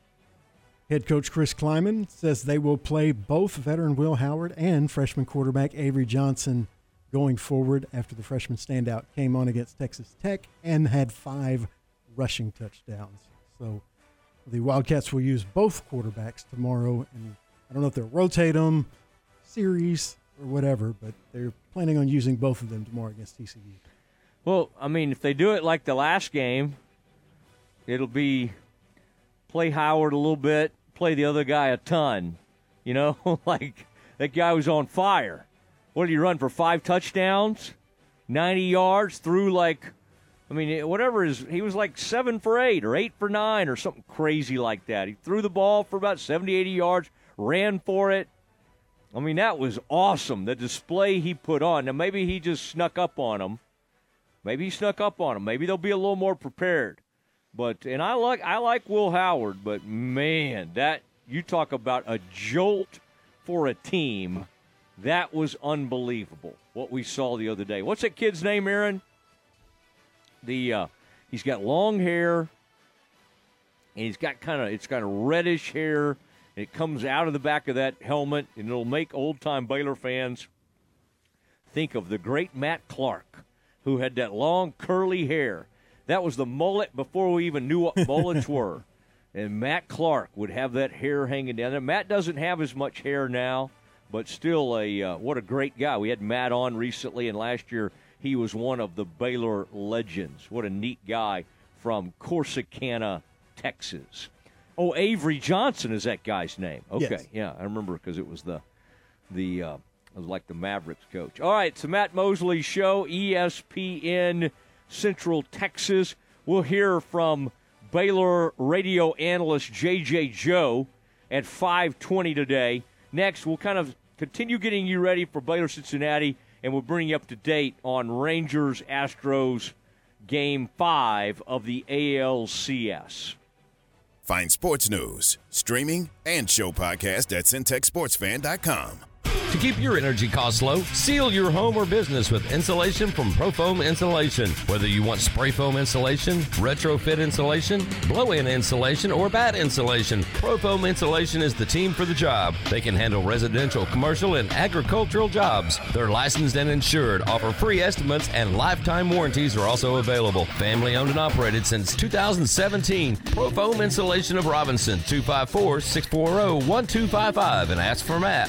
Head coach Chris Klieman says they will play both veteran Will Howard and freshman quarterback Avery Johnson going forward after the freshman standout came on against Texas Tech and had five rushing touchdowns. So the Wildcats will use both quarterbacks tomorrow, and I don't know if they'll rotate them, series or whatever, but they're planning on using both of them tomorrow against TCU. Well, I mean, if they do it like the last game, it'll be play Howard a little bit, play the other guy a ton. You know, like that guy was on fire. What did he run for five touchdowns, ninety yards through like, I mean, whatever is he was like seven for eight or eight for nine or something crazy like that. He threw the ball for about 70, 80 yards, ran for it. I mean, that was awesome. The display he put on. Now maybe he just snuck up on him. Maybe he snuck up on them. Maybe they'll be a little more prepared. But and I like I like Will Howard, but man, that you talk about a jolt for a team. That was unbelievable what we saw the other day. What's that kid's name, Aaron? The uh, he's got long hair, and he's got kind of it's got a reddish hair. It comes out of the back of that helmet, and it'll make old time Baylor fans think of the great Matt Clark, who had that long curly hair. That was the mullet before we even knew what mullets were. And Matt Clark would have that hair hanging down there. Matt doesn't have as much hair now, but still a uh, what a great guy. We had Matt on recently, and last year he was one of the Baylor legends. What a neat guy from Corsicana, Texas. Oh, Avery Johnson is that guy's name. Okay, Yes. yeah, I remember because it was the the uh, it was like the Mavericks coach. All right, it's the Matt Mosley Show, ESPN Central Texas. We'll hear from Baylor radio analyst JJ Joe at 5:20 today. Next, we'll kind of continue getting you ready for Baylor Cincinnati, and we'll bring you up to date on Rangers Astros Game Five of the ALCS. Find sports news, streaming, and show podcast at centexsportsfan.com. To keep your energy costs low, seal your home or business with insulation from Profoam Insulation. Whether you want spray foam insulation, retrofit insulation, blow-in insulation, or bat insulation, Profoam Insulation is the team for the job. They can handle residential, commercial, and agricultural jobs. They're licensed and insured, offer free estimates, and lifetime warranties are also available. Family owned and operated since 2017. Profoam Insulation of Robinson, 254-640-1255, and ask for Matt.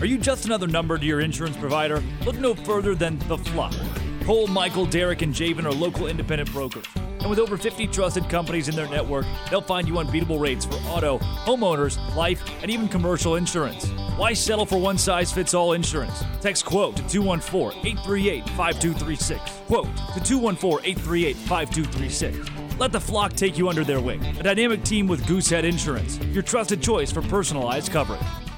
Are you just another number to your insurance provider? Look no further than The Flock. Cole, Michael, Derek, and Javen are local independent brokers. And with over 50 trusted companies in their network, they'll find you unbeatable rates for auto, homeowners, life, and even commercial insurance. Why settle for one size fits all insurance? Text quote to 214 838 5236. Quote to 214 838 5236. Let the flock take you under their wing. A dynamic team with Goosehead Insurance, your trusted choice for personalized coverage.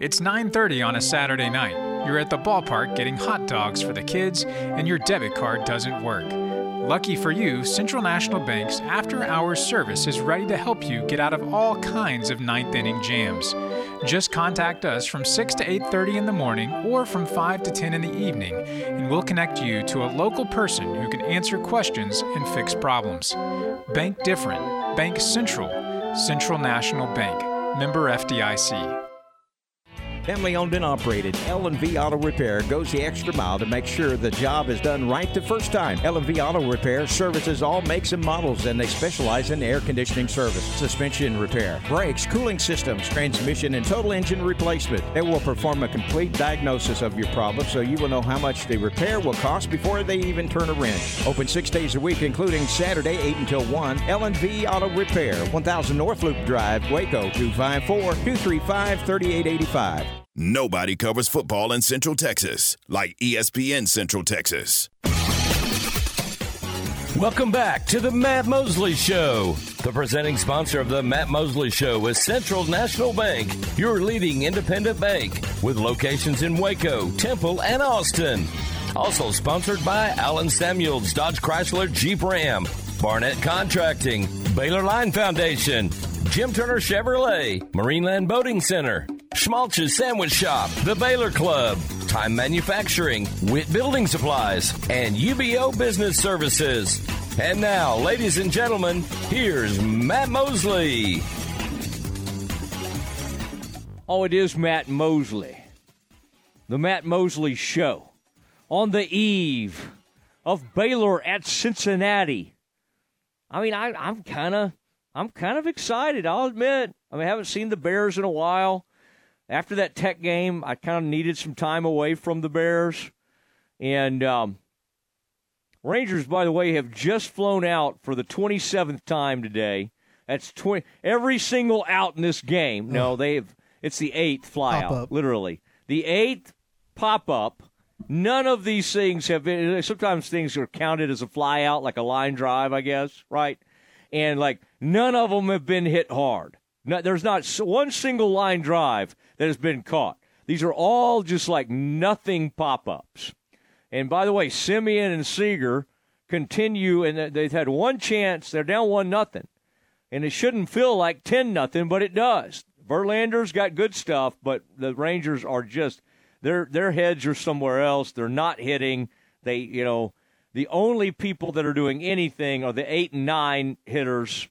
It's 9:30 on a Saturday night. You're at the ballpark getting hot dogs for the kids and your debit card doesn't work. Lucky for you, Central National Bank's after-hours service is ready to help you get out of all kinds of ninth inning jams. Just contact us from 6 to 8:30 in the morning or from 5 to 10 in the evening, and we'll connect you to a local person who can answer questions and fix problems. Bank different. Bank Central. Central National Bank. Member FDIC. Family owned and operated, L&V Auto Repair goes the extra mile to make sure the job is done right the first time. L&V Auto Repair services all makes and models and they specialize in air conditioning service, suspension repair, brakes, cooling systems, transmission and total engine replacement. They will perform a complete diagnosis of your problem so you will know how much the repair will cost before they even turn a wrench. Open 6 days a week including Saturday 8 until 1. L&V Auto Repair, 1000 North Loop Drive, Waco 254-235-3885. Nobody covers football in Central Texas like ESPN Central Texas. Welcome back to the Matt Mosley Show. The presenting sponsor of the Matt Mosley Show is Central National Bank, your leading independent bank with locations in Waco, Temple, and Austin. Also sponsored by Allen Samuels, Dodge Chrysler Jeep Ram, Barnett Contracting, Baylor Line Foundation, Jim Turner Chevrolet, Marineland Boating Center, Schmaltz's Sandwich Shop, The Baylor Club, Time Manufacturing, Witt Building Supplies, and UBEO Business Services. And now, ladies and gentlemen, here's Matt Mosley. Oh, it is Matt Mosley. The Matt Mosley Show. On the eve of Baylor at Cincinnati. I mean, I, I'm kind of I'm kind of excited, I'll admit. I mean, I haven't seen the Bears in a while. After that Tech game, I kind of needed some time away from the Bears. And um, Rangers, by the way, have just flown out for the 27th time today. That's 20 every single out in this game. No, they've it's the eighth fly Pop out, up. literally. The eighth pop up. None of these things have been. Sometimes things are counted as a fly out, like a line drive, I guess, right? And like none of them have been hit hard. No, there's not one single line drive that has been caught. These are all just like nothing pop ups. And by the way, Semien and Seager continue, and they've had one chance. They're down one nothing, and it shouldn't feel like ten nothing, but it does. Verlander's got good stuff, but the Rangers are just their their heads are somewhere else. They're not hitting. They you know the only people that are doing anything are the eight and nine hitters,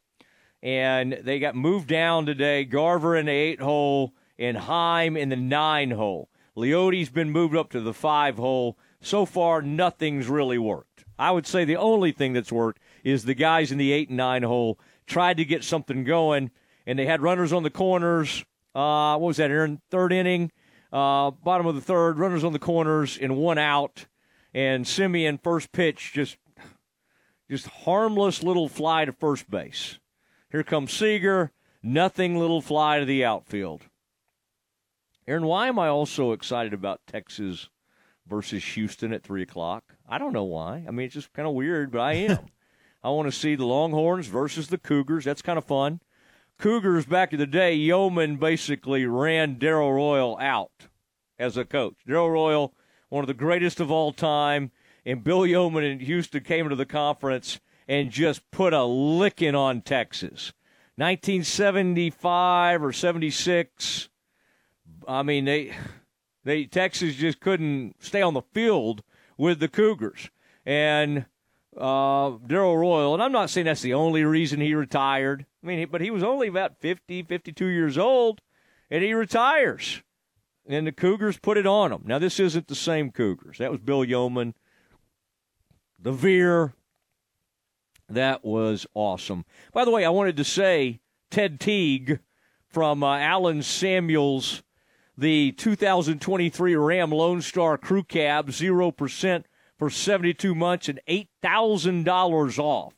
and they got moved down today. Garver in the eight hole and Heim in the nine hole. Leody's been moved up to the five hole. So far, nothing's really worked. I would say the only thing that's worked is the guys in the eight and nine hole tried to get something going, and they had runners on the corners. Uh, what was that? In third inning, uh, bottom of the third, runners on the corners and one out. And Semien first pitch just just harmless little fly to first base. Here comes Seager, nothing little fly to the outfield. Aaron, why am I also excited about Texas versus Houston at three o'clock? I don't know why. I mean, it's just kind of weird, but I am. I want to see the Longhorns versus the Cougars. That's kind of fun. Cougars back in the day, Yeoman basically ran Darrell Royal out as a coach. Darrell Royal, one of the greatest of all time, and Bill Yeoman in Houston came into the conference and just put a licking on Texas. 1975 or 76. I mean, they they Texas just couldn't stay on the field with the Cougars. And uh, Darrell Royal, and I'm not saying that's the only reason he retired. I mean, but he was only about 50, 52 years old, and he retires. And the Cougars put it on him. Now, this isn't the same Cougars. That was Bill Yeoman, the Veer. That was awesome. By the way, I wanted to say Ted Teague from uh, Allen Samuels, the 2023 Ram Lone Star Crew Cab, 0% for 72 months and $8,000 off.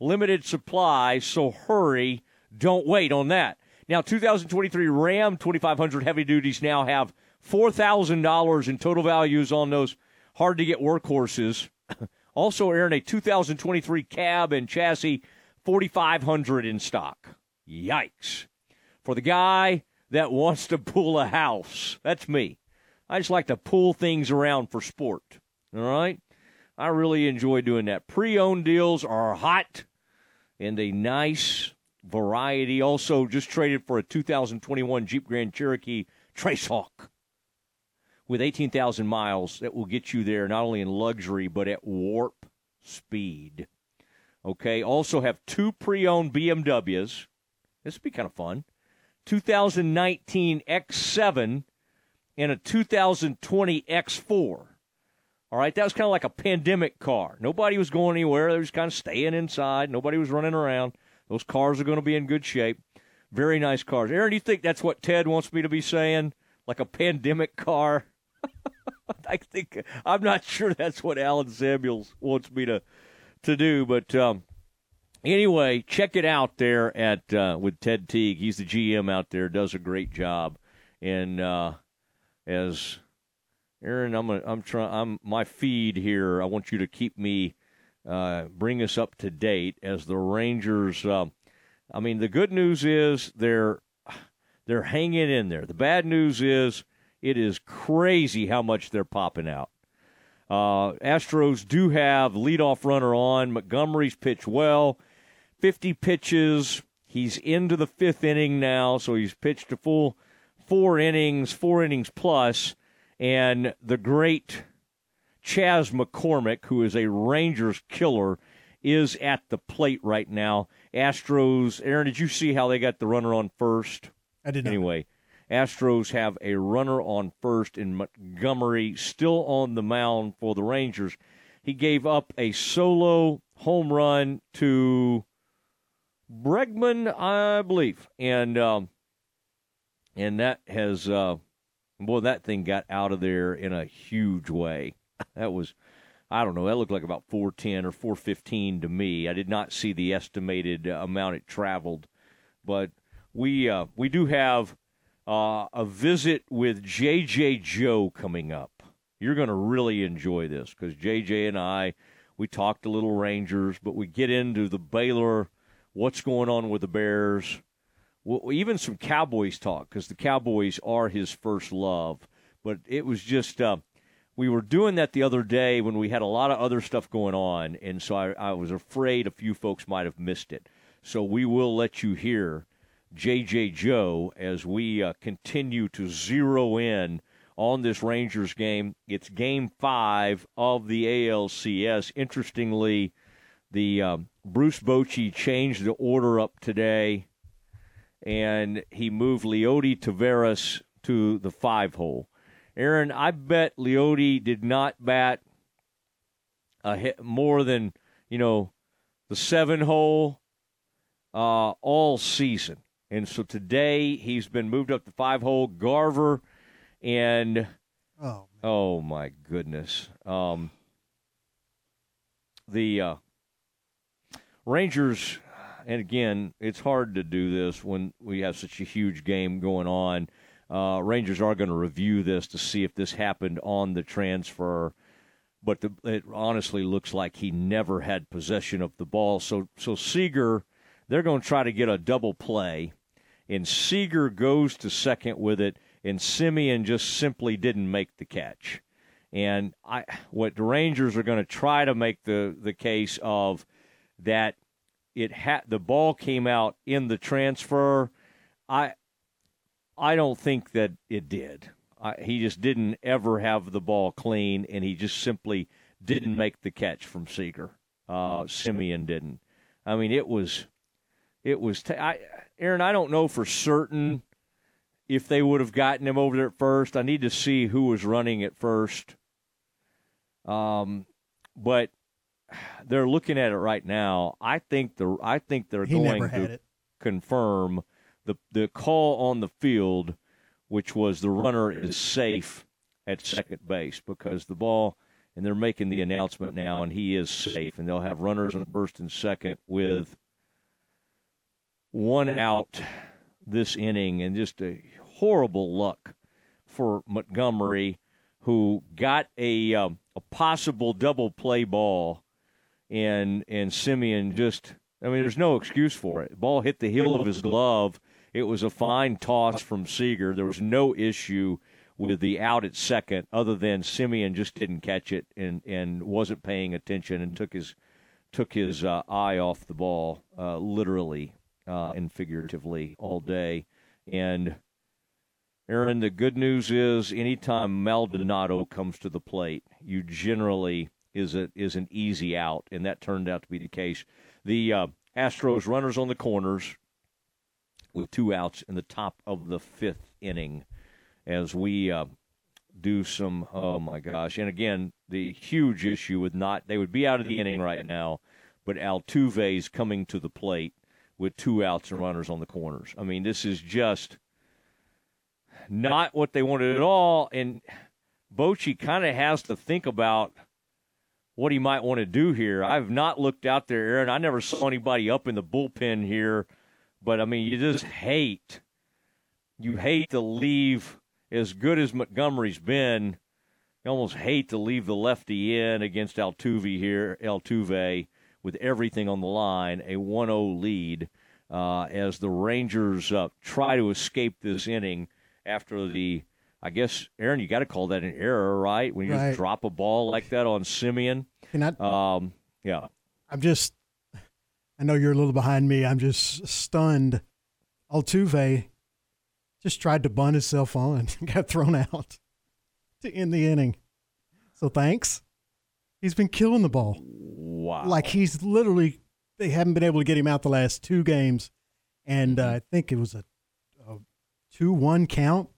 Limited supply, so hurry. Don't wait on that. Now, 2023 Ram 2500 heavy duties now have $4,000 in total values on those hard to get workhorses. also, Aaron, a 2023 cab and chassis 4500 in stock. Yikes. For the guy that wants to pull a house, that's me. I just like to pull things around for sport. All right? I really enjoy doing that. Pre owned deals are hot and a nice variety. Also, just traded for a 2021 Jeep Grand Cherokee Trackhawk with 18,000 miles that will get you there not only in luxury but at warp speed. Okay, also have two pre owned BMWs. This would be kind of fun. 2019 X7 and a 2020 X4. All right, that was kind of like a pandemic car. Nobody was going anywhere. They was kind of staying inside. Nobody was running around. Those cars are going to be in good shape. Very nice cars. Aaron, do you think that's what Ted wants me to be saying? Like a pandemic car? I think I'm not sure that's what Allen Samuels wants me to to do, but um, anyway, check it out there at uh, with Ted Teague. He's the GM out there, does a great job, and uh, as Aaron, I'm a, I'm trying. I'm my feed here. I want you to keep me, uh, bring us up to date as the Rangers. Uh, I mean, the good news is they're they're hanging in there. The bad news is it is crazy how much they're popping out. Uh, Astros do have leadoff runner on. Montgomery's pitched well, 50 pitches. He's into the fifth inning now, so he's pitched a full four innings, four innings plus. plus and the great Chas McCormick, who is a Rangers killer, is at the plate right now. Astros, Aaron, did you see how they got the runner on first? I did not. Anyway, Astros have a runner on first in Montgomery, still on the mound for the Rangers. He gave up a solo home run to Bregman, I believe, and um, and that has uh, Boy, that thing got out of there in a huge way. That was, I don't know, that looked like about 410 or 415 to me. I did not see the estimated amount it traveled, but we uh, we do have uh, a visit with JJ Joe coming up. You're going to really enjoy this because JJ and I we talked a little Rangers, but we get into the Baylor, what's going on with the Bears, well, even some Cowboys talk because the Cowboys are his first love. But it was just uh, we were doing that the other day when we had a lot of other stuff going on, and so I, I was afraid a few folks might have missed it. So we will let you hear JJ Joe as we uh, continue to zero in on this Rangers game. It's game five of the ALCS. Interestingly, the um, Bruce Bochy changed the order up today and he moved Leody Taveras to the five hole. Aaron, I bet Leody did not bat a hit more than you know the seven hole uh, all season, and so today he's been moved up to five hole. Garver and oh, oh my goodness, um, the uh, Rangers and again, it's hard to do this when we have such a huge game going on. Uh, Rangers are going to review this to see if this happened on the transfer, but the, it honestly looks like he never had possession of the ball. So, so Seager, they're going to try to get a double play, and Seager goes to second with it, and Semien just simply didn't make the catch. And I, what the Rangers are going to try to make the the case of that it had the ball came out in the transfer. I I don't think that it did. I, he just didn't ever have the ball clean, and he just simply didn't make the catch from Seager. Uh, Semien didn't. I mean, it was, it was. T- I, Aaron, I don't know for certain if they would have gotten him over there at first. I need to see who was running at first. Um, but they're looking at it right now. I think the I think they're He going to it. confirm the the call on the field, which was the runner is safe at second base because the ball and they're making the announcement now and he is safe and they'll have runners on first and second with one out this inning and just a horrible luck for Montgomery who got a um, a possible double play ball and and Semien just I mean there's no excuse for it. Ball hit the heel of his glove. It was a fine toss from Seager. There was no issue with the out at second other than Semien just didn't catch it and and wasn't paying attention and took his took his uh, eye off the ball uh, literally uh, and figuratively all day and Aaron, the good news is anytime Maldonado comes to the plate, you generally is a, is an easy out, and that turned out to be the case. The uh, Astros runners on the corners with two outs in the top of the fifth inning as we uh, do some. Oh my gosh! And again, the huge issue with not they would be out of the inning right now, but Altuve's coming to the plate with two outs and runners on the corners. I mean, this is just not what they wanted at all. And Bochy kind of has to think about what he might want to do here. I've not looked out there, Aaron. I never saw anybody up in the bullpen here, but I mean, you just hate, you hate to leave as good as Montgomery's been. You almost hate to leave the lefty in against Altuve here, Altuve, with everything on the line, a 1-0 lead uh, as the Rangers uh, try to escape this inning after the I guess Aaron, you got to call that an error, right? When you Right. just drop a ball like that on Semien. I- um, yeah. I'm just, I know you're a little behind me. I'm just stunned. Altuve just tried to bunt himself on, got thrown out to end the inning. So thanks. He's been killing the ball. Wow. Like he's literally, they haven't been able to get him out the last two games. And uh, I think it was a, a 2 1 count.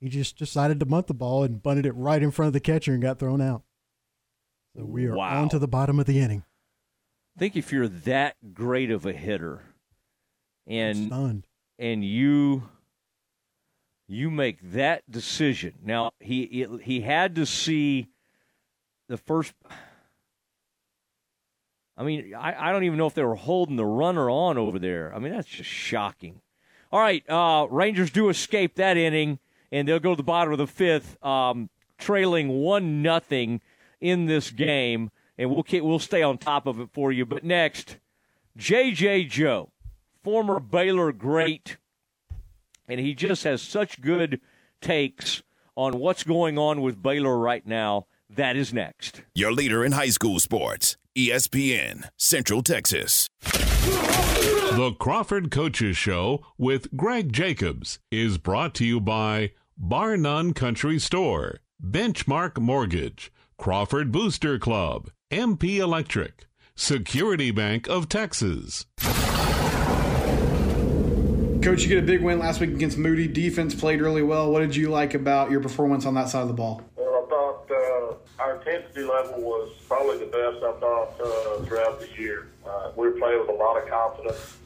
He just decided to bunt the ball and bunted it right in front of the catcher and got thrown out. So we are Wow. on to the bottom of the inning. I think if you're that great of a hitter and stunned. and you you make that decision now he he had to see the first I mean I, I don't even know if they were holding the runner on over there I mean that's just shocking all right uh, Rangers do escape that inning and they'll go to the bottom of the fifth um, trailing one nothing in this game and we'll we'll stay on top of it for you but next JJ Joe former Baylor great and he just has such good takes on what's going on with Baylor right now. That is next. Your leader in high school sports, ESPN, Central Texas. The Crawford Coaches Show with Greg Jacobs is brought to you by Bar None Country Store, Benchmark Mortgage, Crawford Booster Club, MP Electric, Security Bank of Texas. Coach, you get a big win last week against Moody. Defense played really well. What did you like about your performance on that side of the ball? Well, I thought uh, our intensity level was probably the best I thought uh, throughout the year. Uh, we were playing with a lot of confidence.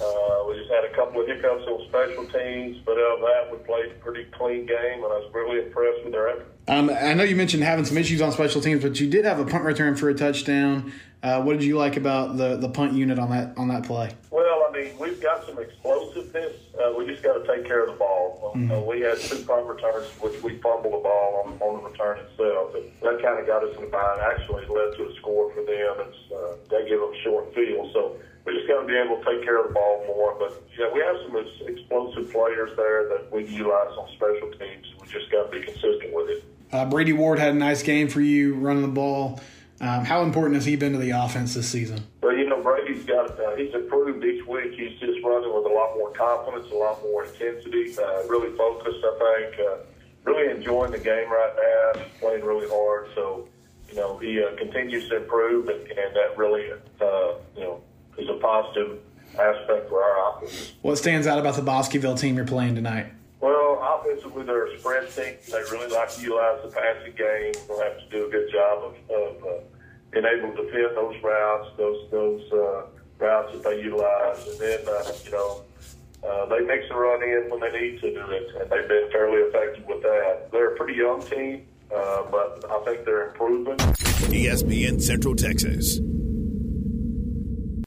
Uh, we just had a couple of hiccups on special teams, but other than that, we played a pretty clean game, and I was really impressed with their effort. Um, I know you mentioned having some issues on special teams, but you did have a punt return for a touchdown. Uh, what did you like about the, the punt unit on that on that play? Well, I mean, we've got some explosiveness. Uh, we just got to take care of the ball. Mhm. Uh, we had two punt returns, which we fumbled the ball on, on the return itself. And that kind of got us in the bind. Actually, led to a score for them. It's, uh, they give them short field. So we just got to be able to take care of the ball more. But, yeah, we have some explosive players there that we can utilize on special teams. We just got to be consistent with it. Uh, Brady Ward had a nice game for you running the ball. Um, how important has he been to the offense this season? Well, you know, Brady he's got uh, he's improved each week. He's just running with a lot more confidence, a lot more intensity, uh, really focused. I think uh, really enjoying the game right now. He's playing really hard, so you know he uh, continues to improve, and, and that really uh, you know is a positive aspect for our offense. What stands out about the Bosqueville team you're playing tonight? Well, offensively, they're a spread team. They really like to utilize the passing game. They'll have to do a good job of, of uh, being able to fit those routes, those those uh, routes that they utilize, and then uh, you know uh, they mix the run in when they need to do it, and they've been fairly effective with that. They're a pretty young team, uh, but I think they're improving. ESPN Central Texas.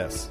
U.S.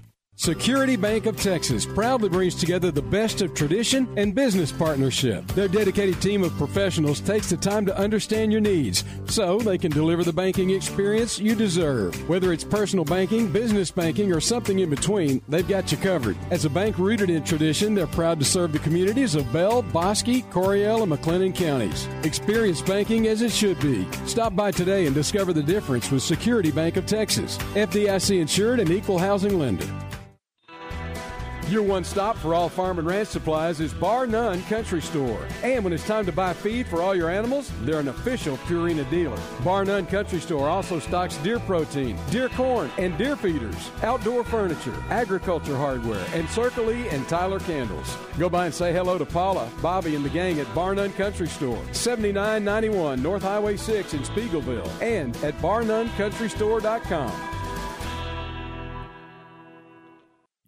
Security Bank of Texas proudly brings together the best of tradition and business partnership. Their dedicated team of professionals takes the time to understand your needs so they can deliver the banking experience you deserve. Whether it's personal banking, business banking, or something in between, they've got you covered. As a bank rooted in tradition, they're proud to serve the communities of Bell, Bosque, Coryell, and McLennan counties. Experience banking as it should be. Stop by today and discover the difference with Security Bank of Texas, FDIC insured and equal housing lender. Your one stop for all farm and ranch supplies is Bar None Country Store. And when it's time to buy feed for all your animals, they're an official Purina dealer. Bar None Country Store also stocks deer protein, deer corn, and deer feeders, outdoor furniture, agriculture hardware, and Circle E and Tyler candles. Go by and say hello to Paula, Bobby, and the gang at Bar None Country Store, 7991 North Highway 6 in Speegleville, and at barnuncountrystore.com.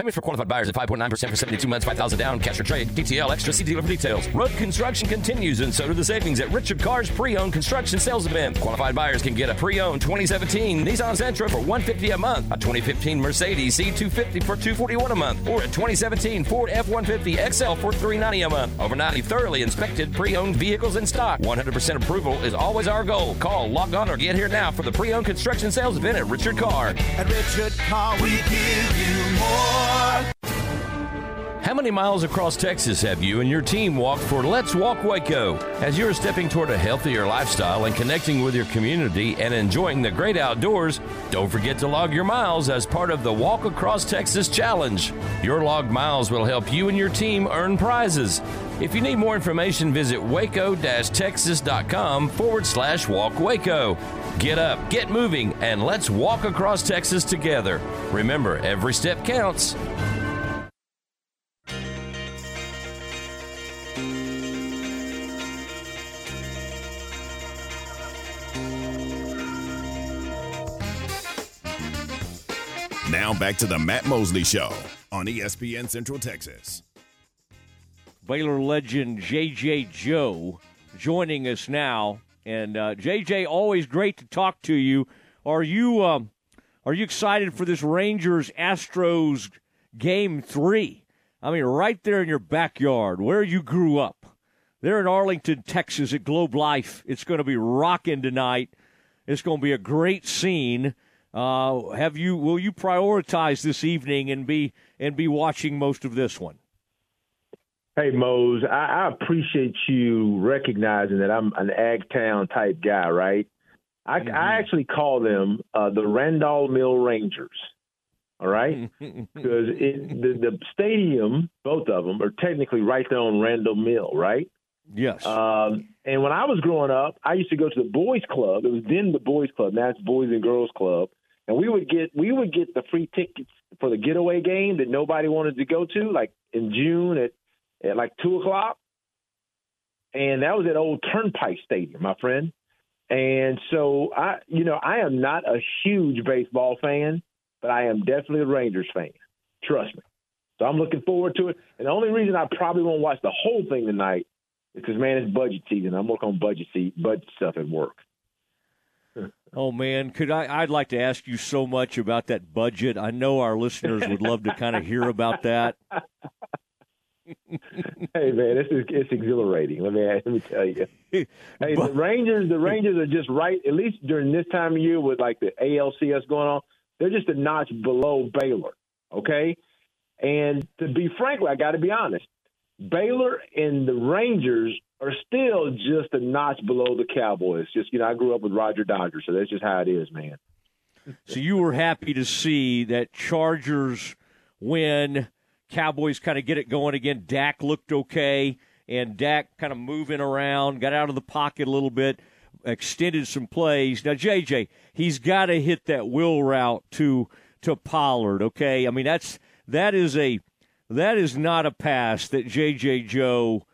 Payments for qualified buyers at 5.9% for 72 months, 5000 down, cash or trade, DTL, extra see for details. Road construction continues, and so do the savings at Richard Carr's pre-owned construction sales event. Qualified buyers can get a pre-owned 2017 Nissan Sentra for 150 a month, a 2015 Mercedes C250 for 241 a month, or a 2017 Ford F-150 XL for 390 a month. Over 90 thoroughly inspected pre-owned vehicles in stock. 100% approval is always our goal. Call, log on, or get here now for the pre-owned construction sales event at Richard Carr. At Richard Carr, we give you more. How many miles across Texas have you and your team walked for Let's Walk Waco? As you're stepping toward a healthier lifestyle and connecting with your community and enjoying the great outdoors, don't forget to log your miles as part of the Walk Across Texas Challenge. Your logged miles will help you and your team earn prizes. If you need more information, visit waco-texas.com forward slash walk Waco. Get up, get moving, and let's walk across Texas together. Remember, every step counts. Now back to the Matt Mosley Show on ESPN Central Texas. Baylor legend J.J. Joe joining us now. And uh, JJ, always great to talk to you. Are you um, are you excited for this Rangers Astros game three? I mean, right there in your backyard, where you grew up. There in Arlington, Texas, at Globe Life. It's going to be rocking tonight. It's going to be a great scene. Uh, have you? Will you prioritize this evening and be and be watching most of this one? Hey Mose, I, I appreciate you recognizing that I'm an Ag Town type guy, right? I, Mm-hmm. I actually call them uh, the Randol Mill Rangers. All right, because the the stadium, both of them, are technically right there on Randol Mill, right? Yes. Um, and when I was growing up, I used to go to the boys' club. It was then the boys' club. Now it's boys and girls club. And we would get we would get the free tickets for the getaway game that nobody wanted to go to, like in June at at like two o'clock. And that was at Old Turnpike Stadium, my friend. And so I, you know, I am not a huge baseball fan, but I am definitely a Rangers fan. Trust me. So I'm looking forward to it. And the only reason I probably won't watch the whole thing tonight is because man, it's budget season. I'm working on budget seat, budget stuff at work. Oh man, could I? I'd like to ask you so much about that budget. I know our listeners would love to kind of hear about that. hey man, this is it's exhilarating. Let me let me tell you. Hey, the Rangers, the Rangers are just right. At least during this time of year with like the ALCS going on, they're just a notch below Baylor. Okay, and to be frank, I got to be honest. Baylor and the Rangers are still just a notch below the Cowboys. Just you know, I grew up with Roger Dodger, so that's just how it is, man. So you were happy to see that Chargers win. Cowboys kind of get it going again. Dak looked okay, and Dak kind of moving around, got out of the pocket a little bit, extended some plays. Now JJ, he's got to hit that wheel route to to Pollard. Okay, I mean that's that is a that is not a pass that JJ Joe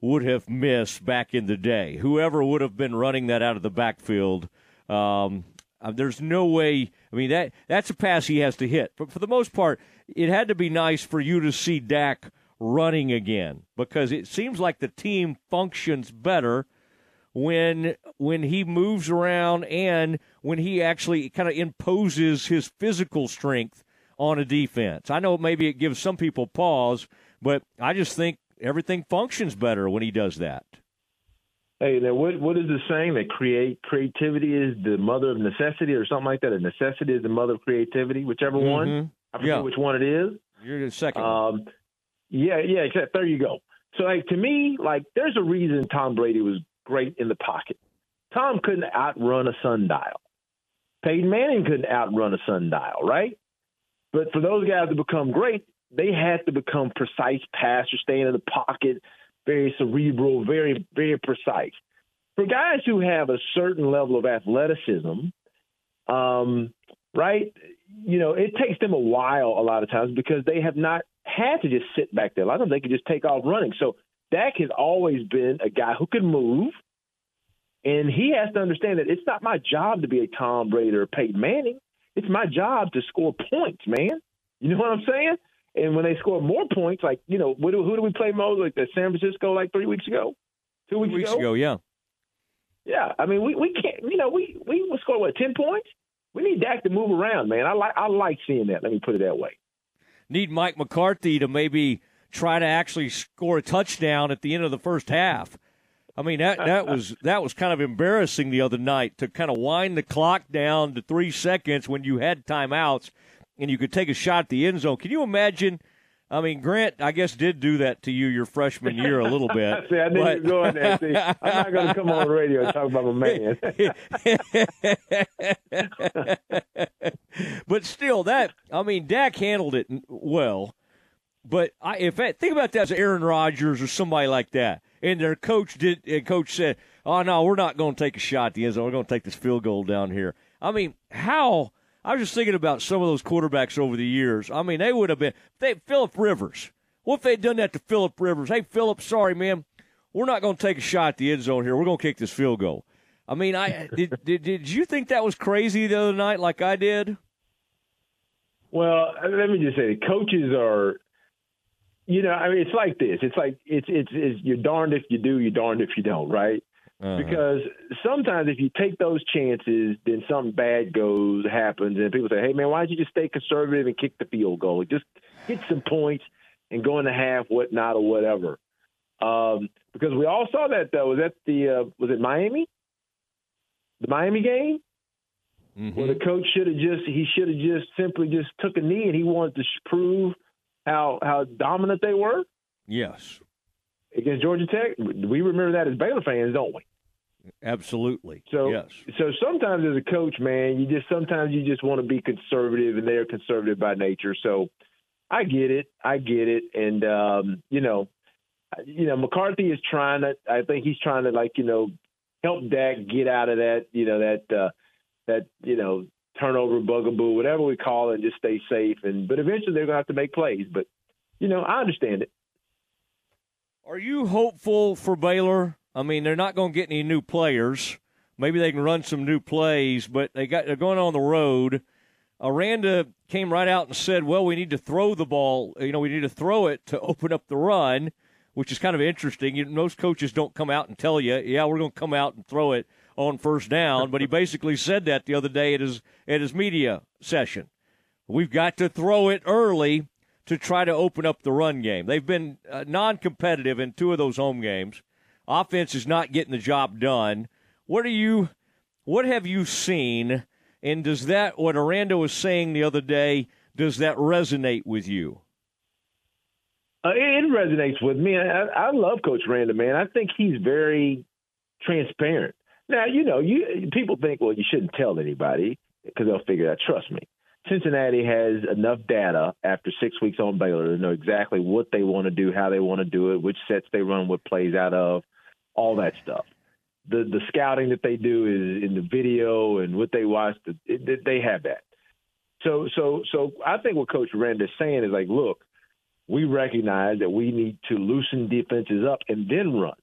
would have missed back in the day. Whoever would have been running that out of the backfield. Um, uh, there's no way. I mean that that's a pass he has to hit. But for the most part, it had to be nice for you to see Dak running again because it seems like the team functions better when when he moves around and when he actually kind of imposes his physical strength on a defense. I know maybe it gives some people pause, but I just think everything functions better when he does that. Hey, now what what is the saying that create creativity is the mother of necessity or something like that? A necessity is the mother of creativity, whichever one. Mhm. I forget Yeah. which one it is. You're the second. Um, yeah, yeah, except there you go. So like to me, like there's a reason Tom Brady was great in the pocket. Tom couldn't outrun a sundial. Peyton Manning couldn't outrun a sundial, right? But for those guys to become great, they had to become precise passers, staying in the pocket, very cerebral, very, very precise. For guys who have a certain level of athleticism, um, right, you know, it takes them a while a lot of times because they have not had to just sit back there. A lot of them they can just take off running. So Dak has always been a guy who can move, and he has to understand that it's not my job to be a Tom Brady or Peyton Manning. It's my job to score points, man. You know what I'm saying? And when they score more points, like you know, who do, who do we play most? Like the San Francisco, like three weeks ago, two weeks, weeks ago, yeah. Yeah, I mean, we, we can't. You know, we we score what ten points. We need Dak to move around, man. I like I like seeing that. Let me put it that way. Need Mike McCarthy to maybe try to actually score a touchdown at the end of the first half. I mean that uh, that uh, was that was kind of embarrassing the other night to kind of wind the clock down to three seconds when you had timeouts and you could take a shot at the end zone. Can you imagine? I mean, Grant, I guess did do that to you your freshman year a little bit. See, I knew but- you were going there. See, I'm not going to come on the radio and talk about my man. but still, that I mean, Dak handled it well. But I, if I, think about that as Aaron Rodgers or somebody like that, and their coach did, and coach said, "Oh no, we're not going to take a shot at the end zone. We're going to take this field goal down here." I mean, how? I was just thinking about some of those quarterbacks over the years. I mean, they would have been. They Philip Rivers. What if they'd done that to Philip Rivers? Hey, Philip, sorry, man, we're not going to take a shot at the end zone here. We're going to kick this field goal. I mean, I did, did. Did you think that was crazy the other night, like I did? Well, let me just say, coaches are, you know, I mean, it's like this. It's like it's it's, it's you're darned if you do, you're darned if you don't, right? Because sometimes if you take those chances, then something bad goes happens, and people say, "Hey, man, why don't you just stay conservative and kick the field goal? Just get some points and go in the half, whatnot, or whatever." Um, because we all saw that though. Was that the uh, was it Miami? The Miami game? Mm-hmm. Where the coach should have just he should have just simply just took a knee and he wanted to prove how how dominant they were. Yes. Against Georgia Tech, we remember that as Baylor fans, don't we? Absolutely. So, yes. so sometimes as a coach, man, you just sometimes you just want to be conservative, and they're conservative by nature. So, I get it, I get it, and um, you know, you know, McCarthy is trying to. I think he's trying to like you know help Dak get out of that you know that uh, that you know turnover bugaboo, whatever we call it, and just stay safe. And but eventually they're gonna have to make plays. But you know, I understand it. Are you hopeful for Baylor? I mean, they're not going to get any new players. Maybe they can run some new plays, but they got they're going on the road. Aranda came right out and said, "Well, we need to throw the ball. You know, we need to throw it to open up the run." which is kind of interesting. You, most coaches don't come out and tell you, "Yeah, we're going to come out and throw it on first down." but he basically said that the other day at his at his media session. We've got to throw it early to try to open up the run game. They've been uh, non-competitive in two of those home games. Offense is not getting the job done. What are you? What have you seen? And does that what Aranda was saying the other day? Does that resonate with you? Uh, it, resonates with me. I, I love Coach Aranda, man. I think he's very transparent. Now, you know, you people think, well, you shouldn't tell anybody because they'll figure out. Trust me, Cincinnati has enough data after six weeks on Baylor to know exactly what they want to do, how they want to do it, which sets they run, what plays out of, all that stuff. The the scouting that they do is in the video and what they watch. It, they have that. So so so I think what Coach Aranda is saying is like, look, we recognize that we need to loosen defenses up and then run.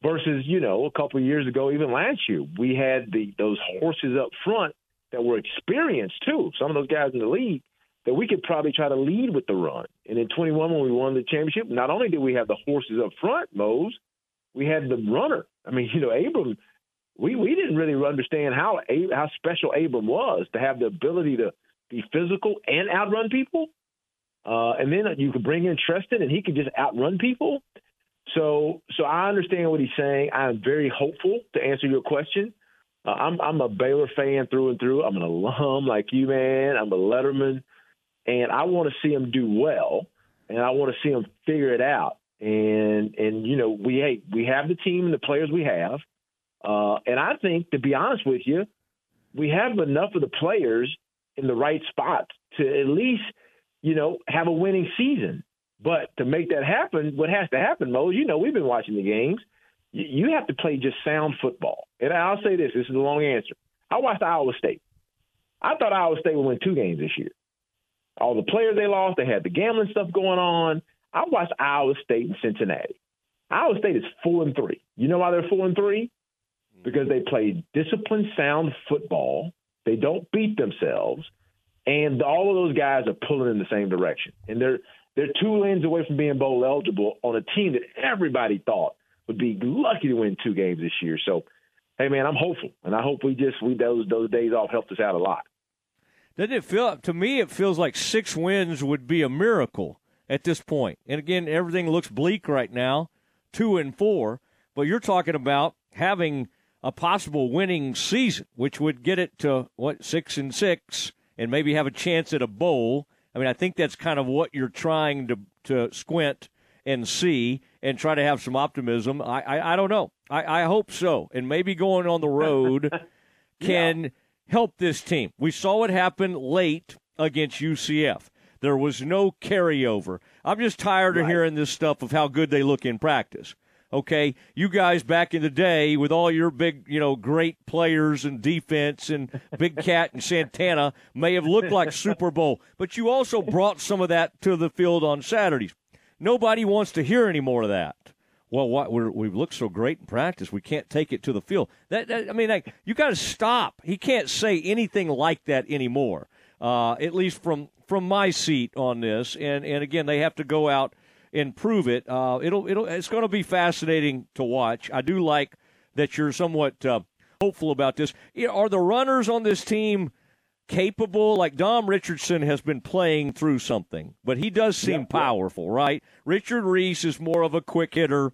Versus, you know, a couple of years ago, even last year, we had the those horses up front that were experienced too. Some of those guys in the league that we could probably try to lead with the run. And in 21, when we won the championship, not only did we have the horses up front, Mose, we had the runner. I mean, you know, Abram. We we didn't really understand how how special Abram was to have the ability to be physical and outrun people. Uh, and then you could bring in Trestan, and he could just outrun people. So, so I understand what he's saying. I am very hopeful to answer your question. Uh, I'm I'm a Baylor fan through and through. I'm an alum like you, man. I'm a Letterman, and I want to see him do well, and I want to see him figure it out. And and you know we hey we have the team and the players we have, uh, and I think to be honest with you, we have enough of the players in the right spots to at least you know, have a winning season. But to make that happen, what has to happen, Mo, you know, we've been watching the games. You have to play just sound football. And I'll say this this is a long answer. I watched Iowa State. I thought Iowa State would win two games this year. All the players they lost, they had the gambling stuff going on. I watched Iowa State and Cincinnati. Iowa State is four and three. You know why they're four and three? Because they play disciplined, sound football. They don't beat themselves and all of those guys are pulling in the same direction. And they're they're two wins away from being bowl eligible on a team that everybody thought would be lucky to win two games this year. So, hey man, I'm hopeful, and I hope we just we those those days off helped us out a lot. Doesn't it feel to me? It feels like six wins would be a miracle at this point. And again, everything looks bleak right now, two and four. But you're talking about having a possible winning season, which would get it to what six and six and maybe have a chance at a bowl. I mean, I think that's kind of what you're trying to to squint and see and try to have some optimism. I I, I don't know. I, I hope so, and maybe going on the road can yeah. help this team. We saw what happened late against UCF. There was no carryover. I'm just tired right. of hearing this stuff of how good they look in practice okay, you guys back in the day with all your big, you know, great players and defense and Big Cat and Santana may have looked like Super Bowl, but you also brought some of that to the field on Saturdays. Nobody wants to hear any more of that. Well, what, we look so great in practice, we can't take it to the field. That, that I mean, like, you got to stop. He can't say anything like that anymore. Uh, at least from from my seat on this. And and again, they have to go out and prove it. Uh, it'll it'll it's going to be fascinating to watch. I do like that you're somewhat uh, hopeful about this. Are the runners on this team capable? Like Dom Richardson has been playing through something, but he does seem powerful, right? Richard Reese is more of a quick hitter,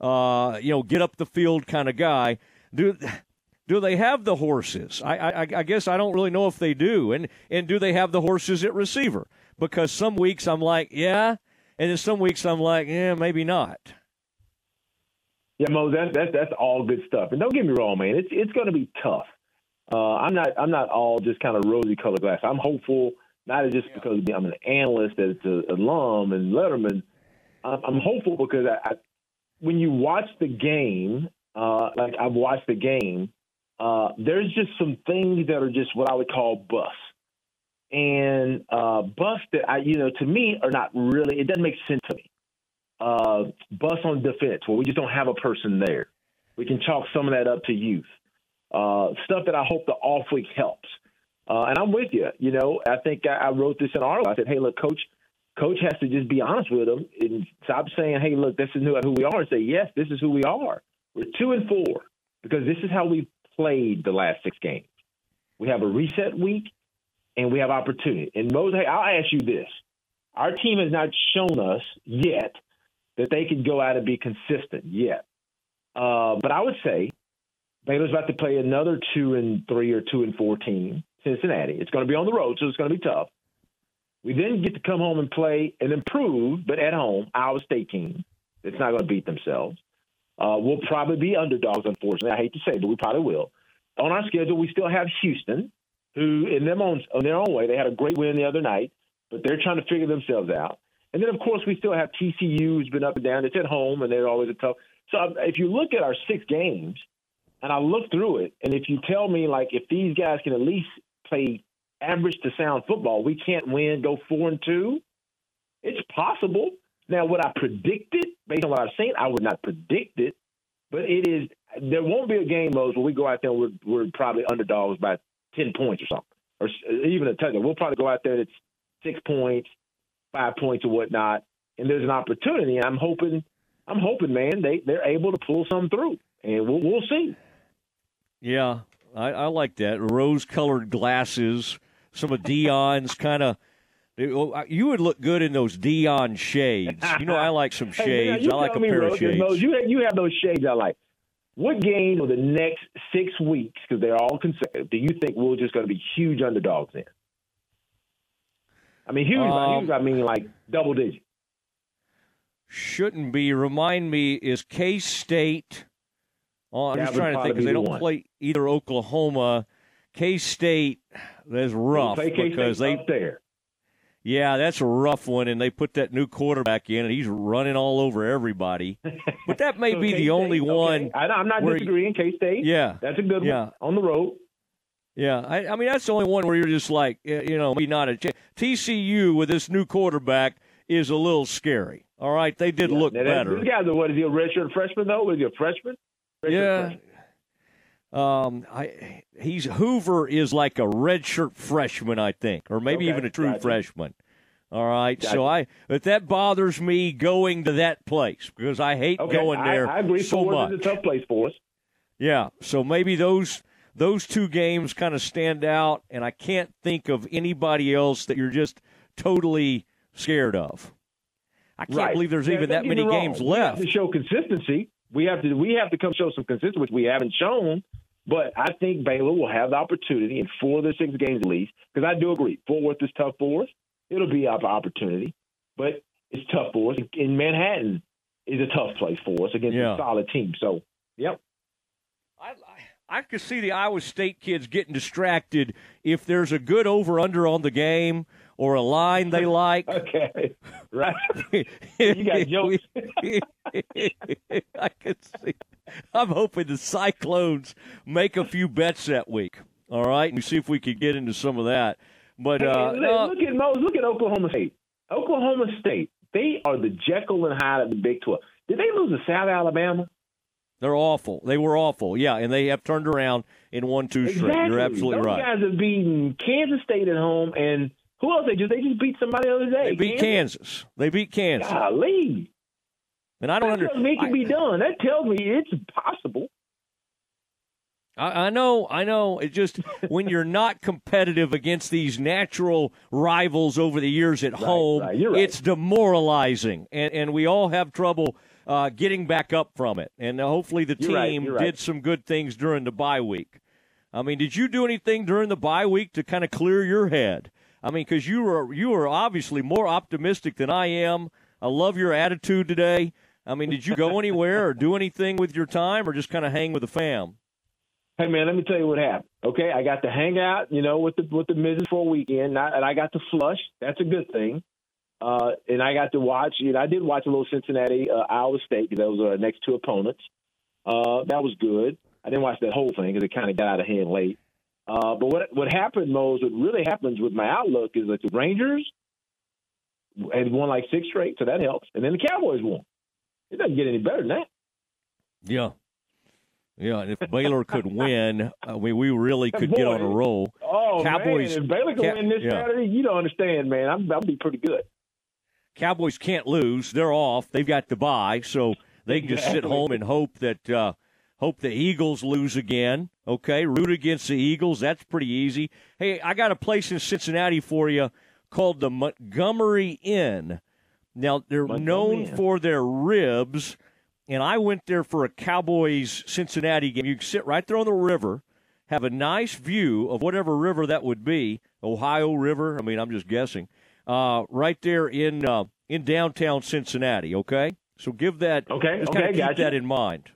uh, you know, get up the field kind of guy. Do do they have the horses? I, I, I guess I don't really know if they do. And and do they have the horses at receiver? Because some weeks I'm like, yeah, and then some weeks I'm like, yeah, maybe not. Yeah, Mo, that's that's that's all good stuff. And don't get me wrong, man, it's it's going to be tough. Uh, I'm not I'm not all just kind of rosy colored glass. I'm hopeful, not just because I'm an analyst, as an alum and Letterman. I'm, I'm hopeful because I, I, when you watch the game, uh, like I've watched the game, uh, there's just some things that are just what I would call bust. And uh, bust that I, you know, to me are not really. It doesn't make sense to me. Uh, bust on defense where we just don't have a person there. We can chalk some of that up to youth. Uh, stuff that I hope the off week helps. Uh, and I'm with you. You know, I think I, I wrote this in our. I said, hey, look, coach, coach has to just be honest with them and stop saying, hey, look, this is who, who we are, and say, yes, this is who we are. We're two and four because this is how we played the last six games. We have a reset week and we have opportunity. And Moses, hey, I'll ask you this: Our team has not shown us yet that they can go out and be consistent yet. Uh, but I would say Baylor's about to play another two and three or two and four team, Cincinnati. It's going to be on the road, so it's going to be tough. We then get to come home and play an improved, but at home, Iowa State team that's not going to beat themselves. Uh, we'll probably be underdogs, unfortunately. I hate to say but we probably will. On our schedule, we still have Houston, who, in them on, on their own way, they had a great win the other night, but they're trying to figure themselves out. And then, of course, we still have TCU, who's been up and down. It's at home, and they're always a tough. So if you look at our six games, and I look through it, and if you tell me like if these guys can at least play average to sound football, we can't win, go four and two. It's possible. Now, would I predict it based on what I've seen? I would not predict it, but it is. There won't be a game mode where we go out there and we're, we're probably underdogs by ten points or something, or even a touchdown. We'll probably go out there and it's six points, five points, or whatnot, and there's an opportunity. I'm hoping, I'm hoping, man, they they're able to pull some through, and we'll we'll see. Yeah, I, I like that. Rose-colored glasses. Some of Dion's kind of. You would look good in those Dion shades. You know, I like some shades. Hey, I like a pair Rose, of shades. Rose, you, you have those shades I like. What game of the next six weeks, because they're all consecutive, do you think we're just going to be huge underdogs in? I mean, huge, Um, huge. I mean, like double digit. Shouldn't be. Remind me, is K State? Oh, I'm That just trying to think because they don't one. play either Oklahoma. K State, that's rough because they up there. Yeah, that's a rough one, and they put that new quarterback in, and he's running all over everybody. But that may So be the K-State, only okay. one. I, I'm not disagreeing. K State. Yeah, that's a good yeah. one on the road. Yeah, I, I mean that's the only one where you're just like, eh, you know, maybe not a ch- TCU with this new quarterback is a little scary. All right, they did look better. This guy's a, what is he a redshirt freshman though? Is he a freshman? Redshirt Yeah. freshman. Um, I he's Hoover is like a redshirt freshman, I think, or maybe Okay, even a true gotcha. freshman. All right, Gotcha. so I but that bothers me going to that place because I hate Okay, going there I, agree. so much. is a tough place for us. Yeah, so maybe those those two games kind of stand out, and I can't think of anybody else that you're just totally scared of. I can't Right. believe there's Yeah, even that many games left. to show consistency. We have to we have to come show some consistency, which we haven't shown. But I think Baylor will have the opportunity in four of the six games at least. Because I do agree, Fort Worth is tough for us. It'll be an opportunity, but it's tough for us. In Manhattan is a tough place for us against Yeah. a solid team. So, yep. I, I could see the Iowa State kids getting distracted if there's a good over under on the game or a line they like. okay, right. you got jokes. I can see. I'm hoping the Cyclones make a few bets that week. All right, and see if we could get into some of that. But Hey, uh, look, look at look at Oklahoma State. Oklahoma State, they are the Jekyll and Hyde of the Big Twelve. Did they lose to South Alabama? they're awful. They were awful. Yeah, and they have turned around in one two straight. You're absolutely Those right. guys have beaten Kansas State at home, and who else they just they just beat somebody the other day. They beat Kansas. They beat Kansas. Golly. And I don't that under. tells me it can be done. That tells me it's possible. I, I know, I know. It just when you're not competitive against these natural rivals over the years at Right, home, right. Right. it's demoralizing, and and we all have trouble uh, getting back up from it. And uh, hopefully, the You're team did some good things during the bye week. I mean, did you do anything during the bye week to kind of clear your head? I mean, because you are you were obviously more optimistic than I am. I love your attitude today. I mean, did you go anywhere or do anything with your time, or just kind of hang with the fam? Hey man, let me tell you what happened. Okay, I got to hang out, you know, with the with the missus for a weekend, not, and I got to flush. That's a good thing. Uh, and I got to watch. You know, I did watch a little Cincinnati, uh, Iowa State because those are our next two opponents. Uh, that was good. I didn't watch that whole thing because it kind of got out of hand late. Uh, but what what happened, Mose? What really happens with my outlook is that the Rangers had won like six straight, so that helps, and then the Cowboys won. It doesn't get any better than that. Yeah. Yeah, and if Baylor could win, I mean, we really could get on a roll. Oh Cowboys, man, if Baylor could win this yeah. Saturday, you don't understand, man. I'm I'll be pretty good. Cowboys can't lose; they're off. They've got to buy, so they can just sit home and hope that uh, hope the Eagles lose again. Okay, root against the Eagles. That's pretty easy. Hey, I got a place in Cincinnati for you called the Montgomery Inn. Now they're known Inn. for their ribs, and I went there for a Cowboys Cincinnati game. You can sit right there on the river, have a nice view of whatever river that would be, Ohio River. I mean, I'm just guessing. Uh, right there in uh, in downtown Cincinnati. Okay, so give that. Okay, okay, keep gotcha. that in mind.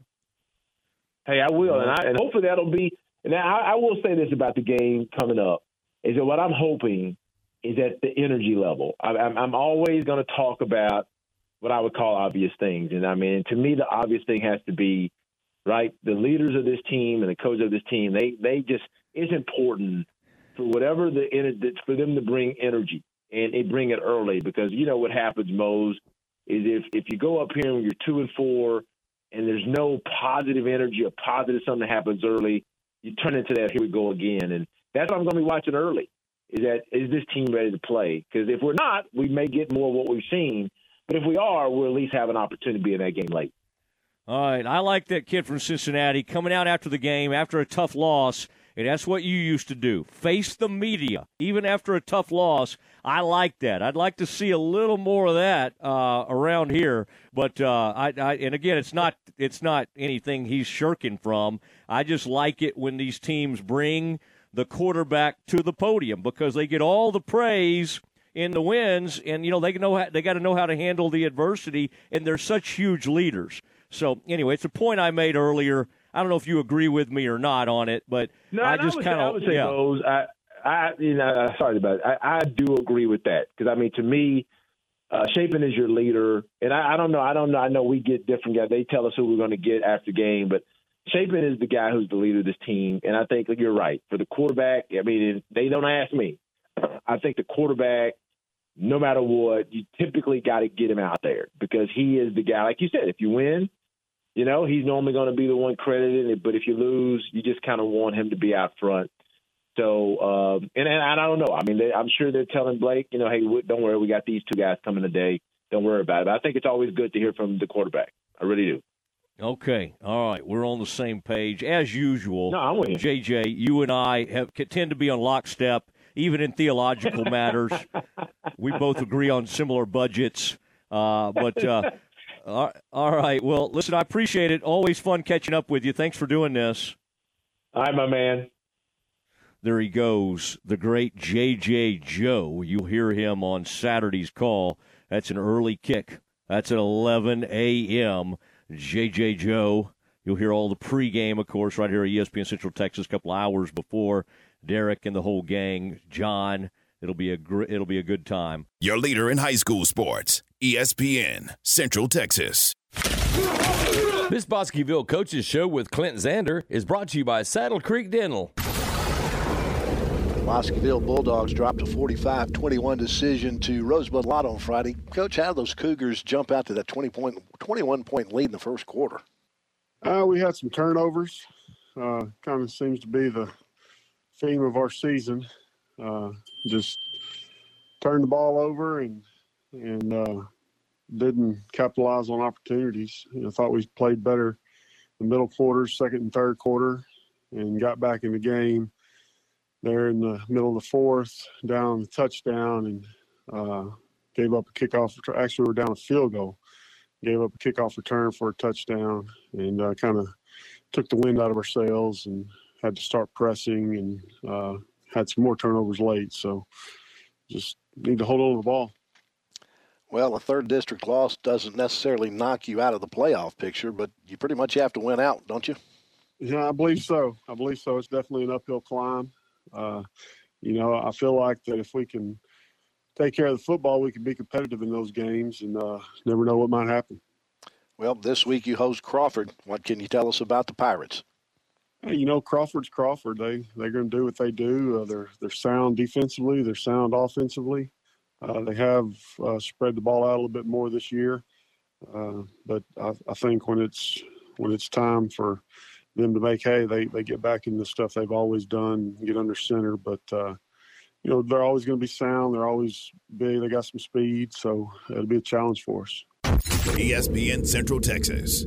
Hey, I will, and I and hopefully that'll be. And I, I will say this about the game coming up is that what I'm hoping is at the energy level. I, I'm, I'm always going to talk about what I would call obvious things, and I mean, to me, the obvious thing has to be right. The leaders of this team and the coach of this team, they they just it's important for whatever the for them to bring energy and they bring it early because you know what happens, Mose, is if if you go up here and you're two and four and there's no positive energy or positive something happens early, you turn into that. Here we go again, and that's what I'm going to be watching early. Is that is this team ready to play? Because if we're not, we may get more of what we've seen. But if we are, we'll at least have an opportunity to be in that game late. All right, I like that kid from Cincinnati coming out after the game after a tough loss, and that's what you used to do. Face the media, even after a tough loss. I like that. I'd like to see a little more of that uh, around here. But uh, I, I, and again, it's not it's not anything he's shirking from. I just like it when these teams bring the quarterback to the podium because they get all the praise in the wins, and you know they know how, they got to know how to handle the adversity, and they're such huge leaders. So anyway, it's a point I made earlier. I don't know if you agree with me or not on it, but No, I just kind say, I of would say yeah. Bose, I, I, you know, uh, sorry about it. I, I do agree with that because I mean, to me, uh, Shapen is your leader, and I, I don't know. I don't know. I know we get different guys. They tell us who we're going to get after game, but Shapen is the guy who's the leader of this team, and I think you're right for the quarterback. I mean, they don't ask me. I think the quarterback, no matter what, you typically got to get him out there because he is the guy. Like you said, if you win, you know, he's normally going to be the one credited. But if you lose, you just kind of want him to be out front. So, um, and, and I don't know. I mean, they, I'm sure they're telling Blake, you know, hey, w- don't worry, we got these two guys coming today. Don't worry about it. But I think it's always good to hear from the quarterback. I really do. Okay, all right, we're on the same page as usual. No, I'm with you. JJ, you and I have tend to be on lockstep, even in theological matters. we both agree on similar budgets, uh, but. Uh, all all right. Well, listen, I appreciate it. Always fun catching up with you. Thanks for doing this. Right, my man. There he goes, the great JJ Joe. You'll hear him on Saturday's call. That's an early kick. That's at 11 a.m. JJ Joe. You'll hear all the pregame, of course, right here at ESPN Central Texas, a couple hours before Derek and the whole gang. John, it'll be a gr- it'll be a good time. Your leader in high school sports, ESPN Central Texas. This Bosqueville Coaches Show with Clint Zander is brought to you by Saddle Creek Dental. Bosqueville Bulldogs dropped a 45-21 decision to Rosebud Lott on Friday. Coach, how did those Cougars jump out to that 20 point, 21 point lead in the first quarter? Uh, we had some turnovers. Uh, kind of seems to be the theme of our season. Uh, just turned the ball over and and uh, didn't capitalize on opportunities. You know, thought we played better the middle quarters, second and third quarter. and got back in the game there in the middle of the fourth, down the touchdown, and uh, gave up a kickoff. Actually, we were down a field goal. Gave up a kickoff return for a touchdown, and uh, kind of took the wind out of our sails, and had to start pressing, and uh, had some more turnovers late. So, just need to hold on to the ball. Well, a third district loss doesn't necessarily knock you out of the playoff picture, but you pretty much have to win out, don't you? Yeah, I believe so. I believe so. It's definitely an uphill climb. Uh, you know, I feel like that if we can take care of the football, we can be competitive in those games, and uh, never know what might happen. Well, this week you host Crawford. What can you tell us about the Pirates? You know, Crawford's Crawford. They they're going to do what they do. Uh, they're they're sound defensively. They're sound offensively. Uh, they have uh, spread the ball out a little bit more this year, uh, but I, I, think when it's when it's time for them to make hay, they they get back into the stuff they've always done, get under center. But uh, you know they're always going to be sound. They're always big. They got some speed, so it'll be a challenge for us. ESPN Central Texas.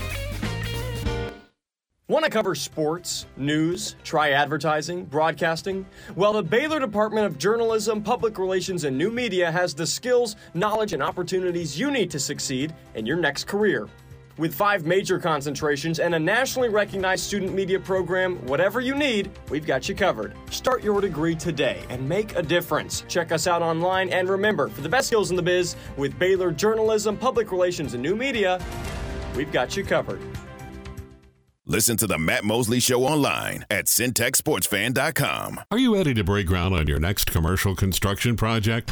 Want to cover sports, news, try advertising, broadcasting? Well, the Baylor Department of Journalism, Public Relations, and New Media has the skills, knowledge, and opportunities you need to succeed in your next career. With five major concentrations and a nationally recognized student media program, whatever you need, we've got you covered. Start your degree today and make a difference. Check us out online and remember, for the best skills in the biz, with Baylor Journalism, Public Relations, and New Media, we've got you covered. Listen to the Matt Mosley Show online at centexsportsfan.com. Are you ready to break ground on your next commercial construction project?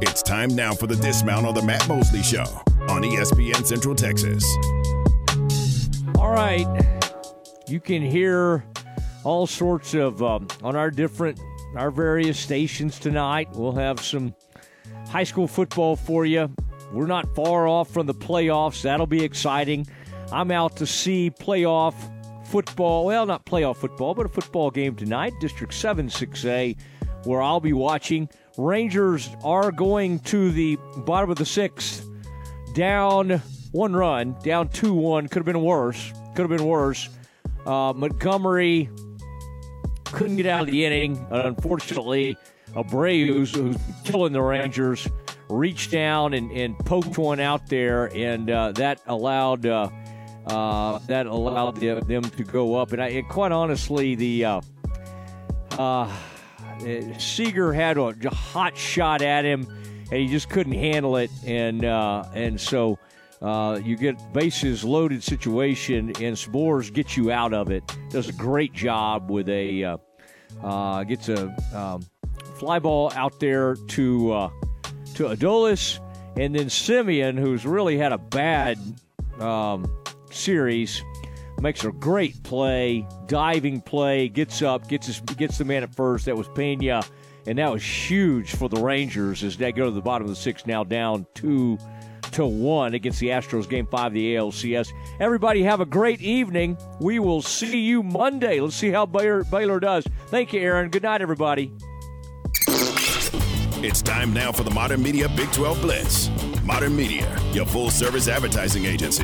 It's time now for the dismount on the Matt Mosley Show on ESPN Central Texas. All right. You can hear all sorts of um, on our different, our various stations tonight. We'll have some high school football for you. We're not far off from the playoffs. That'll be exciting. I'm out to see playoff football. Well, not playoff football, but a football game tonight, District 7 6A, where I'll be watching. Rangers are going to the bottom of the sixth, down one run, down 2 1. Could have been worse. Could have been worse. Uh, Montgomery couldn't get out of the inning. unfortunately, Abreu, who's, who's, killing the Rangers, reached down and, and poked one out there, and uh, that allowed uh, uh that allowed them to go up. And, I, and quite honestly, the uh, uh, Seager had a hot shot at him, and he just couldn't handle it, and uh, and so uh, you get bases loaded situation, and S'mores gets you out of it. Does a great job with a uh, uh, gets a um, fly ball out there to uh, to Adolis, and then Semien, who's really had a bad um, series, makes a great play, diving play, gets up, gets his, gets the man at first. That was Pena, and that was huge for the Rangers as they go to the bottom of the sixth, now down two to one against the Astros, Game Five of the ALCS. Everybody have a great evening. We will see you Monday. Let's see how Baylor, Baylor does. Thank you, Aaron. Good night, everybody. It's time now for the Modern Media Big 12 Blitz. Modern Media, your full service advertising agency.